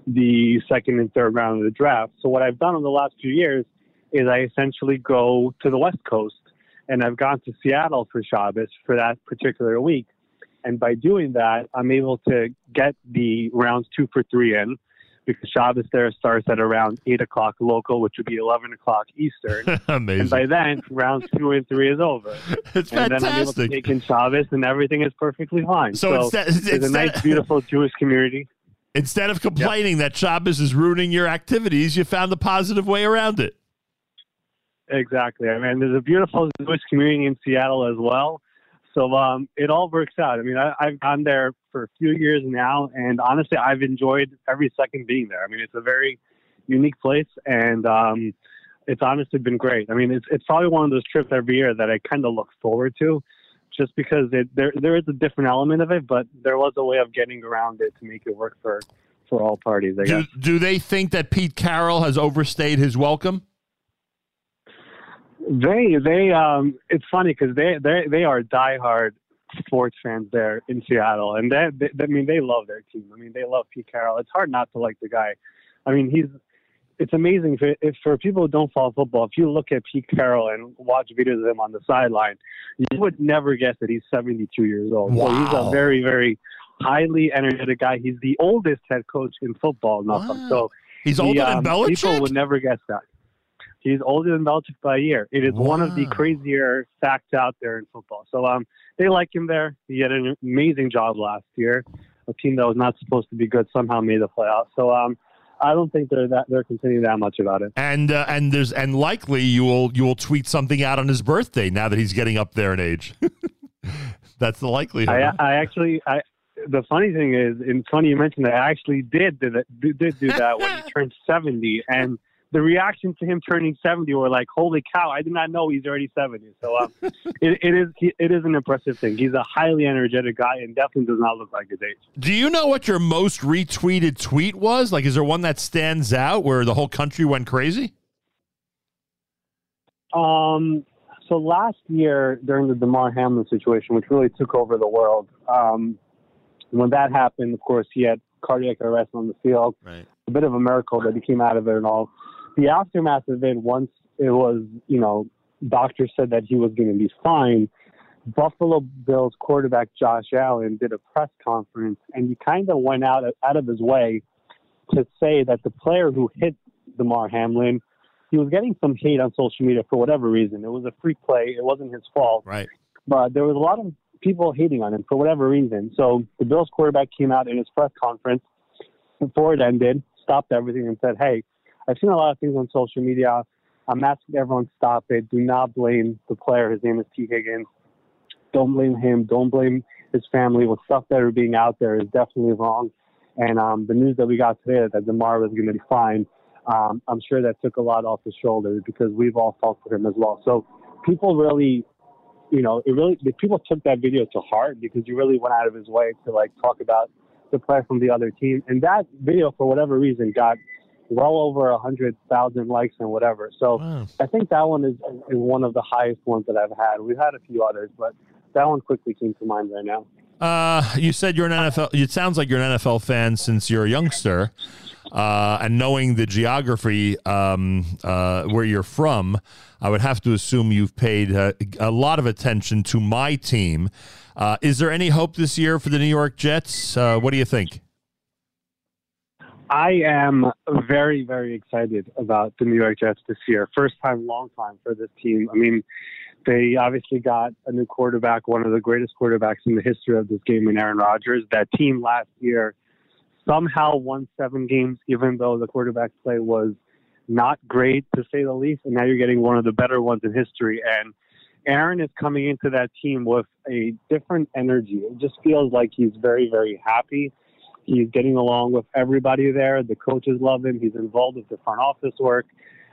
the second and third round of the draft. So what I've done in the last few years is I essentially go to the West Coast and I've gone to Seattle for Shabbos for that particular week. And by doing that, I'm able to get the rounds two for three in because Shabbos there starts at around 8 o'clock local, which would be 11 o'clock Eastern. Amazing. And by then, rounds two and three is over. It's and then I'm able to take in Shabbos, and everything is perfectly fine. So So, instead- there's a instead- nice, beautiful Jewish community. Instead of complaining that Shabbos is ruining your activities, you found the positive way around it. Exactly. I mean, there's a beautiful Jewish community in Seattle as well. So um, it all works out. I mean, I, I've gone there for a few years now, and honestly, I've enjoyed every second being there. I mean, it's a very unique place, and um, it's honestly been great. I mean, it's it's probably one of those trips every year that I kind of look forward to, just because it, there there is a different element of it, but there was a way of getting around it to make it work for for all parties. I Do, guess. do they think that Pete Carroll has overstayed his welcome? They they um it's funny because they they they are diehard sports fans there in Seattle, and they I mean they love their team. I mean they love Pete Carroll. It's hard not to like the guy. I mean he's it's amazing for if for people who don't follow football. If you look at Pete Carroll and watch videos of him on the sideline, you would never guess that he's 72 years old. So he's a very very highly energetic guy. He's the oldest head coach in football. Nothing. So He's the, older than um, Belichick? People would never guess that. He's older than Belichick by a year. It is one of the crazier facts out there in football. So um, they like him there. He had an amazing job last year. A team that was not supposed to be good somehow made the playoffs. So um, I don't think they're that they're complaining that much about it. And uh, and there's and likely you will you will tweet something out on his birthday now that he's getting up there in age. That's the likelihood. I, I actually, I the funny thing is, and funny you mentioned that. I actually did did, did do that when he turned seventy, and the reaction to him turning seventy were like, "Holy cow! I did not know he's already 70. So um, it, it is he, it is an impressive thing. He's a highly energetic guy, and definitely does not look like his age. Do you know what your most retweeted tweet was? Like, is there one that stands out where the whole country went crazy? Um, so last year during the Damar Hamlin situation, which really took over the world, um, when that happened, of course, he had cardiac arrest on the field. Right. A bit of a miracle that he came out of it and all. The aftermath of it, once it was, you know, doctors said that he was going to be fine. Buffalo Bills quarterback Josh Allen did a press conference, and he kind of went out out of his way to say that the player who hit Damar Hamlin, he was getting some hate on social media for whatever reason. It was a free play. It wasn't his fault. Right. But there was a lot of people hating on him for whatever reason. So the Bills quarterback came out in his press conference before it ended, stopped everything and said, "Hey, I've seen a lot of things on social media. I'm asking everyone to stop it. Do not blame the player. His name is Tee Higgins. Don't blame him. Don't blame his family. With stuff that are being out there is definitely wrong. And um, the news that we got today that Damar was going to be fine, um, I'm sure that took a lot off his shoulders because we've all felt for him as well. So people really, you know, it really the people took that video to heart because he really went out of his way to like talk about the player from the other team. And that video, for whatever reason, got well over a hundred thousand likes and whatever. So I think that one is, is one of the highest ones that I've had. We've had a few others, but that one quickly came to mind right now. Uh, you said you're an NFL. It sounds like you're an NFL fan since you're a youngster, uh, and knowing the geography um, uh, where you're from, I would have to assume you've paid uh, a lot of attention to my team. Uh, is there any hope this year for the New York Jets? Uh, what do you think? I am very, very excited about the New York Jets this year. First time, long time for this team. I mean, they obviously got a new quarterback, one of the greatest quarterbacks in the history of this game in Aaron Rodgers. That team last year somehow won seven games, even though the quarterback play was not great to say the least. And now you're getting one of the better ones in history. And Aaron is coming into that team with a different energy. It just feels like he's very, very happy. He's getting along with everybody there. The coaches love him. He's involved with the front office work.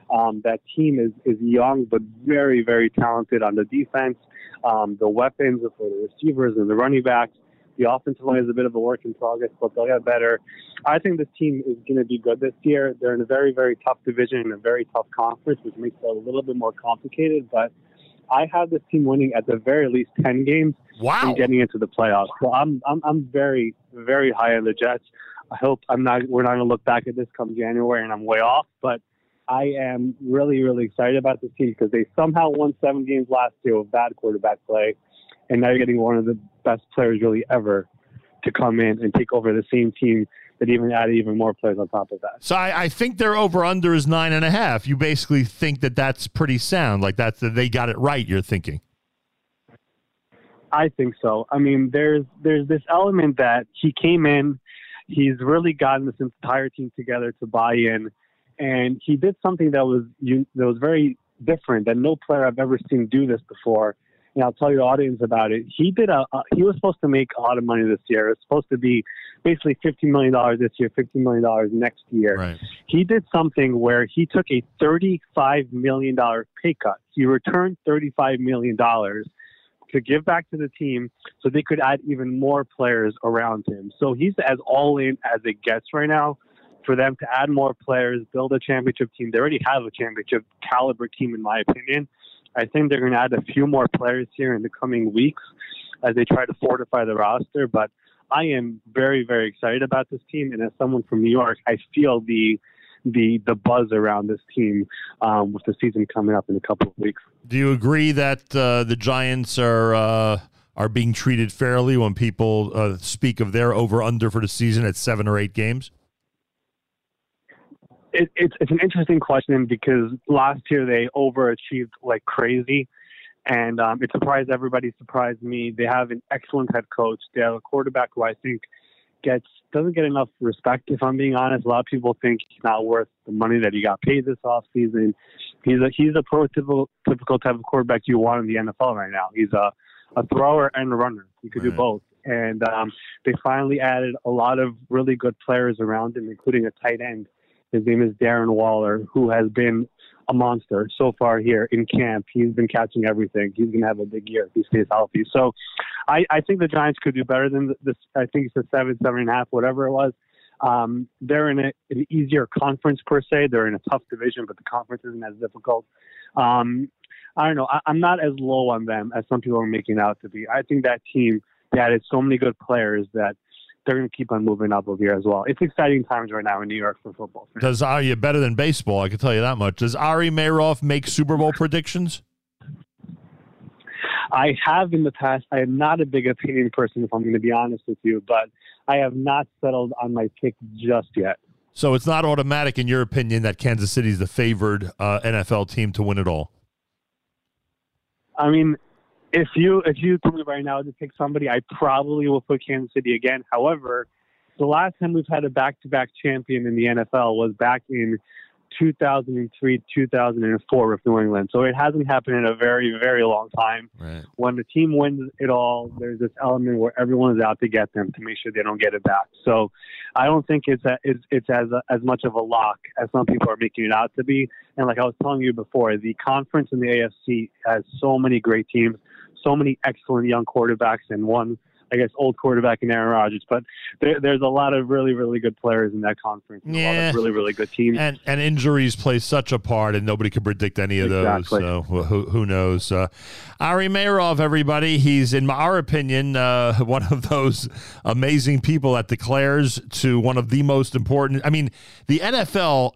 Um, that team is, is young but very, very talented on the defense. Um, the weapons for the receivers and the running backs. The offensive line is a bit of a work in progress, but they'll get better. I think this team is going to be good this year. They're in a very, very tough division and a very tough conference, which makes it a little bit more complicated. But I have this team winning at the very least ten games wow. and getting into the playoffs. So I'm I'm I'm very very high on the Jets. I hope I'm not we're not going to look back at this come January and I'm way off, but I am really really excited about this team because they somehow won seven games last year with bad quarterback play, and now you're getting one of the best players really ever to come in and take over the same team that even added even more players on top of that. So I, I think their over under is nine and a half. You basically think that that's pretty sound, like that's that they got it right. You're thinking. I think so. I mean, there's there's this element that he came in, he's really gotten this entire team together to buy in, and he did something that was you that was very different that no player I've ever seen do this before. And I'll tell your audience about it. He did a, a he was supposed to make a lot of money this year. It's supposed to be basically fifty million dollars this year, fifty million dollars next year. Right. He did something where he took a thirty-five million dollar pay cut. He returned thirty-five million dollars to give back to the team so they could add even more players around him. So he's as all in as it gets right now for them to add more players, build a championship team. They already have a championship caliber team, in my opinion. I think they're going to add a few more players here in the coming weeks as they try to fortify the roster. But I am very, very excited about this team. And as someone from New York, I feel the the the buzz around this team um, with the season coming up in a couple of weeks. Do you agree that uh, the Giants are uh, are being treated fairly when people uh, speak of their over under for the season at seven or eight games? It, it's it's an interesting question because last year they overachieved like crazy, and um, it surprised everybody. Surprised me. They have an excellent head coach. They have a quarterback who I think gets doesn't get enough respect. If I'm being honest, a lot of people think he's not worth the money that he got paid this offseason. He's a he's a prototypical typical type of quarterback you want in the NFL right now. He's a a thrower and a runner. He could do both. And um, they finally added a lot of really good players around him, including a tight end. His name is Darren Waller, who has been a monster so far here in camp. He's been catching everything. He's going to have a big year if he stays healthy. So I, I think the Giants could do better than this. I think it's a seven, seven and a half, whatever it was. Um, they're in a, an easier conference per se. They're in a tough division, but the conference isn't as difficult. Um, I don't know. I, I'm not as low on them as some people are making out to be. I think that team they added so many good players that they're going to keep on moving up over here as well. It's exciting times right now in New York for football. Does Ari you better than baseball? I can tell you that much. Does Ari Meirov make Super Bowl predictions? I have in the past. I am not a big opinion person, if I'm going to be honest with you, but I have not settled on my pick just yet. So it's not automatic, in your opinion, that Kansas City is the favored uh, NFL team to win it all. I mean, if you if you told me right now to pick somebody, I probably will put Kansas City again. However, the last time we've had a back-to-back champion in the NFL was back in 2003, 2004 with New England. So it hasn't happened in a very, very long time. Right. When the team wins it all, there's this element where everyone is out to get them to make sure they don't get it back. So I don't think it's a, it's, it's as a, as much of a lock as some people are making it out to be. And like I was telling you before, the conference in the AFC has so many great teams, so many excellent young quarterbacks, and one. I guess old quarterback in Aaron Rodgers, but there, there's a lot of really, really good players in that conference. and A lot Yeah. of really, really good teams. And and injuries play such a part, and nobody can predict any of Exactly. those. So who, who knows? Uh, Ari Meirov, everybody, he's in our opinion uh, one of those amazing people that declares to one of the most important. I mean, the NFL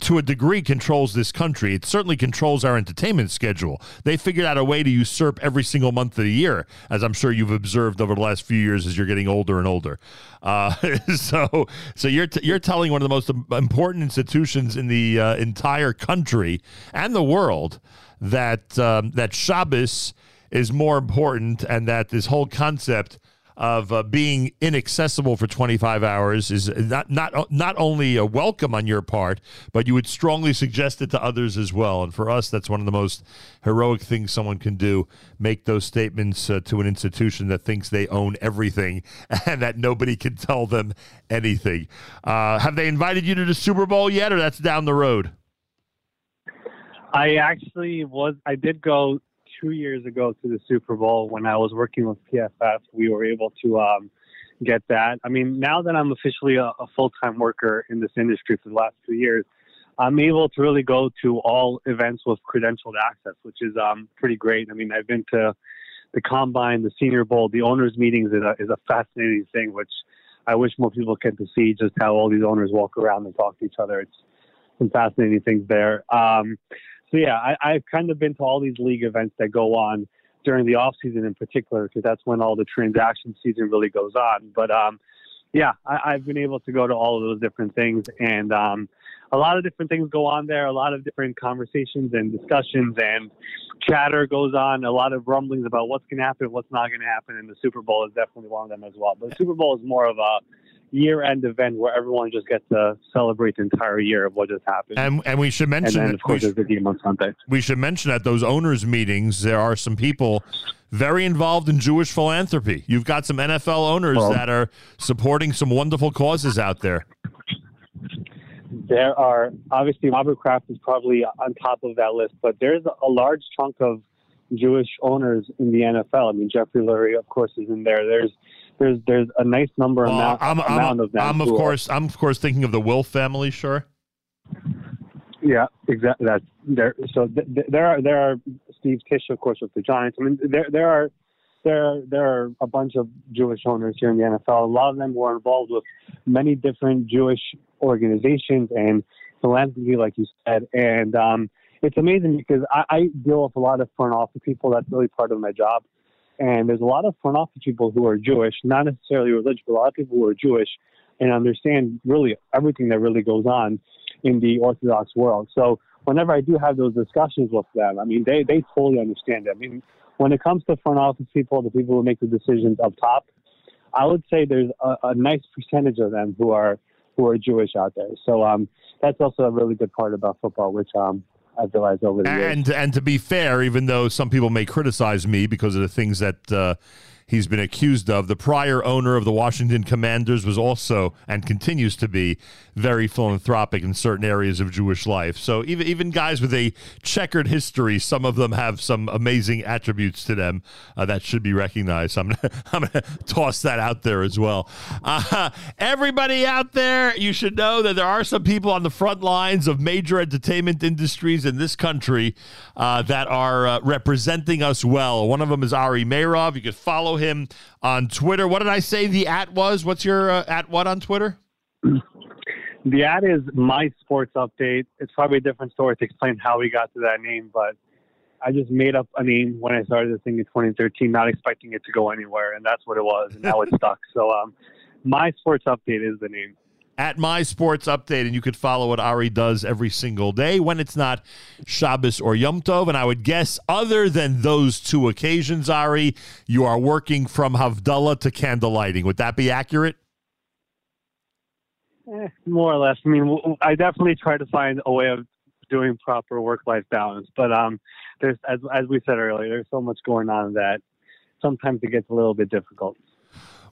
to a degree controls this country. It certainly controls our entertainment schedule. They figured out a way to usurp every single month of the year, as I'm sure you've observed over the last few years as you're getting older and older. Uh, so, so you're t- you're telling one of the most important institutions in the uh, entire country and the world that um, that Shabbos is more important, and that this whole concept of uh, being inaccessible for 25 hours is not not not only a welcome on your part, but you would strongly suggest it to others as well. And for us, that's one of the most heroic things someone can do: make those statements uh, to an institution that thinks they own everything and that nobody can tell them anything. Uh, have they invited you to the Super Bowl yet, or that's down the road? I actually was. I did go two years ago to the Super Bowl when I was working with PFF. We were able to um, get that. I mean, now that I'm officially a, a full time worker in this industry for the last two years, I'm able to really go to all events with credentialed access, which is um, pretty great. I mean, I've been to the Combine, the Senior Bowl, the owners' meetings is a, is a fascinating thing, which I wish more people get to see just how all these owners walk around and talk to each other. It's some fascinating things there. Um, so yeah, I, I've kind of been to all these league events that go on during the off season in particular, because that's when all the transaction season really goes on. But um, yeah, I, I've been able to go to all of those different things, and um, a lot of different things go on there. A lot of different conversations and discussions and chatter goes on. A lot of rumblings about what's going to happen, what's not going to happen, and the Super Bowl is definitely one of them as well. But the Super Bowl is more of a year-end event where everyone just gets to celebrate the entire year of what just happened. And and we should mention and then, of course, there's the game on Sunday. we should mention at those owners meetings there are some people very involved in Jewish philanthropy. You've got some NFL owners that are supporting some wonderful causes out there. There are obviously Robert Kraft is probably on top of that list, but there's a large chunk of Jewish owners in the NFL. I mean, Jeffrey Lurie, of course, is in there. There's there's there's a nice number Well, amount, I'm, I'm, amount of them. I'm of who are- course I'm of course thinking of the Wolf family. Sure. Yeah, exactly. That's there. So th- th- there are there are Steve Tisch, of course, with the Giants. I mean, there there are there there are a bunch of Jewish owners here in the NFL. A lot of them were involved with many different Jewish organizations and philanthropy, like you said. And um, it's amazing because I, I deal with a lot of front office people. That's really part of my job. And there's a lot of front office people who are Jewish, not necessarily religious, but a lot of people who are Jewish and understand really everything that really goes on in the Orthodox world. So whenever I do have those discussions with them, I mean, they, they totally understand it. I mean, when it comes to front office people, the people who make the decisions up top, I would say there's a, a nice percentage of them who are who are Jewish out there. So um, that's also a really good part about football, which um, I've realized over the years. And and to be fair, even though some people may criticize me because of the things that uh, he's been accused of, the prior owner of the Washington Commanders was also and continues to be very philanthropic in certain areas of Jewish life. So even even guys with a checkered history, some of them have some amazing attributes to them uh, that should be recognized. I'm gonna, I'm gonna toss that out there as well. Uh, everybody out there, you should know that there are some people on the front lines of major entertainment industries in this country uh, that are uh, representing us well. One of them is Ari Meirov. You can follow him on Twitter. What did I say the at was? What's your uh, at what on Twitter? The ad is my sports update. It's probably a different story to explain how we got to that name, but I just made up a name when I started this thing in 2013, not expecting it to go anywhere, and that's what it was, and now it's stuck. So, um, my sports update is the name. At my sports update, and you could follow what Ari does every single day when it's not Shabbos or Yom Tov. And I would guess, other than those two occasions, Ari, you are working from Havdalah to candlelighting. Would that be accurate? Eh, more or less. I mean, I definitely try to find a way of doing proper work-life balance, but um, there's as as we said earlier, there's so much going on that sometimes it gets a little bit difficult.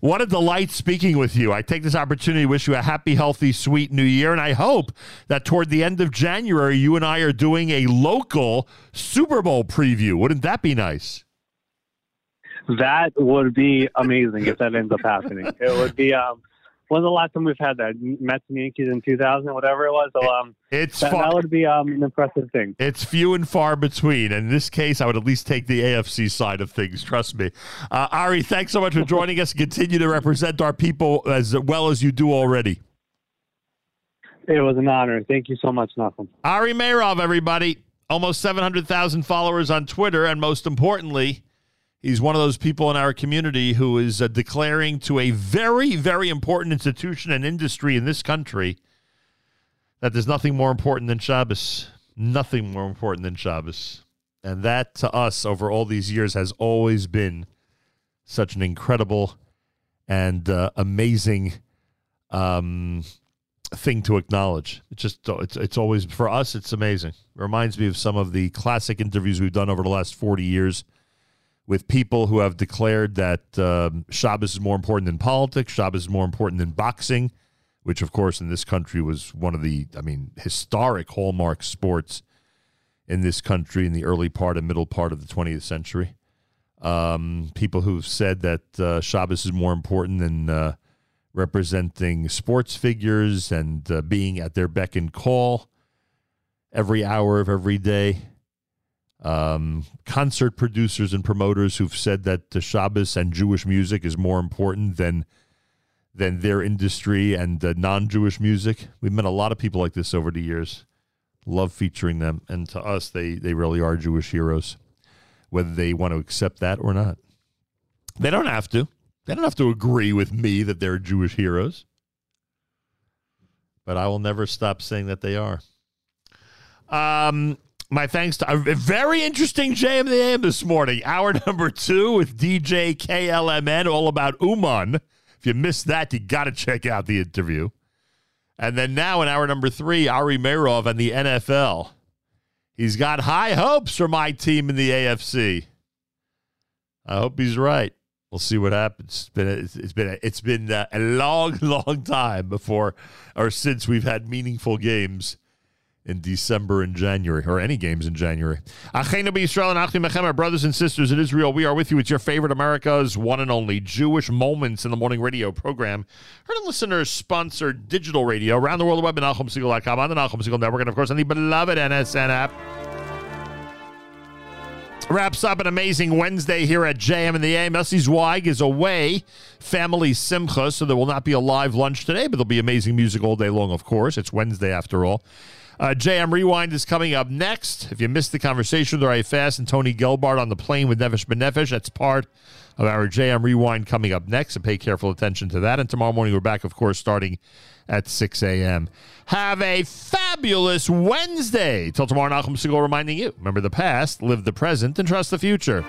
What a delight speaking with you. I take this opportunity to wish you a happy, healthy, sweet new year. And I hope that toward the end of January, you and I are doing a local Super Bowl preview. Wouldn't that be nice? That would be amazing if that ends up happening. It would be. Um, when's the last time we've had that? Mets and Yankees in 2000, whatever it was. So um, It's that, fun. that would be um, an impressive thing. It's few and far between. In this case, I would at least take the AFC side of things. Trust me. Uh, Ari, thanks so much for joining us. Continue to represent our people as well as you do already. It was an honor. Thank you so much, Nachum. Ari Meirov, everybody. Almost 700,000 followers on Twitter. And most importantly, he's one of those people in our community who is uh, declaring to a very, very important institution and industry in this country that there's nothing more important than Shabbos. Nothing more important than Shabbos. And that to us over all these years has always been such an incredible and uh, amazing um, thing to acknowledge. It's just it's it's always for us. It's amazing. It reminds me of some of the classic interviews we've done over the last forty years with people who have declared that um, Shabbos is more important than politics. Shabbos is more important than boxing, which of course in this country was one of the I mean historic hallmark sports in this country in the early part and middle part of the 20th century. Um, people who've said that uh, Shabbos is more important than uh, representing sports figures and uh, being at their beck and call every hour of every day. Um, concert producers and promoters who've said that uh, Shabbos and Jewish music is more important than than their industry and uh, non-Jewish music. We've met a lot of people like this over the years. Love featuring them, and to us, they they really are Jewish heroes, whether they want to accept that or not. They don't have to. They don't have to agree with me that they're Jewish heroes. But I will never stop saying that they are. Um, my thanks to a very interesting JM the AM this morning. Hour number two with DJ KLMN, all about Uman. If you missed that, you got to check out the interview. And then now in hour number three, Ari Meirov and the NFL. He's got high hopes for my team in the AFC. I hope he's right. We'll see what happens. It's been a, it's been a, it's been a, a long, long time before or since we've had meaningful games in December and January, or any games in January. Brothers and sisters in Israel, we are with you. It's your favorite America's one and only Jewish Moments in the Morning radio program. Heard and listeners sponsored digital radio around the world, web at NachumSegal.com, on the Nachum Segal Network, and of course on the beloved NSN app. Wraps up an amazing Wednesday here at JM and the AM. Elsie Zweig is away, family simcha, so there will not be a live lunch today, but there'll be amazing music all day long, of course. It's Wednesday after all. Uh, JM Rewind is coming up next. If you missed the conversation with Ray Fast and Tony Gelbart on the plane with Nefesh B'Nefesh, that's part of our JM Rewind coming up next. So pay careful attention to that. And tomorrow morning, we're back, of course, starting at 6 a.m. Have a fabulous Wednesday. Till tomorrow, Nachum Segal reminding you remember the past, live the present, and trust the future.